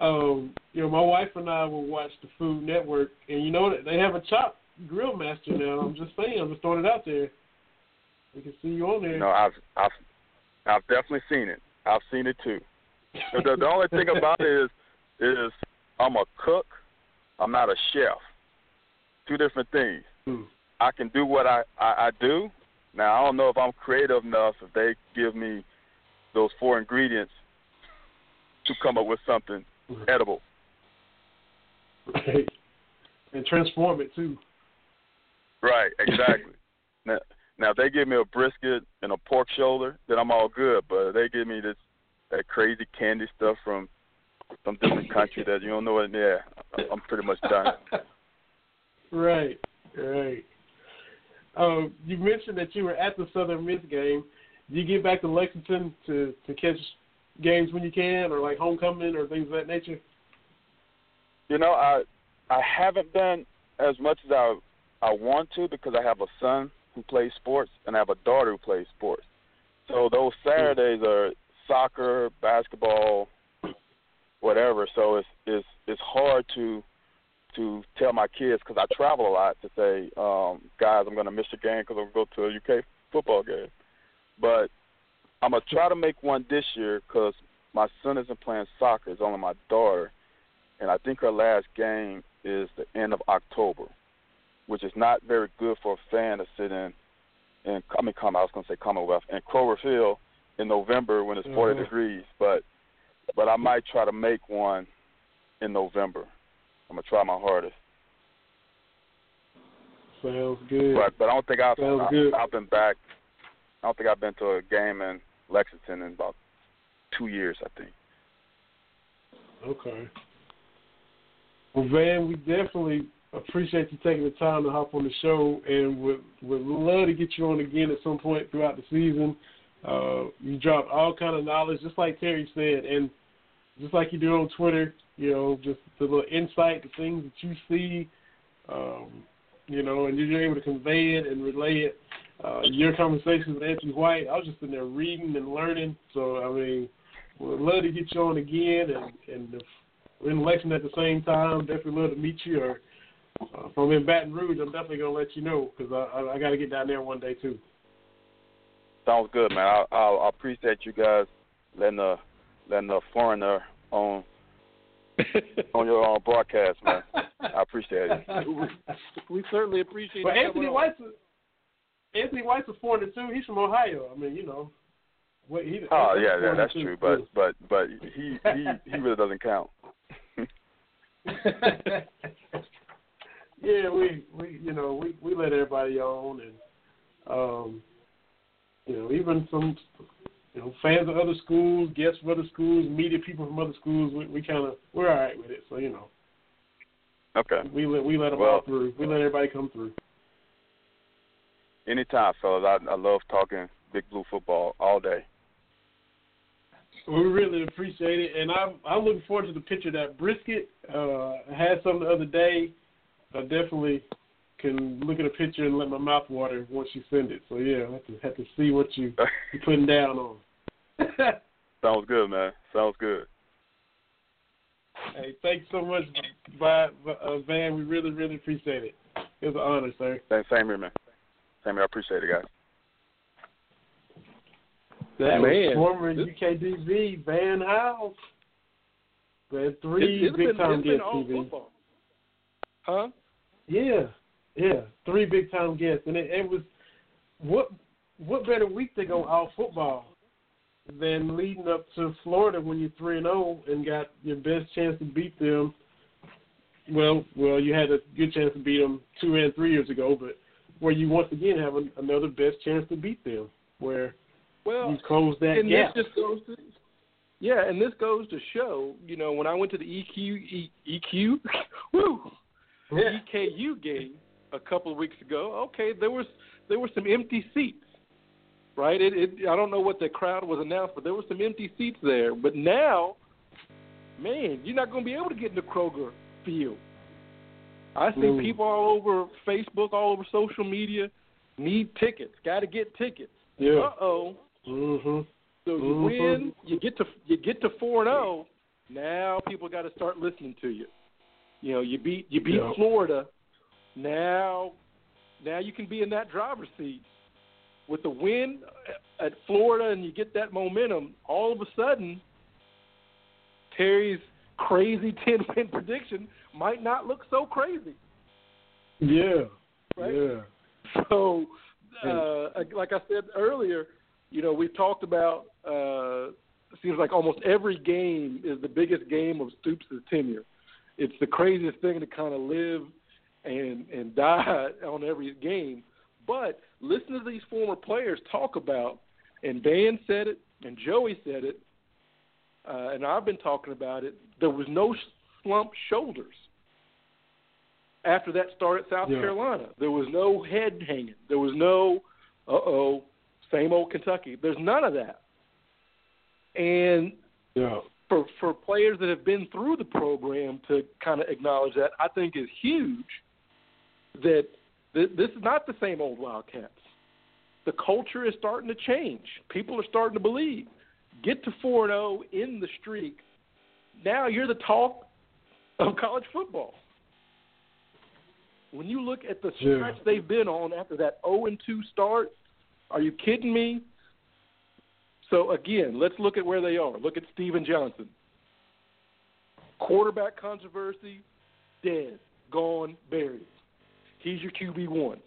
um, you know, my wife and I will watch the Food Network, and you know that they have a chop grill master now. I'm just saying, I'm just throwing it out there. We can see you on there. No, I've I've I've definitely seen it. I've seen it too. The, the, only thing about it is is I'm a cook. I'm not a chef. Two different things. Hmm. I can do what I, I I do. Now I don't know if I'm creative enough if they give me those four ingredients to come up with something edible. Right. And transform it too. Right, exactly. now, now if they give me a brisket and a pork shoulder, then I'm all good. But if they give me this that crazy candy stuff from some different country that you don't know what. Yeah, I'm pretty much done. right. Right. Um, you mentioned that you were at the Southern Miss game. Do you get back to Lexington to to catch games when you can, or like homecoming or things of that nature? You know, I I haven't been as much as I I want to because I have a son who plays sports and I have a daughter who plays sports. So those Saturdays are soccer, basketball, whatever. So it's it's it's hard to to tell my kids because I travel a lot to say, um, guys, I'm going to miss your game because I'm going to go to a UK football game. But I'm gonna try to make one this year because my son isn't playing soccer; it's only my daughter, and I think her last game is the end of October, which is not very good for a fan to sit in. And I mean, come I was gonna say Commonwealth and Kroger Field in November when it's 40 Mhm. degrees, but but I might try to make one in November. I'm gonna try my hardest. Sounds good. But but I don't think I've Sounds I, good. I've been back. I don't think I've been to a game in Lexington in about two years. I think. Okay. Well, Van, we definitely appreciate you taking the time to hop on the show, and would would love to get you on again at some point throughout the season. Uh, you drop all kind of knowledge, just like Terry said, and just like you do on Twitter. You know, just the little insight, the things that you see, um, you know, and you're able to convey it and relay it. Uh, your conversations with Anthony White, I was just in there reading and learning. So I mean, would love to get you on again, and and we're in election at the same time, definitely love to meet you. Or uh, if I'm in Baton Rouge, I'm definitely gonna let you know because I, I I got to get down there one day too. Sounds good, man. I, I, I appreciate you guys letting a letting a foreigner on on your own broadcast, man. I appreciate it. we certainly appreciate it. But Anthony coming. White's a, Anthony White's a foreigner too. He's from Ohio. I mean, you know. What he, Oh yeah, yeah, foreigner, that's too. true. But but but he he he really doesn't count. yeah, we we you know we we let everybody on, and um, you know even some you know fans of other schools, guests from other schools, media people from other schools. We, we kind of we're all right with it. So you know Okay. we let we let them Well- all through. We let everybody come through. Anytime, fellas. I I love talking big blue football all day. We really appreciate it, and I'm I'm looking forward to the picture that brisket. Uh, I had some the other day. I definitely can look at a picture and let my mouth water once you send it. So yeah, I have to have to see what you you putting down on. Sounds good, man. Sounds good. hey, thanks so much, Vi- uh, Van. We really really appreciate it. It was an honor, sir. Same, same here, man. Same here. I appreciate it, guys. That Man, was former this- UKDB Van Hiles. We had three It's- it's big time it's been guests. all TV. football. Huh? Yeah, yeah, three big time guests, and it, it was what what better week to go all football than leading up to Florida when you're three and zero and got your best chance to beat them. Well, well, you had a good chance to beat them two and three years ago, but where you once again have an, another best chance to beat them, where Well, you close that and gap. this just goes to yeah, and this goes to show, you know, when I went to the EQ e, EQ, woo, Yeah. EKU game a couple of weeks ago. Okay, there was there were some empty seats, right? It, it I don't know what the crowd was announced, but there were some empty seats there. But now, man, you're not going to be able to get into Kroger field. I see people all over Facebook, all over social media, need tickets. Got to get tickets. Yeah. Uh oh. Mhm. So you Mhm. win, you get to you get to four and zero. Now people got to start listening to you. You know, you beat you beat Yeah. Florida. Now, now you can be in that driver's seat with the win at Florida, and you get that momentum. All of a sudden, Terry's crazy ten win prediction might not look so crazy. Yeah. Right? Yeah. So, uh, like I said earlier, you know, we've talked about. Uh, it seems like almost every game is the biggest game of Stoops' tenure. It's the craziest thing to kind of live and and die on every game. But listen to these former players talk about, and Dan said it, and Joey said it, uh, and I've been talking about it. There was no slump shoulders. after that start at South Yeah. Carolina. There was no head hanging. There was no, uh oh, same old Kentucky. There's none of that. And Yeah. For for players that have been through the program to kind of acknowledge that, I think is huge. That th- this is not the same old Wildcats. The culture is starting to change. People are starting to believe. Get to four and zero in the streak. Now you're the talk of college football. When you look at the Yeah. stretch they've been on after that 0 and 2 start, are you kidding me? So again, let's look at where they are. Look at Stephen Johnson. Quarterback controversy, dead, gone, buried. He's your QB one.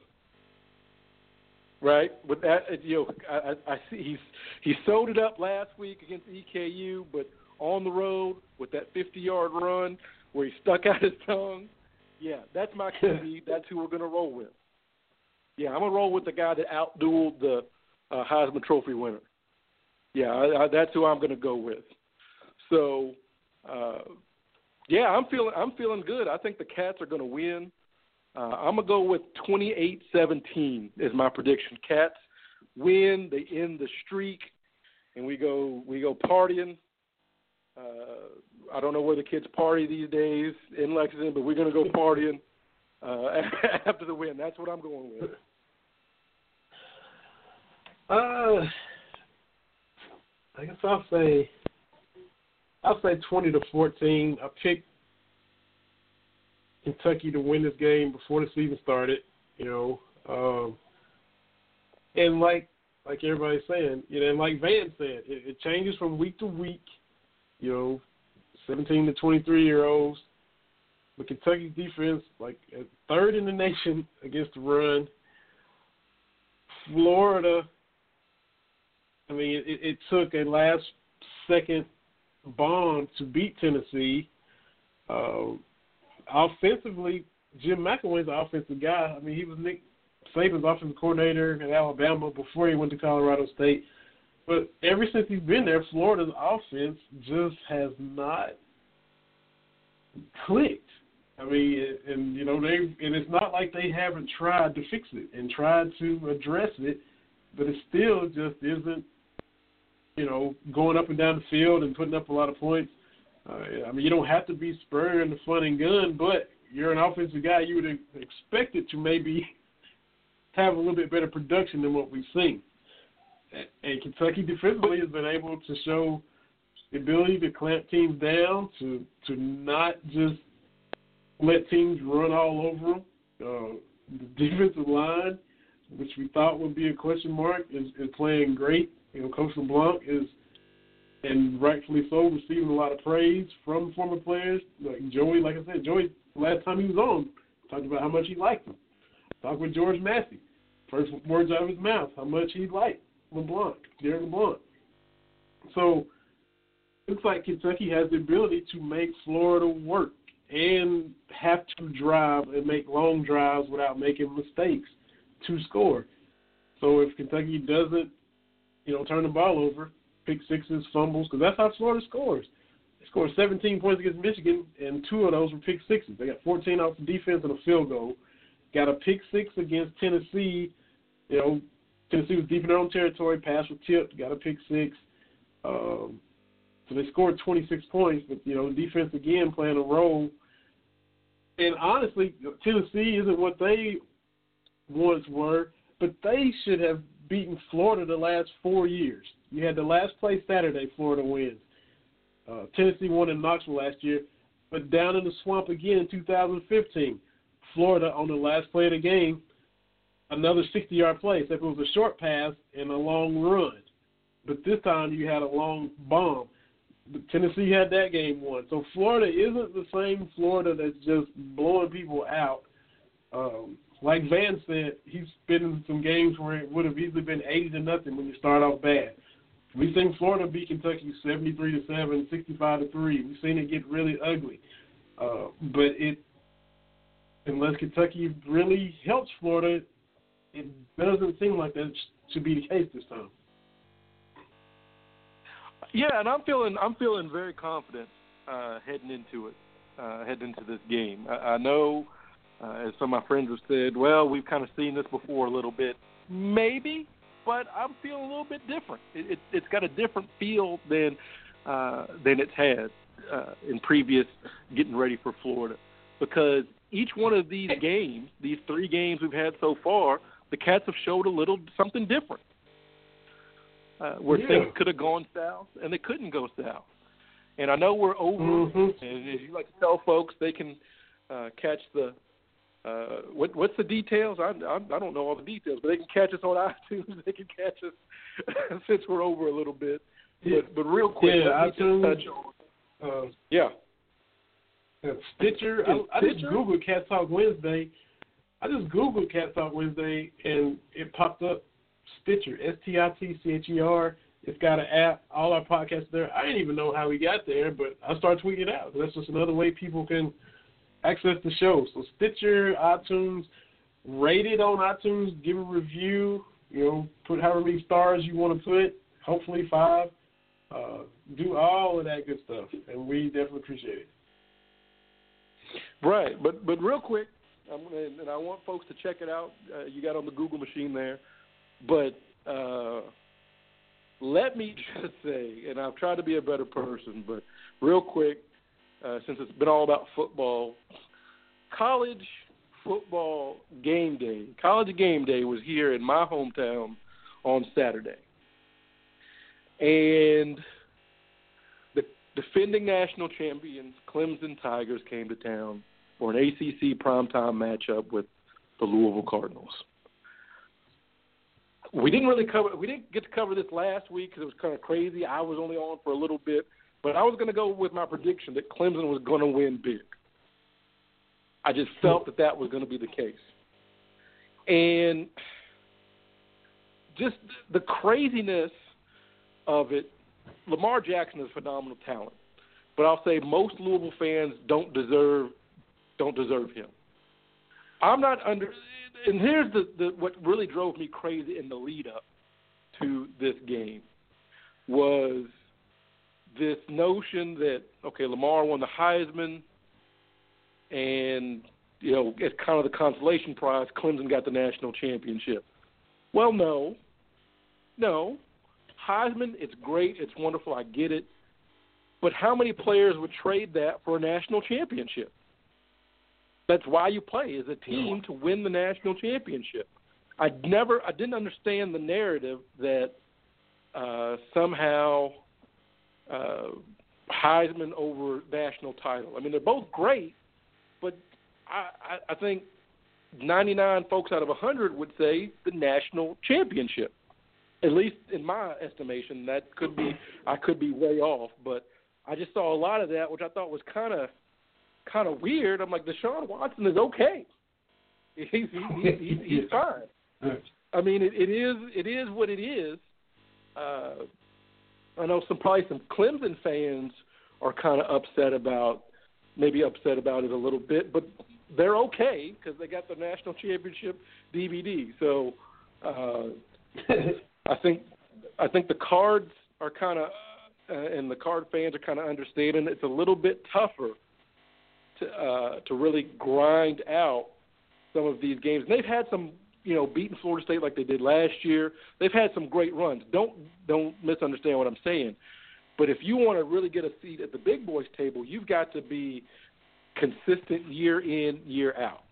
Right? But that you know, I, I see he's he sewed it up last week against EKU, but on the road with that 50-yard run where he stuck out his tongue. Yeah, that's my QB. that's who we're going to roll with. Yeah, I'm gonna roll with the guy that outdueled the uh, Heisman Trophy winner. Yeah, I, I, that's who I'm going to go with. So, uh, yeah, I'm feeling I'm feeling good. I think the Cats are going to win. Uh, I'm gonna go with 28-17 is my prediction. Cats win. They end the streak, and we go we go partying. Uh, I don't know where the kids party these days in Lexington, but we're gonna go partying uh, after the win. That's what I'm going with. Uh, I guess I'll say I'll say twenty to fourteen. I picked Kentucky to win this game before the season started. You know, um, and like like everybody's saying, you know, and like Van said, it, it changes from week to week. You know, seventeen to twenty-three year olds. But Kentucky's defense, like third in the nation against the run. Florida, I mean, it, it took a last second bomb to beat Tennessee. Uh, offensively, Jim McElwain's an offensive guy. I mean, he was Nick Saban's offensive coordinator at Alabama before he went to Colorado State. But ever since he's been there, Florida's offense just has not clicked. I mean, and you know they, and it's not like they haven't tried to fix it and tried to address it, but it still just isn't, you know, going up and down the field and putting up a lot of points. Uh, I mean, you don't have to be spurring the fun and gun, but you're an offensive guy. You would expect it to maybe have a little bit better production than what we've seen. And Kentucky defensively has been able to show the ability to clamp teams down, to to not just let teams run all over them. Uh, the defensive line, which we thought would be a question mark, is, is playing great. You know, Coach LeBlanc is, and rightfully so, receiving a lot of praise from former players. Like Joey, like I said, Joey, last time he was on, talked about how much he liked him. Talked with George Massey. First words out of his mouth, how much he liked LeBlanc, Derrick LeBlanc. So, looks like Kentucky has the ability to make Florida work and have to drive and make long drives without making mistakes to score. So if Kentucky doesn't, you know, turn the ball over, pick sixes, fumbles, because that's how Florida scores. They scored 17 points against Michigan, and two of those were pick sixes. They got 14 off the defense and a field goal. Got a pick six against Tennessee. You know, Tennessee was deep in their own territory. Pass was tipped. Got a pick six. Um, so they scored 26 points, but you know, defense again playing a role. And honestly, Tennessee isn't what they once were, but they should have beaten Florida the last four years. You had the last play Saturday, Florida wins. Uh, Tennessee won in Knoxville last year, but down in the swamp again in 2015. Florida on the last play of the game, another 60-yard play, except it was a short pass and a long run. But this time you had a long bomb. Tennessee had that game won. So Florida isn't the same Florida that's just blowing people out. Um, like Van said, he's been in some games where it would have easily been 80 to nothing when you start off bad. We've seen Florida beat Kentucky 73 to 7, 65 to 3. We've seen it get really ugly. Uh, but it, unless Kentucky really helps Florida, it doesn't seem like that should be the case this time. Yeah, and I'm feeling I'm feeling very confident uh, heading into it, uh, heading into this game. I, I know Uh, as some of my friends have said, well, we've kind of seen this before a little bit. Maybe, but I'm feeling a little bit different. It, it, it's got a different feel than uh, than it's had uh, in previous getting ready for Florida, because each one of these games, these three games we've had so far, the Cats have showed a little something different. Uh, where Yeah. things could have gone south and they couldn't go south. And I know we're over, Mhm. and as you like to tell folks, they can uh, catch the uh, what, what's the details? I, I I don't know all the details, but they can catch us on iTunes. They can catch us since we're over a little bit. Yeah. But, but real quick, Yeah, let me just iTunes. touch on Uh, yeah. Stitcher. I, I just googled Cat Talk Wednesday. I just googled Cat Talk Wednesday and it popped up Stitcher. S T I T C H E R. It's got an app. All our podcasts there. I didn't even know how we got there, but I started tweeting it out. That's just another way people can access the show. So Stitcher, iTunes, rate it on iTunes. Give a review. You know, put however many stars you want to put. Hopefully five. Uh, do all of that good stuff, and we definitely appreciate it. Right, but but real quick, I'm gonna, and I want folks to check it out. Uh, you got on the Google machine there, but uh, let me just say, and I've tried to be a better person, but real quick, uh, since it's been all about football, college football game day, college game day was here in my hometown on Saturday, and the defending national champions Clemson Tigers came to town for an ACC primetime matchup with the Louisville Cardinals. We didn't really cover. We didn't get to cover this last week because it was kind of crazy. I was only on for a little bit, but I was going to go with my prediction that Clemson was going to win big. I just felt that that was going to be the case, and just the craziness of it. Lamar Jackson is a phenomenal talent, but I'll say most Louisville fans don't deserve don't deserve him. I'm not under, and here's the, the what really drove me crazy in the lead up to this game was this notion that okay, Lamar won the Heisman, and you know, it's kind of the consolation prize. Clemson got the national championship. Well, no, no. Heisman, it's great, it's wonderful, I get it. But how many players would trade that for a national championship? That's why you play as a team to win the national championship. I never, I didn't understand the narrative that uh, somehow uh, Heisman over national title. I mean, they're both great, but I, I, I think 99 folks out of 100 would say the national championship. At least in my estimation, that could be I could be way off, but I just saw a lot of that, which I thought was kind of kind of weird. I'm like, Deshaun Watson is okay. He's he's, he's, he's fine. I mean, it, it is it is what it is. Uh, I know some probably some Clemson fans are kind of upset about maybe upset about it a little bit, but they're okay because they got the national championship DVD. So uh, I think I think the cards are kind of uh, and the card fans are kind of understanding it's a little bit tougher to uh, to really grind out some of these games. And they've had some, you know, beating Florida State like they did last year. They've had some great runs. Don't don't misunderstand what I'm saying. But if you want to really get a seat at the big boys table, you've got to be consistent year in year out.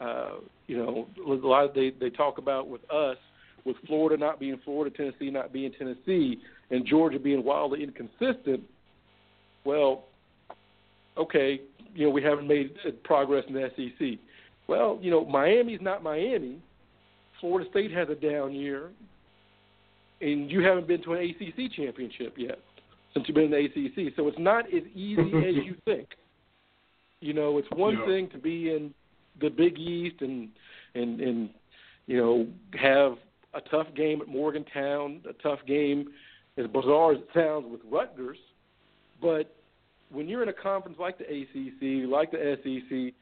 Uh, you know, a lot of they they talk about with us with Florida not being Florida, Tennessee not being Tennessee, and Georgia being wildly inconsistent. Well, okay, you know we haven't made progress in the SEC. Well, you know Miami's not Miami. Florida State has a down year, and you haven't been to an ACC championship yet since you've been in the ACC. So it's not as easy as you think. You know, it's one Yeah. thing to be in the Big East and and and you know have a tough game at Morgantown, a tough game, as bizarre as it sounds, with Rutgers. But when you're in a conference like the ACC, like the SEC,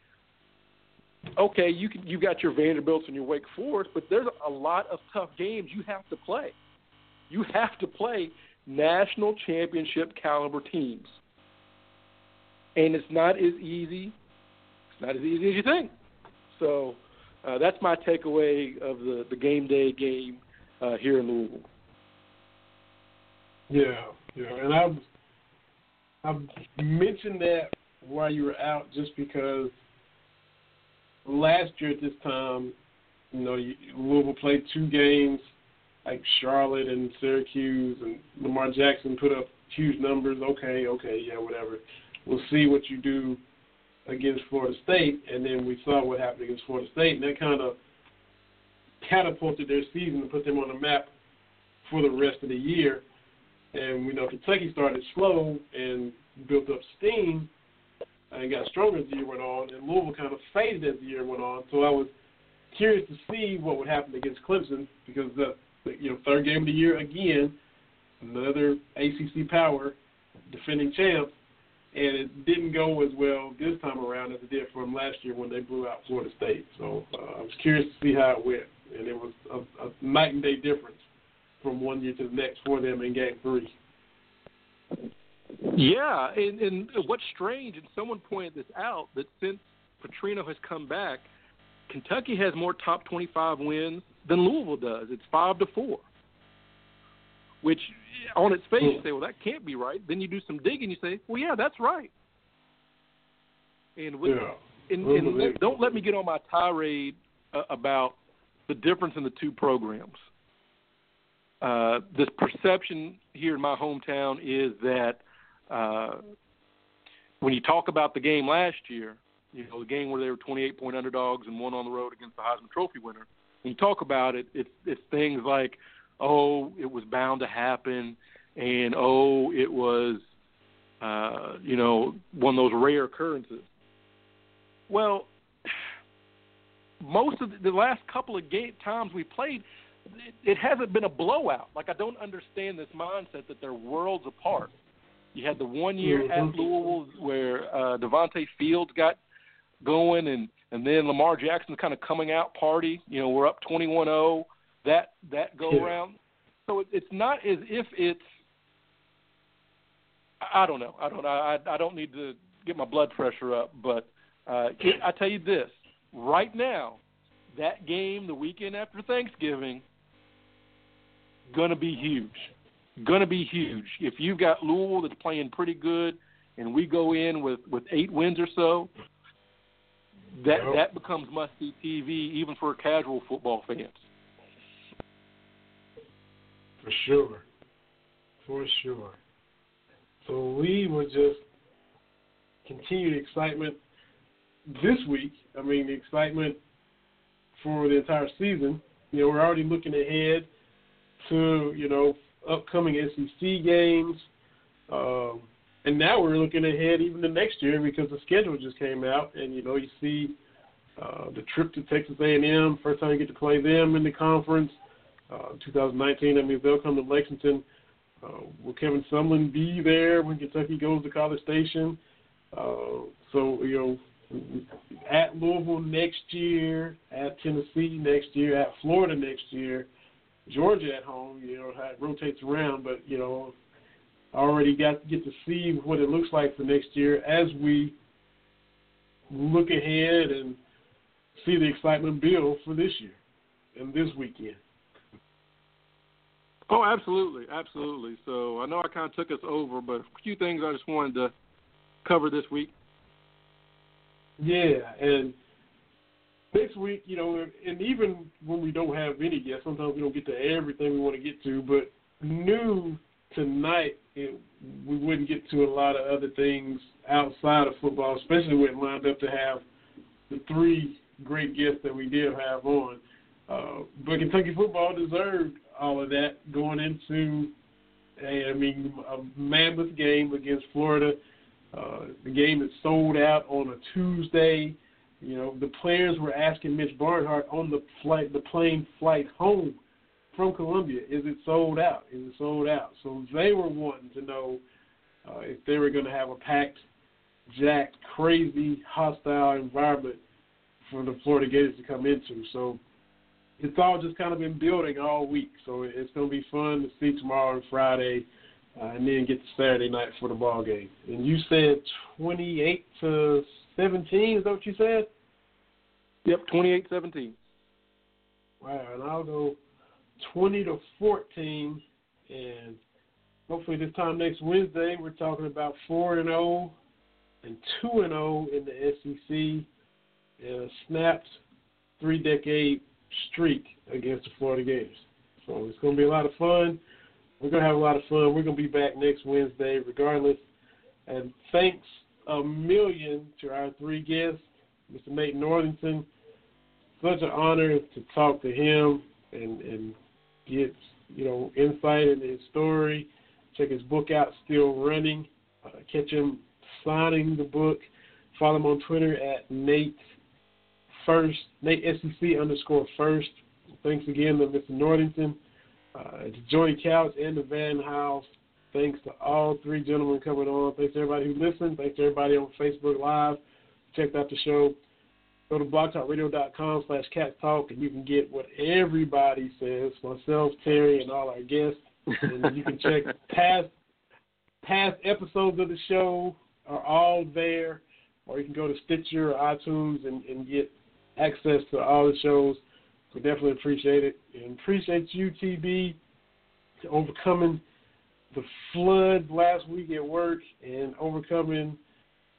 okay, you can you got your Vanderbilts and your Wake Forest, but there's a lot of tough games you have to play. You have to play national championship caliber teams, and it's not as easy. It's not as easy as you think. So uh, that's my takeaway of the the game day game uh, here in Louisville. Yeah, yeah, and I've I've mentioned that while you were out, just because last year at this time, you know, Louisville played two games, like Charlotte and Syracuse, and Lamar Jackson put up huge numbers. Okay, okay, yeah, whatever. We'll see what you do against Florida State, and then we saw what happened against Florida State, and that kind of catapulted their season and put them on the map for the rest of the year. And we know Kentucky started slow and built up steam and got stronger as the year went on, and Louisville kind of faded as the year went on. So I was curious to see what would happen against Clemson because the, you know third game of the year again, another ACC power, defending champs, and it didn't go as well this time around as it did for them last year when they blew out Florida State. So uh, I was curious to see how it went, and it was a, a night and day difference from one year to the next for them in Game Three. Yeah, and, and what's strange, and someone pointed this out, that since Petrino has come back, Kentucky has more top 25 wins than Louisville does. It's five to four. Which, on its face, you say, well, that can't be right. Then you do some digging, you say, well, yeah, that's right. And, with, Yeah. and, and don't let me get on my tirade uh, about the difference in the two programs. Uh, this perception here in my hometown is that uh, when you talk about the game last year, you know, the game where they were 28 point underdogs and won on the road against the Heisman Trophy winner, when you talk about it, it's, it's things like, oh, it was bound to happen, and oh, it was, uh, you know, one of those rare occurrences. Well, most of the, the last couple of game times we played, it, it hasn't been a blowout. Like I don't understand this mindset that they're worlds apart. You had the one year Mhm. at Louisville where uh, Devonte Fields got going, and and then Lamar Jackson's kind of coming out party. You know, we're up 21-0 that that go Yeah. around. So it, it's not as if it's. I I don't know. I don't. I I don't need to get my blood pressure up, but uh, it, I tell you this: right now, that game the weekend after Thanksgiving, gonna be huge. Gonna be huge. If you've got Louisville that's playing pretty good, and we go in with with eight wins or so, that Yep. that becomes must see TV even for casual football fans. For sure. For sure. So we will just continue the excitement this week. I mean, the excitement for the entire season. You know, we're already looking ahead to, you know, upcoming SEC games. Um, and now we're looking ahead even to next year because the schedule just came out. And, you know, you see uh, the trip to Texas A&M, first time you get to play them in the conference. Uh, 2019, that means they'll come to Lexington. Uh, will Kevin Sumlin be there when Kentucky goes to College Station? Uh, so, you know, at Louisville next year, at Tennessee next year, at Florida next year, Georgia at home, you know, it rotates around, but, you know, I already got to get to see what it looks like for next year as we look ahead and see the excitement build for this year and this weekend. Oh, absolutely, absolutely. So I know I kind of took us over, but a few things I just wanted to cover this week. Yeah, and next week, you know, and even when we don't have any guests, sometimes we don't get to everything we want to get to. But new tonight, it, we wouldn't get to a lot of other things outside of football, especially when it lined up to have the three great guests that we did have on. Uh, but Kentucky football deserved all of that going into, a, I mean, a mammoth game against Florida. Uh, the game that sold out on a Tuesday. You know, the players were asking Mitch Barnhart on the flight, the plane flight home from Columbia, is it sold out? Is it sold out? So they were wanting to know uh, if they were going to have a packed, jacked, crazy, hostile environment for the Florida Gators to come into. So it's all just kind of been building all week. So it's going to be fun to see tomorrow and Friday, uh, and then get to Saturday night for the ball game. And you said 28 to 17. Is that what you said? Yep, twenty-eight seventeen. Wow, and I'll go twenty to fourteen, and hopefully this time next Wednesday we're talking about four and zero and two and zero in the SEC, and a snapped three-decade streak against the Florida Gators. So it's going to be a lot of fun. We're going to have a lot of fun. We're going to be back next Wednesday, regardless. And thanks a million to our three guests, Mr. Nate Northington. Such an honor to talk to him and and get you know insight into his story. Check his book out, Still Running. Uh, catch him signing the book. Follow him on Twitter at Nate First Nate SEC underscore First. Thanks again to Mr. Northington, uh, to Couch, and to Van Hiles. Thanks to all three gentlemen coming on. Thanks to everybody who listened. Thanks to everybody on Facebook Live. Checked out the show. Go to blogtalkradio.com slash cat talk and you can get what everybody says, myself, Terry, and all our guests. And you can check past past episodes of the show are all there, or you can go to Stitcher or iTunes and, and get access to all the shows. We definitely appreciate it. And appreciate you, TB, overcoming the flood last week at work and overcoming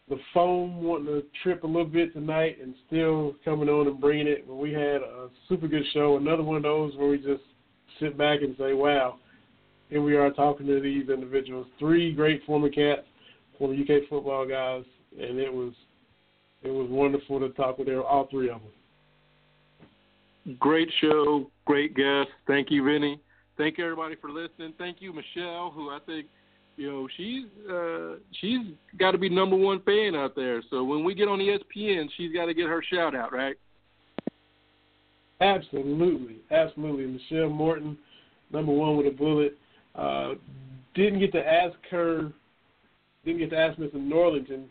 the foam, wanting to trip a little bit tonight and still coming on and bringing it. But we had a super good show. Another one of those where we just sit back and say, wow, here we are talking to these individuals. Three great former cats, former UK football guys, and it was it was wonderful to talk with them, all three of them. Great show, great guest. Thank you, Vinny. Thank you everybody for listening. Thank you, Michelle, who I think you know she's uh, she's got to be number one fan out there. So when we get on ESPN, she's got to get her shout out, right? Absolutely, absolutely. Michelle Morton, number one with a bullet. Uh, didn't get to ask her, didn't get to ask Mr. Northington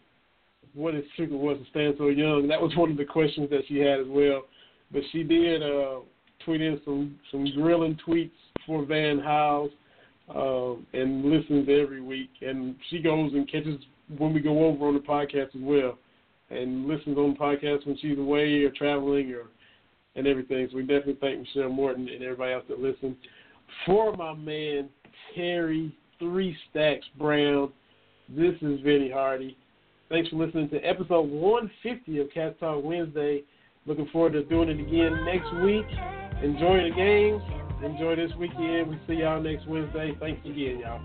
what his secret was to stand so young. That was one of the questions that she had as well. But she did uh, tweet in some some grilling tweets for Van Hiles uh, and listens every week. And she goes and catches when we go over on the podcast as well, and listens on the podcast when she's away or traveling or and everything. So we definitely thank Michelle Morton and everybody else that listened. For my man Terry Three Stacks Brown, this is Vinny Hardy. Thanks for listening to episode 150 of Cat Talk Wednesday. Looking forward to doing it again next week. Enjoy the games. Enjoy this weekend. We see y'all next Wednesday. Thanks again, y'all.